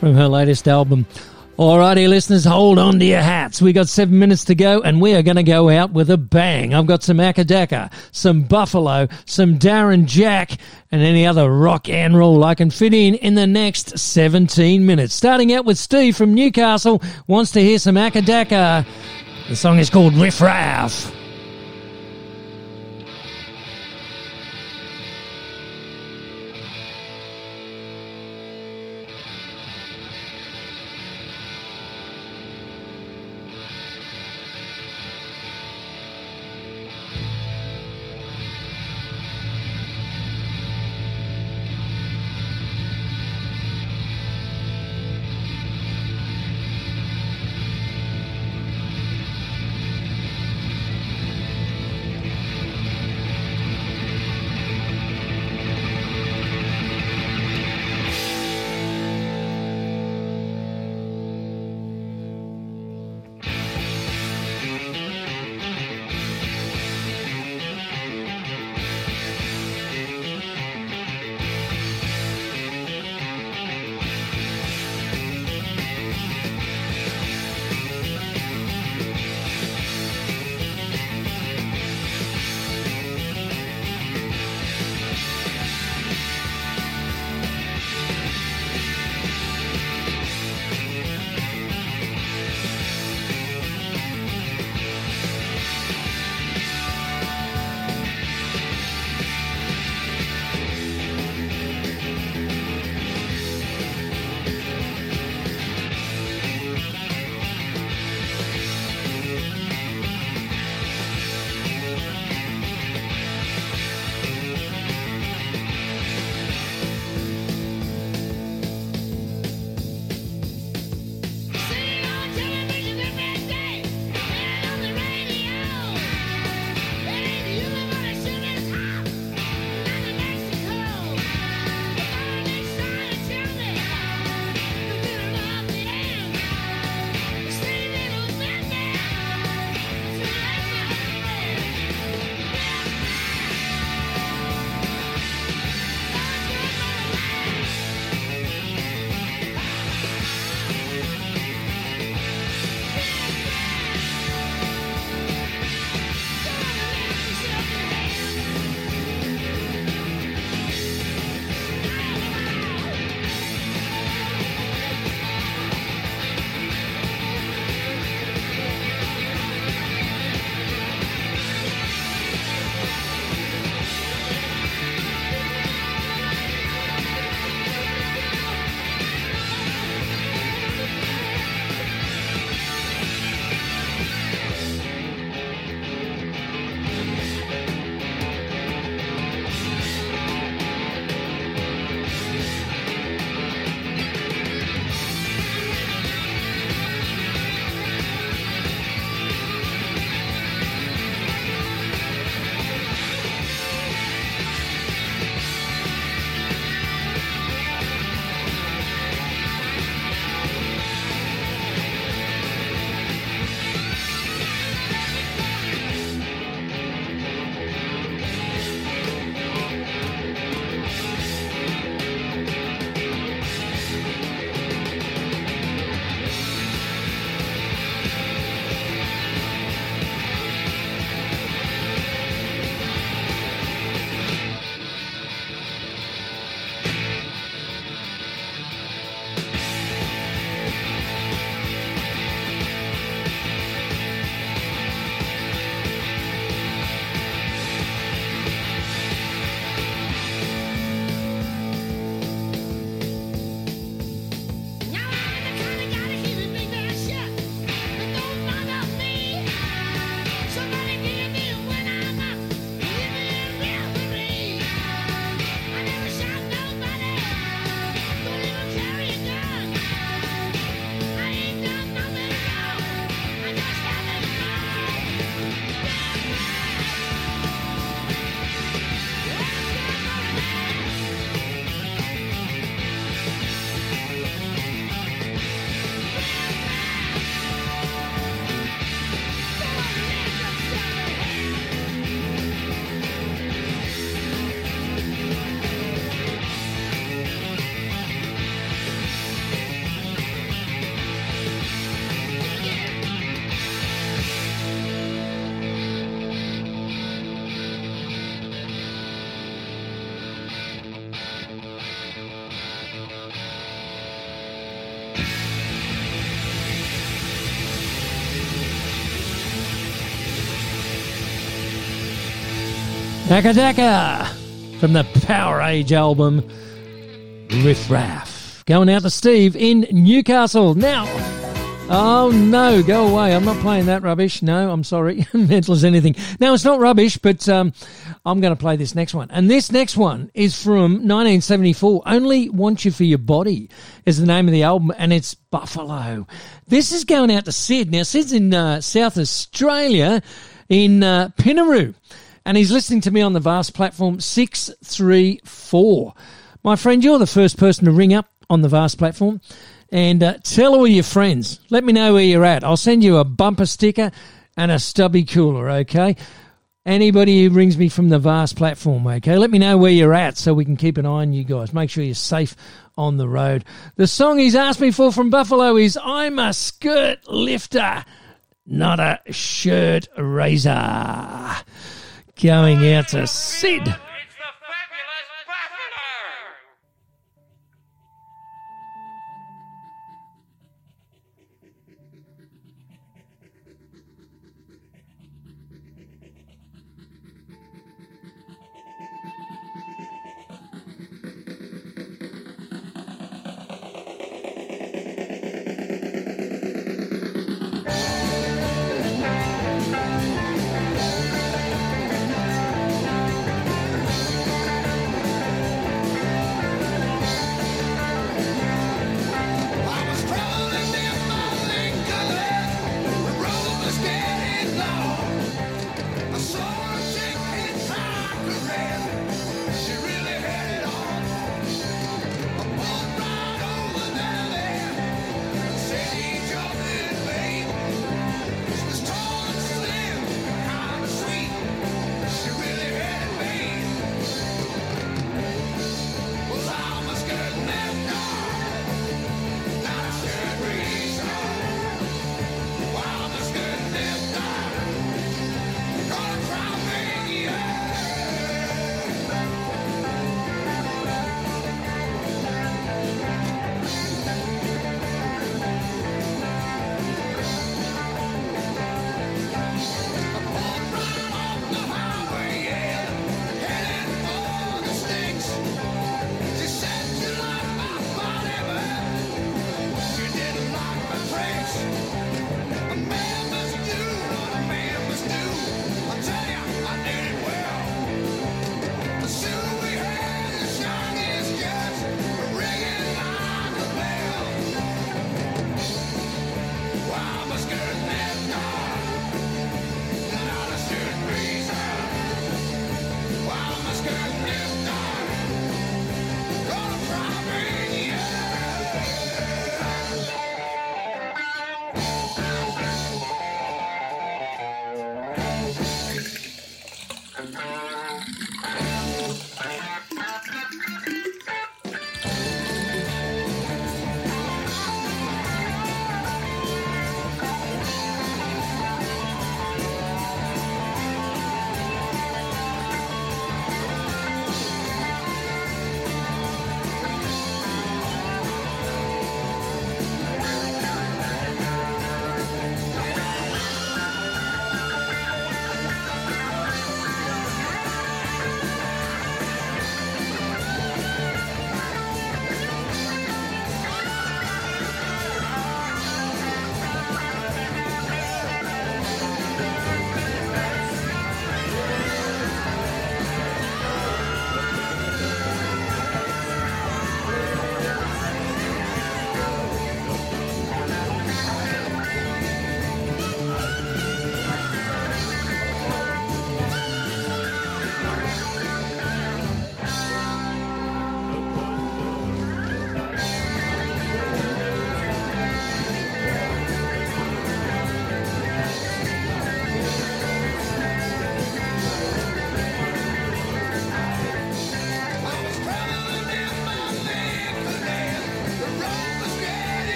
A: from her latest album. Alrighty, listeners, hold on to your hats. We got seven minutes to go, and we are going to go out with a bang. I've got some Acca Dacca, some Buffalo, some Darren Jack, and any other rock and roll I can fit in in the next 17 minutes. Starting out with Steve from Newcastle, wants to hear some Acca Dacca. The song is called Riff Raff. Daka from the Powerage album Riff Raff. Going out to Steve in Newcastle. Now, oh no, go away. I'm not playing that rubbish. No, I'm sorry. Mental as anything. Now, it's not rubbish, but um, I'm going to play this next one. And this next one is from 1974. Only Want You for Your Body is the name of the album, and it's Buffalo. This is going out to Sid. Now, Sid's in uh, South Australia in uh, Pinaroo and he's listening to me on the vast platform 634. My friend, you're the first person to ring up on the vast platform and uh, tell all your friends. Let me know where you're at. I'll send you a bumper sticker and a stubby cooler, okay? Anybody who rings me from the vast platform, okay? Let me know where you're at so we can keep an eye on you guys. Make sure you're safe on the road. The song he's asked me for from Buffalo is I'm a skirt lifter, not a shirt raiser going out to Sid.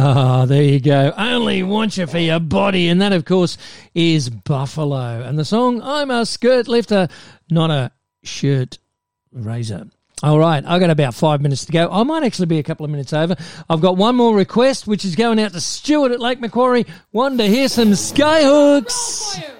A: Ah, there you go. Only want you for your body. And that, of course, is Buffalo. And the song, I'm a skirt lifter, not a shirt raiser. All right, I've got about five minutes to go. I might actually be a couple of minutes over. I've got one more request, which is going out to Stuart at Lake Macquarie. One to hear some Skyhooks.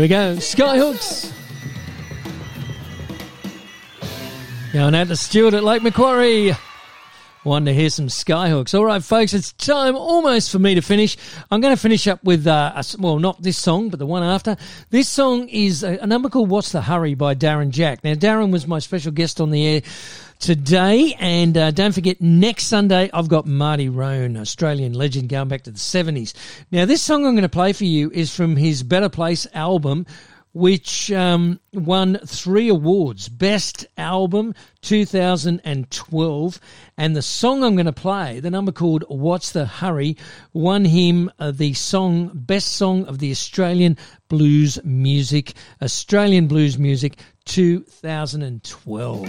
A: We go. Skyhooks. Going out to Stuart at Lake Macquarie. One to hear some Skyhooks. All right, folks, it's time almost for me to finish. I'm going to finish up with, uh, a well, not this song, but the one after. This song is a, a number called What's the Hurry by Darren Jack. Now, Darren was my special guest on the air today. And uh, don't forget, next Sunday, I've got Marty Rhone, Australian legend going back to the 70s. Now, this song I'm going to play for you is from his Better Place album, which um, won three awards Best Album 2012. And the song I'm going to play, the number called What's the Hurry, won him uh, the song Best Song of the Australian Blues Music, Australian Blues Music 2012.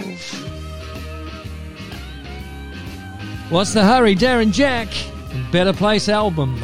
A: What's the hurry, Darren Jack? Better Place album.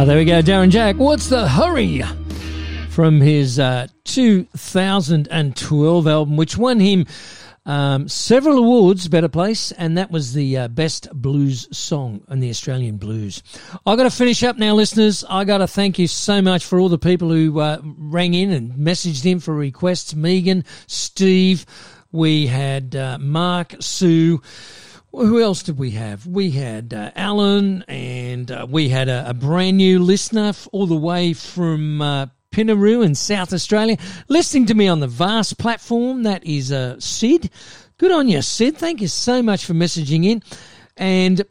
A: Ah, there we go, Darren Jack. What's the hurry? From his uh, 2012 album, which won him um, several awards, Better Place, and that was the uh, best blues song in the Australian blues. I got to finish up now, listeners. I got to thank you so much for all the people who uh, rang in and messaged in for requests. Megan, Steve, we had uh, Mark, Sue. Who else did we have? We had uh, Alan, and uh, we had a, a brand new listener f- all the way from uh, Pinaroo in South Australia, listening to me on the Vast platform. That is uh, Sid. Good on you, Sid. Thank you so much for messaging in. And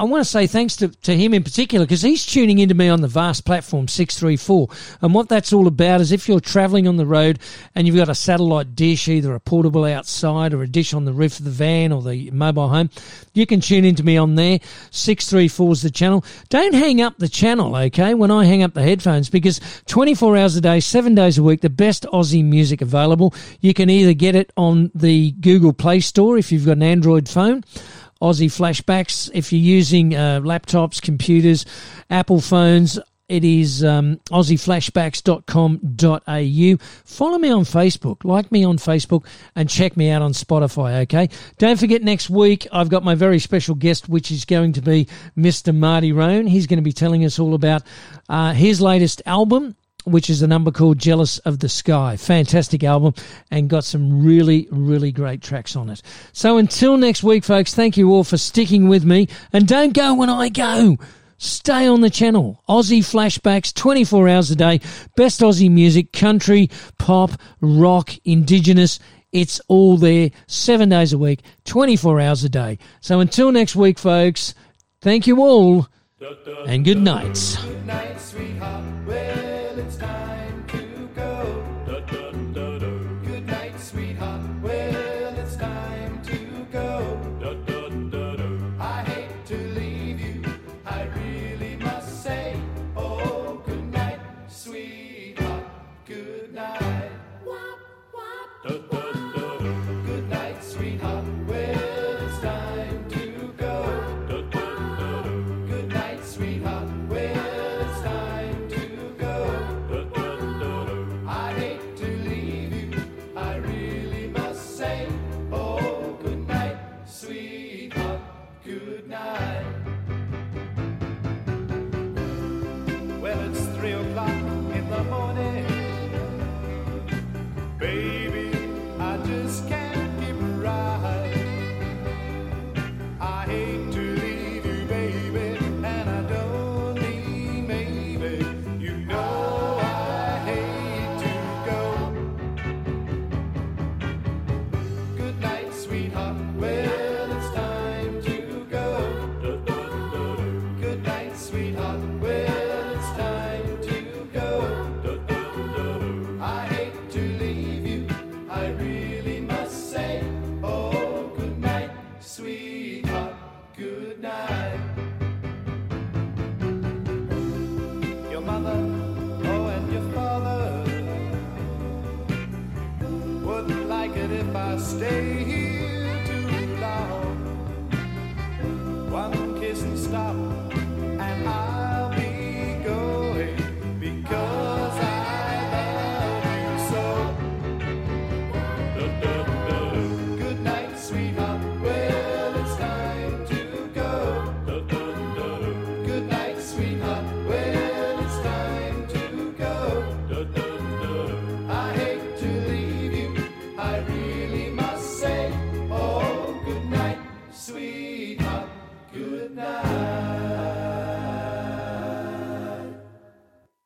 A: I want to say thanks to, to him in particular because he's tuning into me on the Vast platform 634. And what that's all about is if you're traveling on the road and you've got a satellite dish, either a portable outside or a dish on the roof of the van or the mobile home, you can tune into me on there. 634 is the channel. Don't hang up the channel, okay, when I hang up the headphones because 24 hours a day, seven days a week, the best Aussie music available. You can either get it on the Google Play Store if you've got an Android phone. Aussie flashbacks. If you're using uh, laptops, computers, Apple phones, it is um, aussieflashbacks.com.au. Follow me on Facebook, like me on Facebook, and check me out on Spotify, okay? Don't forget next week, I've got my very special guest, which is going to be Mr. Marty Rhone. He's going to be telling us all about uh, his latest album, which is a number called Jealous of the Sky. Fantastic album and got some really, really great tracks on it. So until next week, folks, thank you all for sticking with me. And don't go when I go. Stay on the channel. Aussie flashbacks 24 hours a day. Best Aussie music, country, pop, rock, indigenous. It's all there seven days a week, 24 hours a day. So until next week, folks, thank you all and good night.
E: Good night, it's time